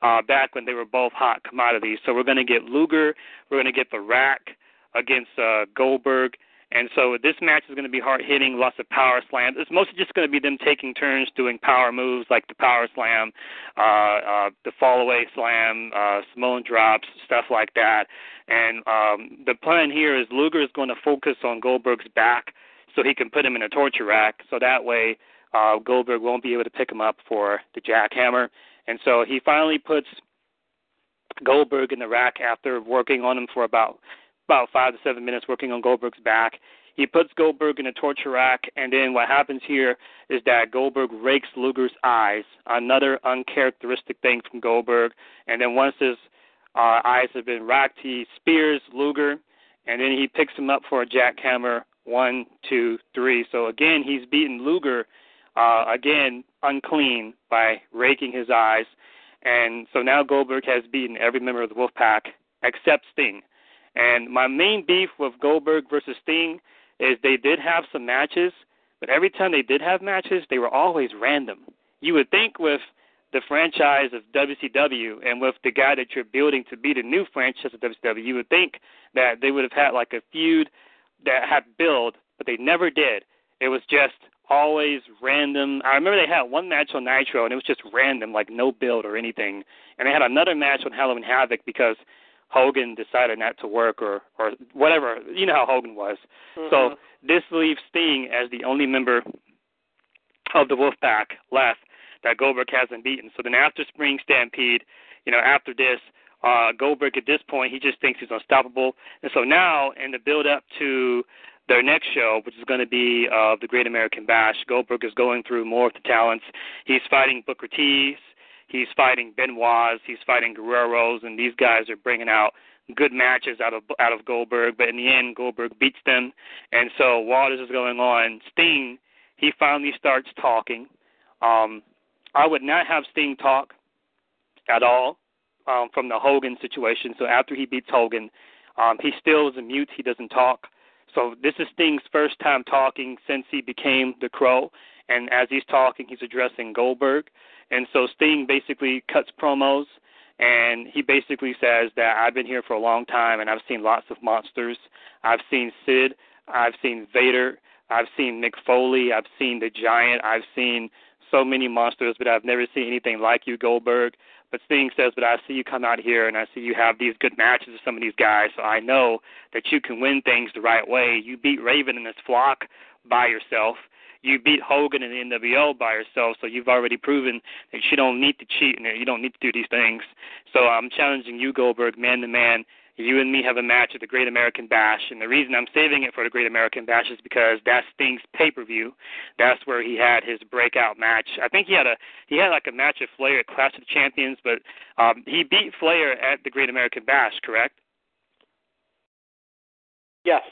uh, back when they were both hot commodities. So we're going to get Luger, we're going to get the Rack against uh, Goldberg, and so this match is going to be hard hitting, lots of power slams. It's mostly just going to be them taking turns doing power moves like the power slam, uh, uh, the fall away slam, uh, Samoan drops, stuff like that. And um, the plan here is Luger is going to focus on Goldberg's back so he can put him in a torture rack. So that way uh, Goldberg won't be able to pick him up for the jackhammer. And so he finally puts Goldberg in the rack after working on him for about about five to seven minutes working on Goldberg's back. He puts Goldberg in a torture rack, and then what happens here is that Goldberg rakes Luger's eyes, another uncharacteristic thing from Goldberg. And then once his uh, eyes have been racked, he spears Luger, and then he picks him up for a jackhammer. One, two, three. So again, he's beaten Luger uh, again unclean by raking his eyes. And so now Goldberg has beaten every member of the Wolfpack except Sting. And my main beef with Goldberg versus Sting is they did have some matches, but every time they did have matches, they were always random. You would think with the franchise of WCW and with the guy that you're building to be the new franchise of WCW, you would think that they would have had like a feud that had build, but they never did. It was just always random. I remember they had one match on Nitro and it was just random, like no build or anything. And they had another match on Halloween Havoc because Hogan decided not to work or or whatever. You know how Hogan was. Mm-hmm. So this leaves Sting as the only member of the Wolfpack left that Goldberg hasn't beaten. So then after Spring Stampede, you know, after this, uh, Goldberg at this point he just thinks he's unstoppable. And so now in the build up to their next show, which is going to be uh, the Great American Bash, Goldberg is going through more of the talents. He's fighting Booker T, He's fighting Benoit's, he's fighting Guerrero's, and these guys are bringing out good matches out of out of Goldberg. But in the end, Goldberg beats them. And so while this is going on, Sting he finally starts talking. Um, I would not have Sting talk at all um, from the Hogan situation. So after he beats Hogan, um, he still is a mute. He doesn't talk. So this is Sting's first time talking since he became the Crow. And as he's talking, he's addressing Goldberg. And so Sting basically cuts promos and he basically says that I've been here for a long time and I've seen lots of monsters. I've seen Sid, I've seen Vader, I've seen Mick Foley, I've seen the Giant, I've seen so many monsters, but I've never seen anything like you, Goldberg. But Sting says, but I see you come out here and I see you have these good matches with some of these guys, so I know that you can win things the right way. You beat Raven and his flock by yourself you beat Hogan in the NWO by yourself, so you've already proven that you don't need to cheat and you don't need to do these things. So I'm challenging you, Goldberg, man to man. You and me have a match at the Great American Bash, and the reason I'm saving it for the Great American Bash is because that's Sting's pay-per-view. That's where he had his breakout match. I think he had a he had like a match at Flair at Clash of Champions, but um, he beat Flair at the Great American Bash, correct? Yes.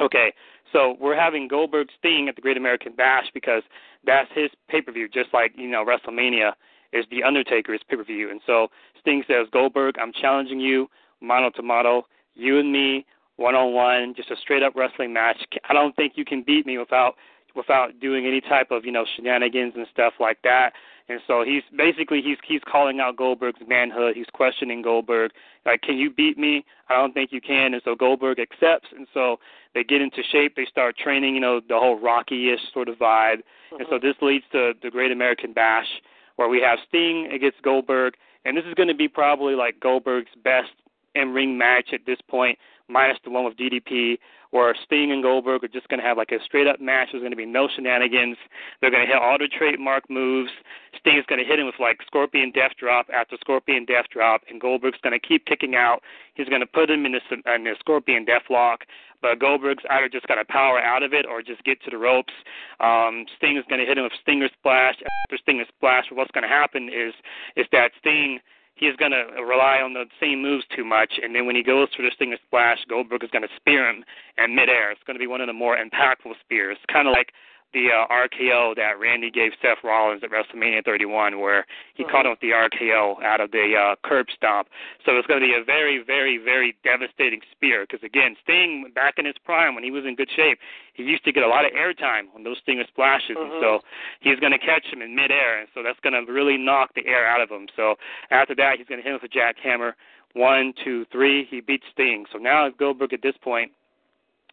Okay, so we're having Goldberg Sting at the Great American Bash because that's his pay per view, just like you know WrestleMania is the Undertaker's pay per view. And so Sting says, Goldberg, I'm challenging you, mano to mano, you and me, one on one, just a straight up wrestling match. I don't think you can beat me without without doing any type of you know shenanigans and stuff like that. And so he's basically he's he's calling out Goldberg's manhood. He's questioning Goldberg, like, can you beat me? I don't think you can. And so Goldberg accepts. And so they get into shape. They start training. You know, the whole Rocky-ish sort of vibe. Mm-hmm. And so this leads to the Great American Bash, where we have Sting against Goldberg, and this is going to be probably like Goldberg's best in-ring match at this point, minus the one with DDP where Sting and Goldberg are just going to have like a straight up match. There's going to be no shenanigans. They're going to hit all the trademark moves. Sting's going to hit him with like Scorpion Death Drop after Scorpion Death Drop, and Goldberg's going to keep kicking out. He's going to put him in the, in the Scorpion Death Lock, but Goldberg's either just got to power out of it or just get to the ropes. Um, Sting is going to hit him with Stinger Splash. After Stinger Splash, what's going to happen is is that Sting he's going to rely on the same moves too much, and then when he goes for this thing Stinger Splash, Goldberg is going to spear him in midair. It's going to be one of the more impactful spears, kind of like the uh, RKO that Randy gave Seth Rollins at WrestleMania 31, where he mm-hmm. caught him with the RKO out of the uh, curb stomp. So it's going to be a very, very, very devastating spear. Because again, Sting back in his prime when he was in good shape, he used to get a lot of airtime on those Stinger splashes, mm-hmm. and so he's going to catch him in midair, and so that's going to really knock the air out of him. So after that, he's going to hit him with a jackhammer. One, two, three. He beats Sting. So now Goldberg at this point,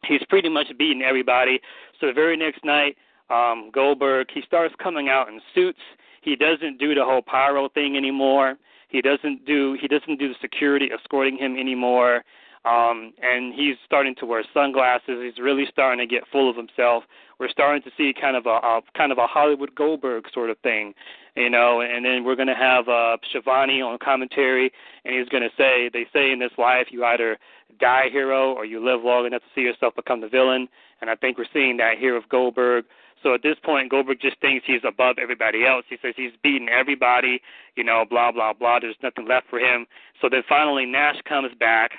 he's pretty much beaten everybody. So the very next night um, Goldberg, he starts coming out in suits. He doesn't do the whole pyro thing anymore. He doesn't do he doesn't do the security escorting him anymore. Um, and he's starting to wear sunglasses. He's really starting to get full of himself. We're starting to see kind of a, a kind of a Hollywood Goldberg sort of thing, you know. And then we're going to have uh, Schiavone on commentary, and he's going to say, "They say in this life you either die hero or you live long enough to see yourself become the villain." And I think we're seeing that here with Goldberg. So at this point, Goldberg just thinks he's above everybody else. He says he's beaten everybody, you know, blah blah blah. There's nothing left for him. So then finally, Nash comes back.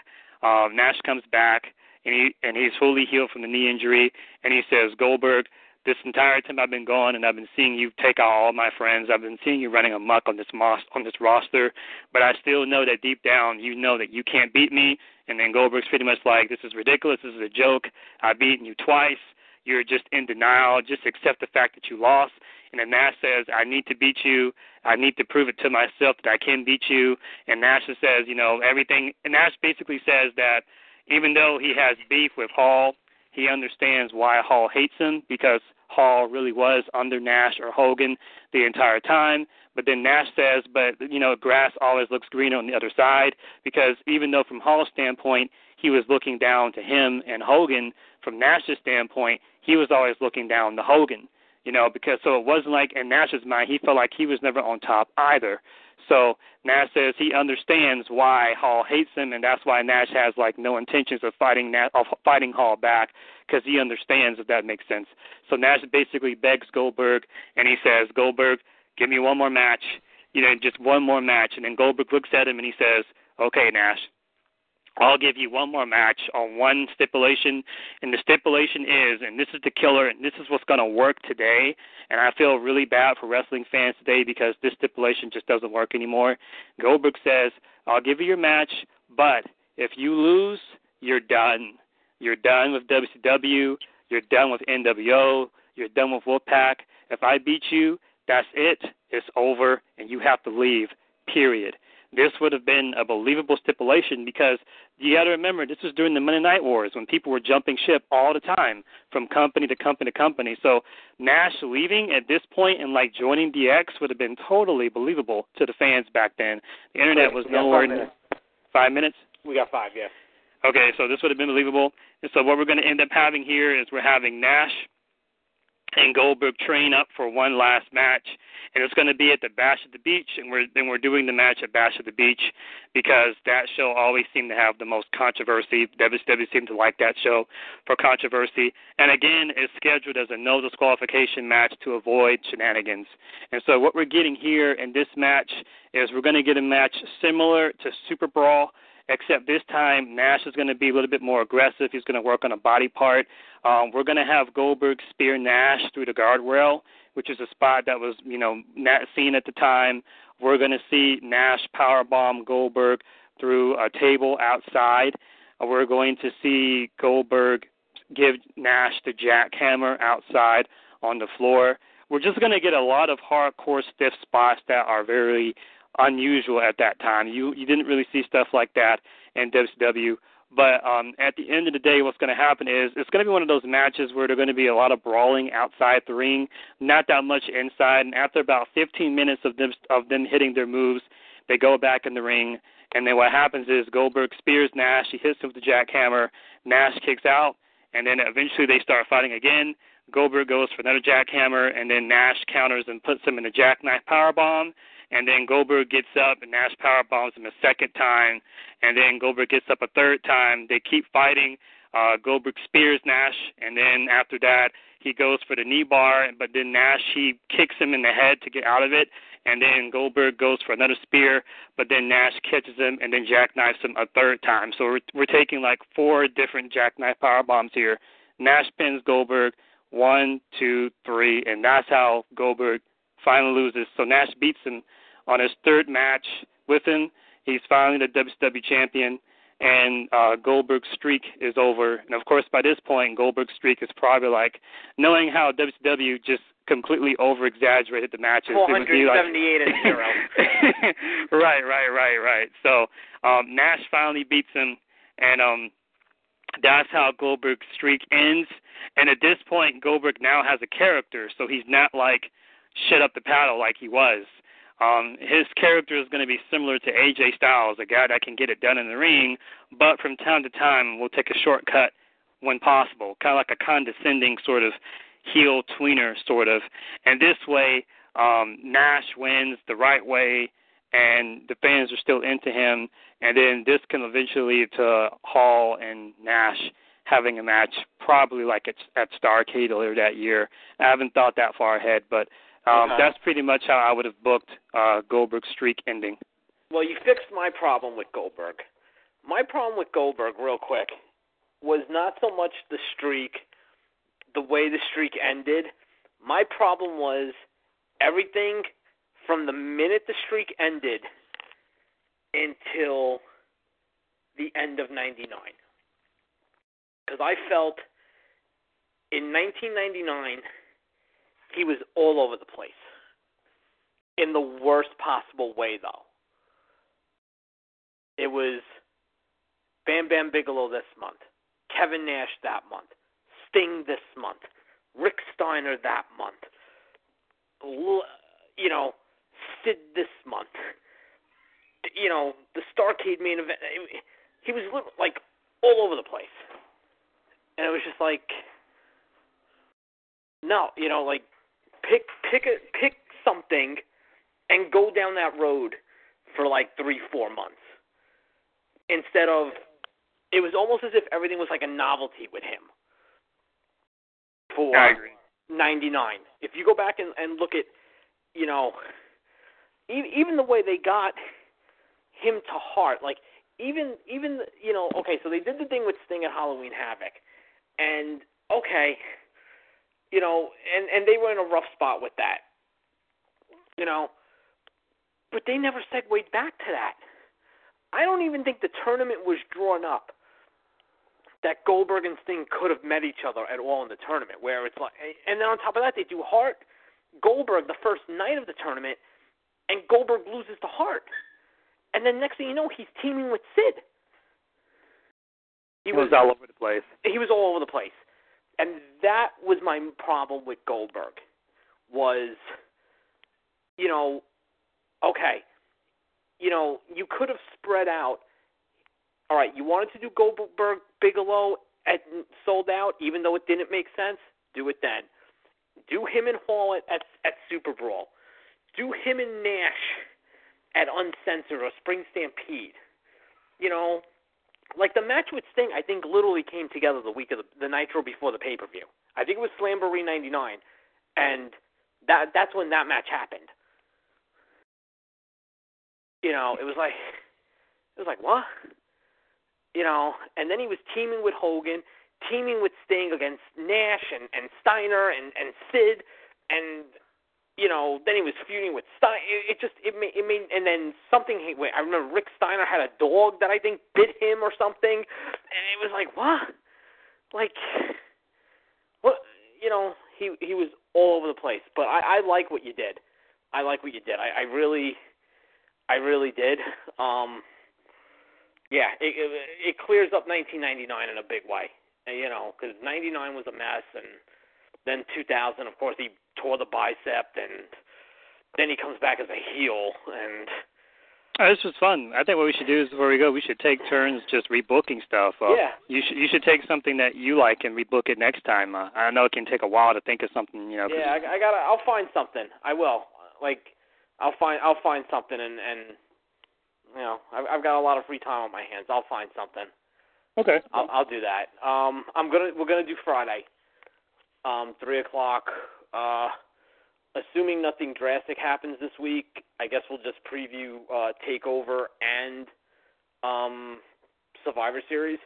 Um, Nash comes back, and he and he's fully healed from the knee injury. And he says, Goldberg, this entire time I've been gone, and I've been seeing you take out all my friends. I've been seeing you running amok on this mos- on this roster, but I still know that deep down you know that you can't beat me. And then Goldberg's pretty much like, this is ridiculous. This is a joke. I've beaten you twice you're just in denial. Just accept the fact that you lost. And then Nash says, I need to beat you. I need to prove it to myself that I can beat you. And Nash says, you know, everything. And Nash basically says that even though he has beef with Hall, he understands why Hall hates him because Hall really was under Nash or Hogan the entire time. But then Nash says, but you know, grass always looks greener on the other side because even though from Hall's standpoint he was looking down to him and Hogan, from Nash's standpoint he was always looking down to Hogan, you know, because so it wasn't like in Nash's mind he felt like he was never on top either. So Nash says he understands why Hall hates him, and that's why Nash has like no intentions of fighting Nash, of fighting Hall back because he understands if that makes sense. So Nash basically begs Goldberg, and he says, Goldberg, give me one more match, you know, just one more match. And then Goldberg looks at him and he says, Okay, Nash, I'll give you one more match on one stipulation, and the stipulation is, and this is the killer, and this is what's going to work today. And I feel really bad for wrestling fans today because this stipulation just doesn't work anymore. Goldberg says, I'll give you your match, but if you lose, you're done. You're done with WCW. You're done with NWO. You're done with Wolfpack. If I beat you, that's it. It's over, and you have to leave, period this would have been a believable stipulation because you got to remember this was during the Monday Night Wars when people were jumping ship all the time from company to company to company. So Nash leaving at this point and like joining DX would have been totally believable to the fans back then. The internet was nowhere. Five minutes. five minutes. We got five, yeah. Okay, so this would have been believable. And so what we're going to end up having here is we're having Nash and Goldberg train up for one last match, and it's going to be at the Bash at the Beach, and we're then we're doing the match at Bash at the Beach because that show always seemed to have the most controversy. WCW seemed to like that show for controversy, and again, it's scheduled as a no disqualification match to avoid shenanigans. And so what we're getting here in this match is we're going to get a match similar to Super Brawl except this time Nash is going to be a little bit more aggressive. He's going to work on a body part. Um, we're going to have Goldberg spear Nash through the guardrail, which is a spot that was, you know, not seen at the time. We're going to see Nash powerbomb Goldberg through a table outside. Uh, we're going to see Goldberg give Nash the jackhammer outside on the floor. We're just going to get a lot of hardcore stiff spots that are very unusual at that time. You you didn't really see stuff like that in WCW. But um, at the end of the day, what's going to happen is it's going to be one of those matches where there's going to be a lot of brawling outside the ring, not that much inside. And after about 15 minutes of them of them hitting their moves, they go back in the ring. And then what happens is Goldberg spears Nash. He hits him with the jackhammer. Nash kicks out, and then eventually they start fighting again. Goldberg goes for another jackhammer, and then Nash counters and puts him in a jackknife powerbomb and then Goldberg gets up and Nash power bombs him a second time, and then Goldberg gets up a third time. They keep fighting. Uh, Goldberg spears Nash, and then after that he goes for the knee bar, but then Nash he kicks him in the head to get out of it, and then Goldberg goes for another spear, but then Nash catches him and then jackknifes him a third time. So we're we're taking like four different jackknife power bombs here. Nash pins Goldberg one, two, three, and that's how Goldberg finally loses. So Nash beats him on his third match with him. He's finally the WCW champion, and uh, Goldberg's streak is over. And of course, by this point, Goldberg's streak is probably like knowing how WCW just completely over exaggerated the matches. 478 like, and zero. right, right, right, right. So um, Nash finally beats him, and um, that's how Goldberg's streak ends. And at this point, Goldberg now has a character, so he's not like shut up the paddle like he was. Um, his character is going to be similar to AJ Styles, a guy that can get it done in the ring, but from time to time will take a shortcut when possible, kind of like a condescending sort of heel tweener, sort of. And this way, um, Nash wins the right way, and the fans are still into him. And then this can eventually lead to Hall and Nash having a match, probably like at, at Starcade earlier that year. I haven't thought that far ahead, but um, okay. that's pretty much how I would have booked uh, Goldberg's streak ending. Well, you fixed my problem with Goldberg. My problem with Goldberg, real quick, was not so much the streak, the way the streak ended. My problem was everything from the minute the streak ended until the end of 99. Because I felt in 1999 he was all over the place. In the worst possible way, though. It was Bam Bam Bigelow this month, Kevin Nash that month, Sting this month, Rick Steiner that month, you know, Sid this month, you know, the Starcade main event. He was like all over the place, and it was just like, no, you know, like pick pick a pick something and go down that road for like three four months. Instead of it was almost as if everything was like a novelty with him. For I 99 if you go back and, and look at you know even, even the way they got him to heart like even even you know okay so they did the thing with Sting at Halloween Havoc. And okay you know, and and they were in a rough spot with that, you know, but they never segued back to that. I don't even think the tournament was drawn up that Goldberg and Sting could have met each other at all in the tournament. Where it's like, and then on top of that, they do Hart Goldberg the first night of the tournament, and Goldberg loses to Hart, and then next thing you know, he's teaming with Sid. He was, was all over the place. He was all over the place and that was my problem with Goldberg was you know okay you know you could have spread out all right you wanted to do Goldberg Bigelow at Souled Out even though it didn't make sense? Do it then. Do him and Hall at at, at Super Brawl do him and Nash at Uncensored or Spring Stampede you know like the match with Sting, I think literally came together the week of the, the Nitro before the pay per view. I think it was Slamboree '99, and that that's when that match happened. You know, it was like it was like what? You know, and then he was teaming with Hogan, teaming with Sting against Nash and and Steiner and and Sid, and you know, then he was feuding with Stein. It, it just it made it made and then something. He, Wait, I remember Rick Steiner had a dog that I think bit him or something, and it was like what, like what you know. He he was all over the place, but I I like what you did. I like what you did. I I really I really did. Um, yeah, it, it it clears up 1999 in a big way. You know, because 99 was a mess and then 2000, of course, he tore the bicep, and then he comes back as a heel. And oh, this was fun. I think what we should do is before we go, we should take turns just rebooking stuff. Uh, yeah. You should you should take something that you like and rebook it next time. Uh, I know it can take a while to think of something. You know. Yeah, I, I gotta. I'll find something. I will. Like, I'll find. I'll find something, and and you know, I've, I've got a lot of free time on my hands. I'll find something. Okay. I'll, I'll do that. Um, I'm gonna. We're gonna do Friday um, three o'clock uh, assuming nothing drastic happens this week, I guess we'll just preview uh, Takeover and um, Survivor Series.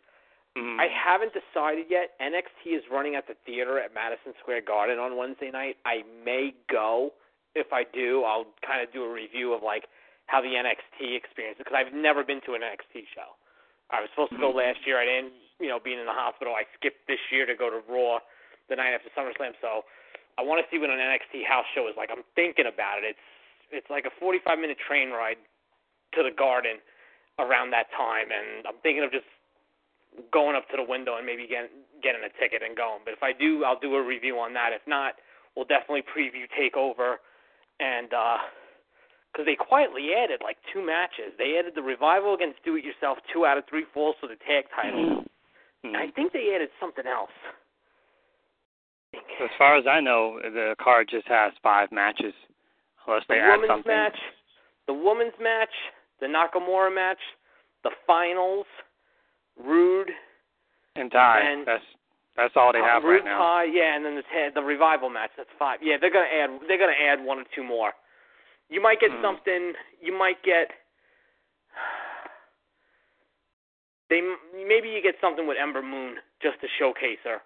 Mm. I haven't decided yet. NXT is running at the theater at Madison Square Garden on Wednesday night. I may go. If I do, I'll kind of do a review of like how the NXT experience because I've never been to an NXT show. I was supposed to go last year. I didn't, you know, being in the hospital. I skipped this year to go to Raw the night after SummerSlam. So I want to see what an NXT house show is like. I'm thinking about it. It's it's like a 45 minute train ride to the Garden around that time, and I'm thinking of just going up to the window and maybe getting getting a ticket and going. But if I do, I'll do a review on that. If not, we'll definitely preview Takeover, and because they quietly added like two matches. They added the Revival against Do It Yourself, two out of three falls for the tag titles. Mm. And I think they added something else. As far as I know, the card just has five matches, unless the they add women's something. match, the women's match, the Nakamura match, the finals, Roode, And Tye. and- that's that's all they uh, have Roode right now. Kai, yeah, and then the the revival match. That's five. Yeah, they're gonna add they're gonna add one or two more. You might get Hmm. something. You might get. They maybe you get something with Ember Moon just to showcase her,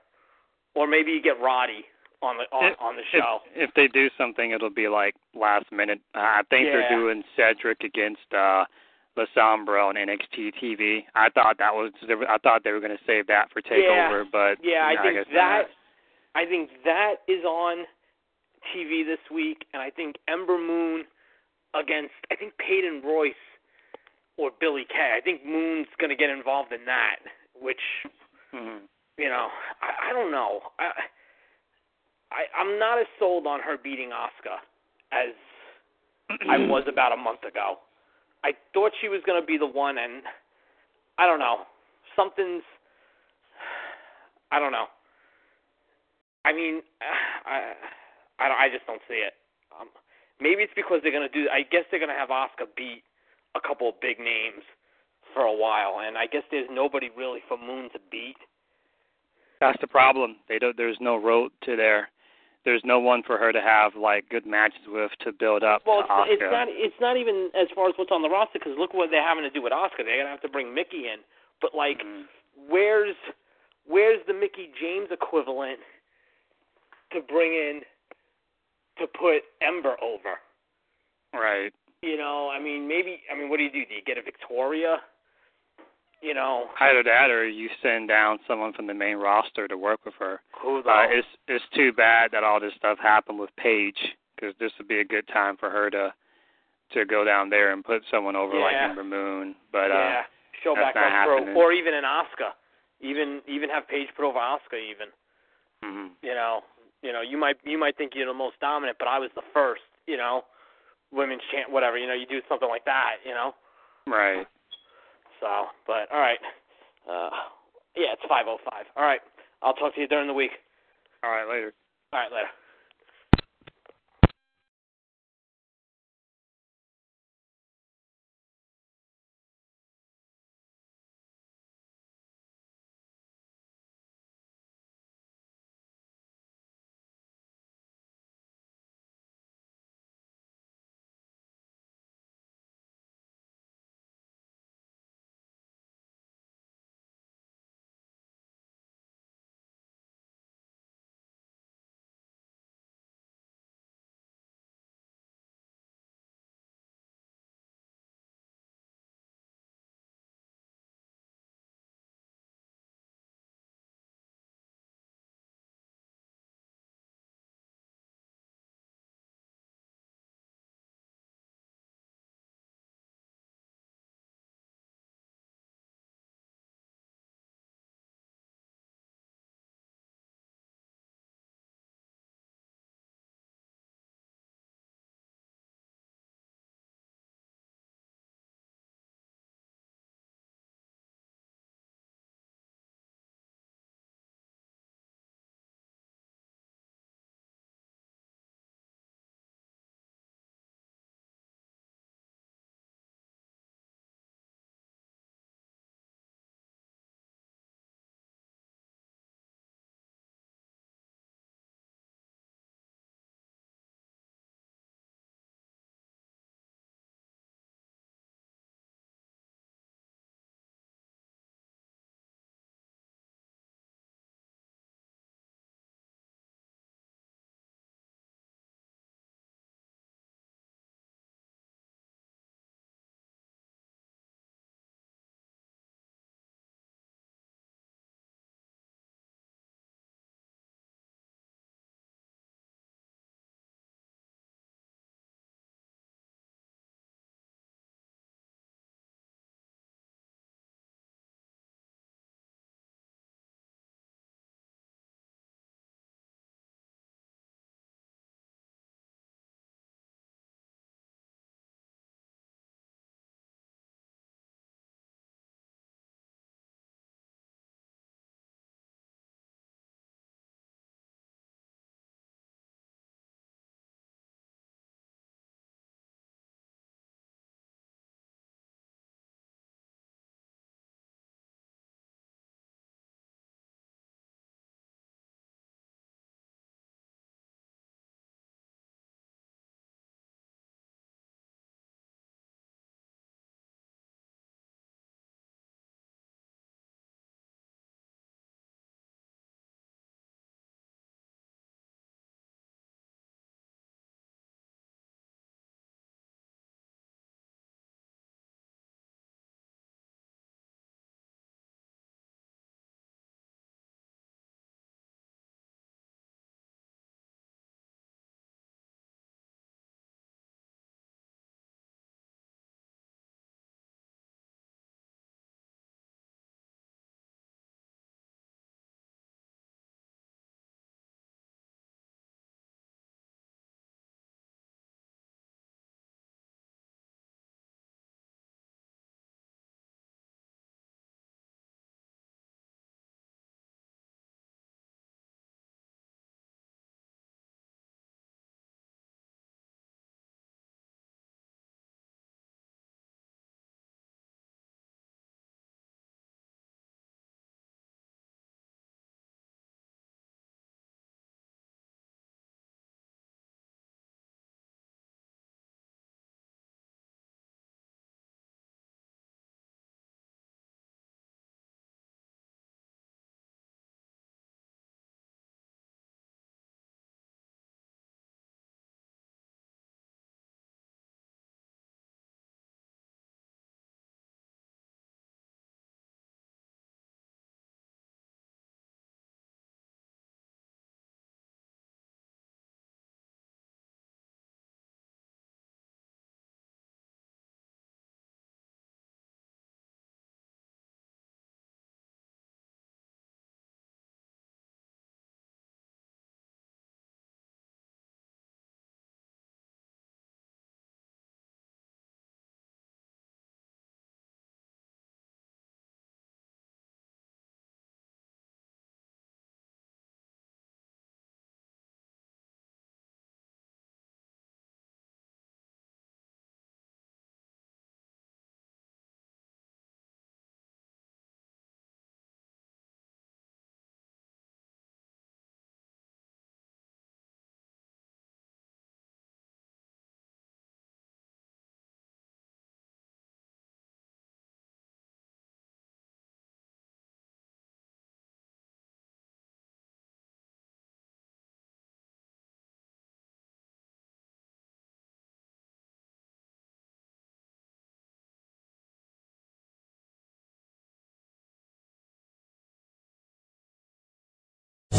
or maybe you get Roddy on the on, If- on the show. If, if they do something, it'll be like last minute. Uh, I think Yeah. they're doing Cedric against uh La Sombra on NXT TV. I thought that was. I thought they were going to save that for Takeover, but Yeah, I think guess that not. I think that is on TV this week, and I think Ember Moon against I think Peyton Royce or Billy Kay. I think Moon's going to get involved in that, which Mhm. You know I, I don't know. I, I I'm not as sold on her beating Asuka as I was about a month ago. I thought she was going to be the one, and I don't know. Something's. I don't know. I mean, I, I, don't- I just don't see it. Um, maybe it's because they're going to do. I guess they're going to have Asuka beat a couple of big names for a while, and I guess there's nobody really for Moon to beat. That's the problem. They don't. There's no road to there. There's no one for her to have like good matches with to build up Well, it's, it's not. It's not even as far as what's on the roster because look what they're having to do with Asuka. They're gonna have to bring Mickie in, but like, Mhm. where's where's the Mickie James equivalent to bring in to put Ember over? Right. You know, I mean, maybe. I mean, what do you do? Do you get a Victoria? You know, Either that, or you send down someone from the main roster to work with her. who though? Uh, it's it's too bad that all this stuff happened with Paige, because this would be a good time for her to to go down there and put someone over like Yeah. Ember Moon. But uh, yeah, show that's back not on pro, or even an Asuka. Even even have Paige put over Asuka. Even mhm. you know, you know, you might you might think you're the most dominant, but I was the first. You know, women's champ, whatever. You know, you do something like that. You know. right. So, but all right. Uh, yeah, it's 5:05. All right. I'll talk to you during the week. All right, later. All right, later.